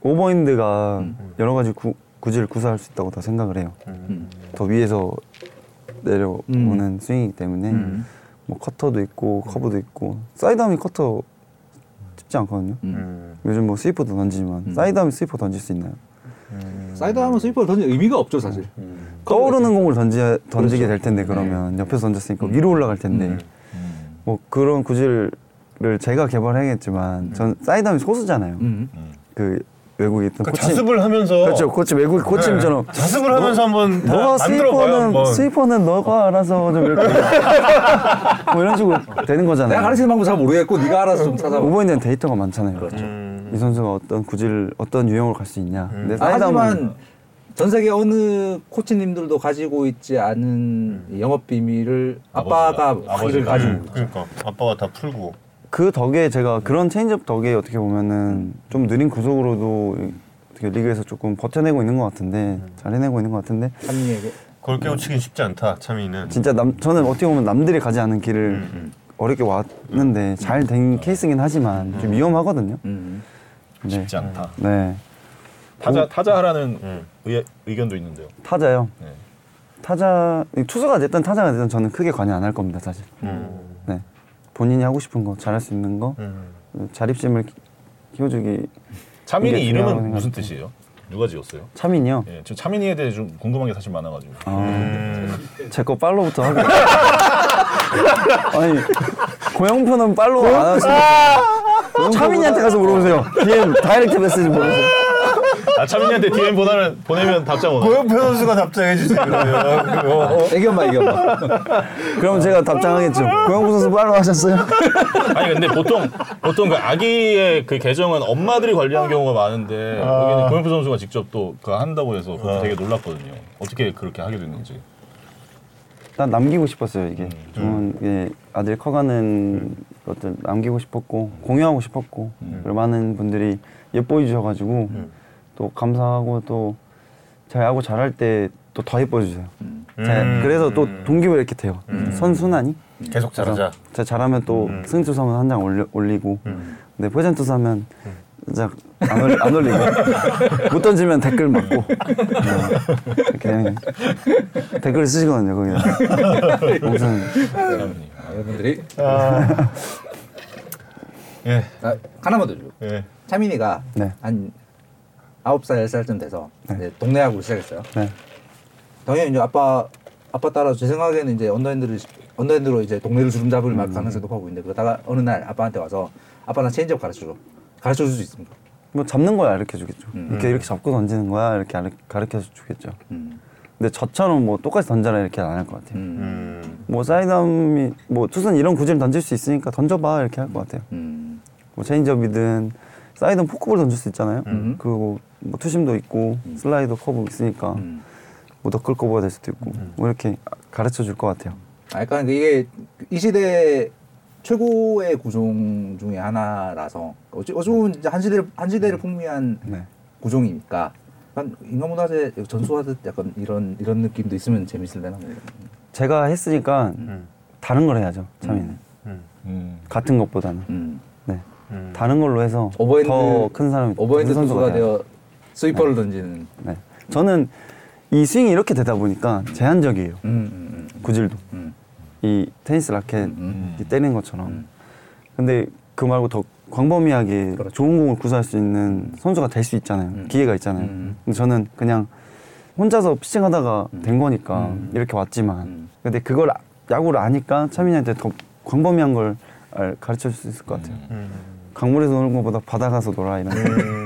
오버핸드가 여러 가지 구, 구질을 구사할 수 있다고 더 생각을 해요. 음. 더 위에서 내려오는 스윙이기 때문에 음. 뭐 커터도 있고 커브도 있고 사이드암이 커터 쉽지 않거든요. 음. 음. 요즘 뭐 스위퍼도 던지지만 음. 사이드암이 스위퍼 던질 수 있나요? 사이드 하면 스위퍼를 던질 의미가 없죠 사실. 떠오르는 공을 던지, 던지게 될 텐데 그러면 옆에서 던졌으니까 위로 올라갈 텐데 음. 음, 뭐 그런 구질을 제가 개발해야겠지만 전 사이드암이 소수잖아요. 음. 음. 그 외국에 있던 그 코치 자습을 하면서 그렇죠 코치 외국 코치님처럼 자습을 하면서 한번 다 너가. 스위퍼는 한번. 스위퍼는 너가 알아서 좀 이렇게 뭐 이런 식으로 되는 거잖아요. 내가 가르치는 방법 잘 모르겠고 네가 알아서 좀 찾아봐. 오버핸드는 데이터가 많잖아요. 음. 이 선수가 어떤 구질 어떤 유형으로 갈 수 있냐. 근데 아, 하지만 전 세계 어느 코치님들도 가지고 있지 않은 영업 비밀을 아빠가 아버지를. 가지고 음, 그러니까 아빠가 다 풀고. 그 덕에 제가 그런 체인지업 덕에 어떻게 보면은 좀 느린 구속으로도 어떻게 리그에서 조금 버텨내고 있는 것 같은데 잘 해내고 있는 것 같은데 차민에게 그걸 깨우치긴 쉽지 않다. 참이는. 진짜 남 저는 어떻게 보면 남들이 가지 않은 길을 음, 어렵게 왔는데 잘 된 케이스긴 하지만 좀 위험하거든요. 음. 네. 쉽지 않다. 네 타자 타자 하라는 음. 의, 의견도 있는데요. 타자요. 네. 타자 투수가 됐든 타자가 됐든 저는 크게 관여 안 할 겁니다 사실. 음. 네 본인이 하고 싶은 거 잘할 수 있는 거 음. 자립심을 키- 키워주기 차민이 이름은 무슨. 뜻이에요? 누가 지었어요? 차민이요. 예, 지금 차민이에 대해 좀 궁금한 게 사실 많아가지고. 음. 제거 팔로우부터 하고. 아니 고영표는 팔로우 안 하시는. 차민이한테 가서 물어보세요. DM 다이렉트 메시지 보내세요. 아 차민이한테 DM 보내면 보내면 답장 오나? 고영표 선수가 답장해 주세요. 그러면. 애견마 애견마. 그럼 제가 답장하겠죠. 고영표 선수 팔로우 하셨어요? 아니 근데 보통 보통 그 아기의 그 계정은 엄마들이 관리하는 경우가 많은데 여기는 고영표 선수가 직접 또 그거 한다고 해서 그것도 되게 놀랐거든요. 어떻게 그렇게 하게 됐는지. 난 남기고 싶었어요 이게. 저는 이게 아들 커가는 것들 남기고 싶었고 공유하고 싶었고 그리고 많은 분들이 예뻐해 주셔가지고 또 감사하고 또 야구 잘할 때 또 더 예뻐해 주세요. 음. 그래서 또 동기부여 이렇게 돼요. 선순환이. 계속 잘하자. 제가 잘하면 또 승투수하면 한장 올리고 근데 포전투수 하면 안, 올리, 안 올리고 못 던지면 댓글 맞고 네, 거예요. 댓글 쓰시거든요 거기다 무슨 차민이. 여러분들이 예. 아, 하나만 더 줘. 예. 차민이가 네. 한 아홉 살, 열 살쯤 돼서 네. 이제 동네 야구를 시작했어요. 네. 당연히 이제 아빠 아빠 따라 제 생각에는 이제 언더핸드를 언더핸드로 이제 동네를 주름잡을 막 가능성이 높아 보이는데 그러다가 어느 날 아빠한테 와서 아빠 나 체인지업 가르쳐 줘. 가르쳐 줄 수 있습니까? 뭐 잡는 거야 가르쳐 주겠죠 음. 이렇게 이렇게 잡고 던지는 거야 이렇게 가르쳐 주겠죠 음. 근데 저처럼 뭐 똑같이 던져라 이렇게 안 할 것 같아요. 음. 음. 뭐 사이드암이 뭐 투수는 이런 구질을 던질 수 있으니까 던져봐 이렇게 할 것 같아요. 음. 뭐 체인지업이든 사이드는 포크볼 던질 수 있잖아요. 음. 그리고 뭐 투심도 있고 슬라이더 커브 있으니까 음. 뭐 너클 커브가 될 수도 있고 뭐 이렇게 가르쳐 줄 것 같아요. 아, 약간 이게 이 시대 최고의 구종 중에 하나라서 어찌 어찌 보면 이제 한 시대를 한 시대를 풍미한 네. 구종이니까 약간 인간문화재 전수하듯 약간 이런 이런 느낌도 있으면 재밌을래나 뭐. 제가 했으니까 음. 다른 걸 해야죠. 차민이는 음. 음. 같은 것보다는 음. 네. 음. 다른 걸로 해서 더 큰 사람이 오버핸드 큰 선수가. 되어 스위퍼를 던지는. 네. 저는 이 스윙이 이렇게 되다 보니까 제한적이에요. 음, 음, 구질도 음, 이 테니스 라켓 음. 이 때리는 것처럼. 음. 근데 그 말고 더 광범위하게 그렇죠. 좋은 공을 구사할 수 있는 선수가 될 수 있잖아요. 음. 기회가 있잖아요. 음. 근데 저는 그냥 혼자서 피칭하다가 된 거니까 음. 이렇게 왔지만 음. 근데 그걸 아- 야구를 아니까 차민이한테 더 광범위한 걸 알- 가르쳐 줄 수 있을 것 같아요. 음. 강물에서 노는 것보다 바다 가서 놀아 이런 음. 네.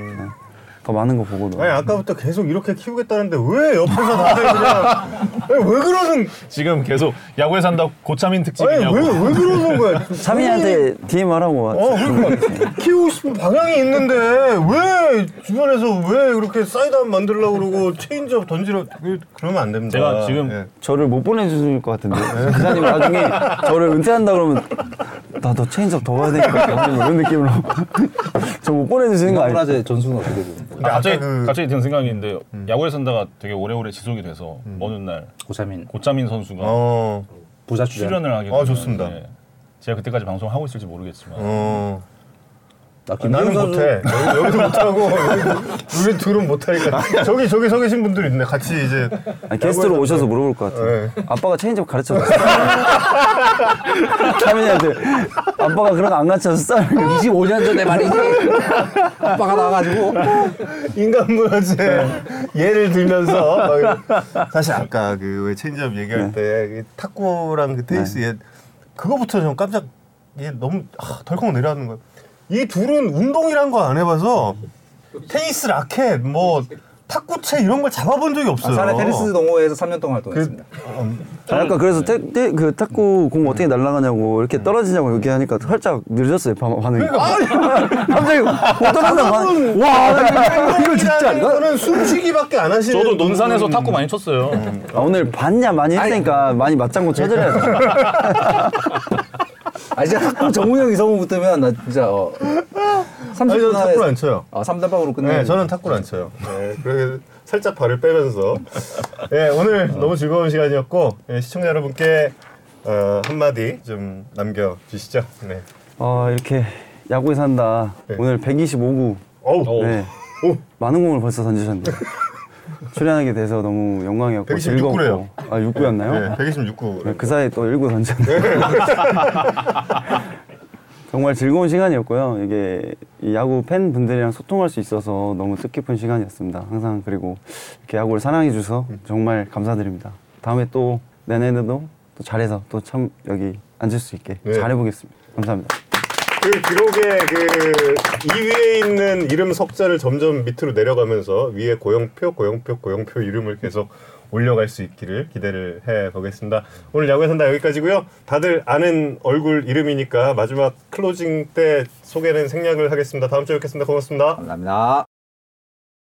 더 많은 거 보고 아니. 아까부터 계속 이렇게 키우겠다는데 왜 옆에서 다들 그냥 왜 그러는 지금 계속 야구에 산다 고차민 특집이냐고. 왜왜 그러는 거야? 차민이한테 DM하라고 어 그러니까 키우고 싶은 방향이 있는데 왜 주변에서 왜 그렇게 사이드암 만들려고 그러고 체인지업 던지려 그- 그러면 안 됩니다. 제가 지금 예. 저를 못 보내주실 것 같은데 기사님 나중에 저를 은퇴한다 그러면 나 너 체인지업 더 봐야 될것 같아 이런 느낌으로 저 못 보내주시는 거 아니에요? 전수는 어떻게 되는 거예요? 근데 갑자기 아까 그- 갑자기 든 생각이 있는데 야구에 산다가 되게 오래오래 지속이 돼서 어느 날 고차민 고차민 선수가 어, 부자 출연. 출연을 하게 아, 되면, 좋습니다. 네. 제가 그때까지 방송 하고 있을지 모르겠지만 어. 나 아, 나는 못해. 여기, 여기서 못하고 여기 둘은 못하니까 저기 저기 서 계신 분들 있네. 같이 이제 아니, 게스트로 오셔서 물어볼 것 같아요. 네. 아빠가 체인지업 가르쳐줬어. 차민이한테 아빠가 그런 거 안 가르쳐줬어? 25년 전에 말이지. 아빠가 나와가지고 인간 문화재 예를 들면서 사실 아까 그 왜 체인지업 얘기할 때그 탁구랑 그 테니스 얘 그거부터 좀 깜짝 얘 너무 아, 덜컥 내려앉는 거예요. 이 둘은 운동이란 거 안 해봐서 테니스 라켓 뭐 탁구채 이런 걸 잡아본 적이 없어요. 사내 테니스 동호회에서 3년 동안 활동했습니다. 아, 아까 그래서 태, 태, 그 탁구 공 어떻게 날아가냐고 이렇게 떨어지냐고 얘기하니까 살짝 늦었어요 반- 반응이. 갑자기 못 떨어진다 반응. 와 이거 진짜 이거 저는 숨쉬기밖에 안 하시는 저도 논산에서 분- 탁구 많이 쳤어요. 아, 오늘 봤냐 많이 했으니까 많이 맞장구 쳐드려야지. 아 이제 탁구 정우영 이성우 붙으면 나 진짜 어, 아니 30분 저는 탁구를 안 쳐요. 아 3단방으로 끝내. 네, 저는 탁구를 안 쳐요. 네, 그래서 살짝 발을 빼면서 네, 오늘 너무 즐거운 시간이었고 네, 시청자 여러분께 어, 한마디 좀 남겨 주시죠. 네. 아 이렇게 야구에 산다. 네. 오늘 125구. 어우, 네. 오, 많은 공을 벌써 던지셨네요. 출연하게 돼서 너무 영광이었고 126 즐겁고. 아 6구였나요? 네, 126구. 그 사이에 또 1구 던졌네요. 정말 즐거운 시간이었고요. 이게 이 야구 팬 분들이랑 소통할 수 있어서 너무 뜻깊은 시간이었습니다. 항상 그리고 이렇게 야구를 사랑해 주셔서 정말 감사드립니다. 다음에 또 내년에도 또 잘해서 또 참 여기 앉을 수 있게 네. 잘해보겠습니다. 감사합니다. 그 기록에 그 2위에 있는 이름 석자를 점점 밑으로 내려가면서 위에 고영표, 고영표, 고영표 이름을 계속 올려갈 수 있기를 기대를 해 보겠습니다. 오늘 야구에 산다 여기까지고요. 다들 아는 얼굴 이름이니까 마지막 클로징 때 소개는 생략을 하겠습니다. 다음 주에 뵙겠습니다. 고맙습니다. 감사합니다.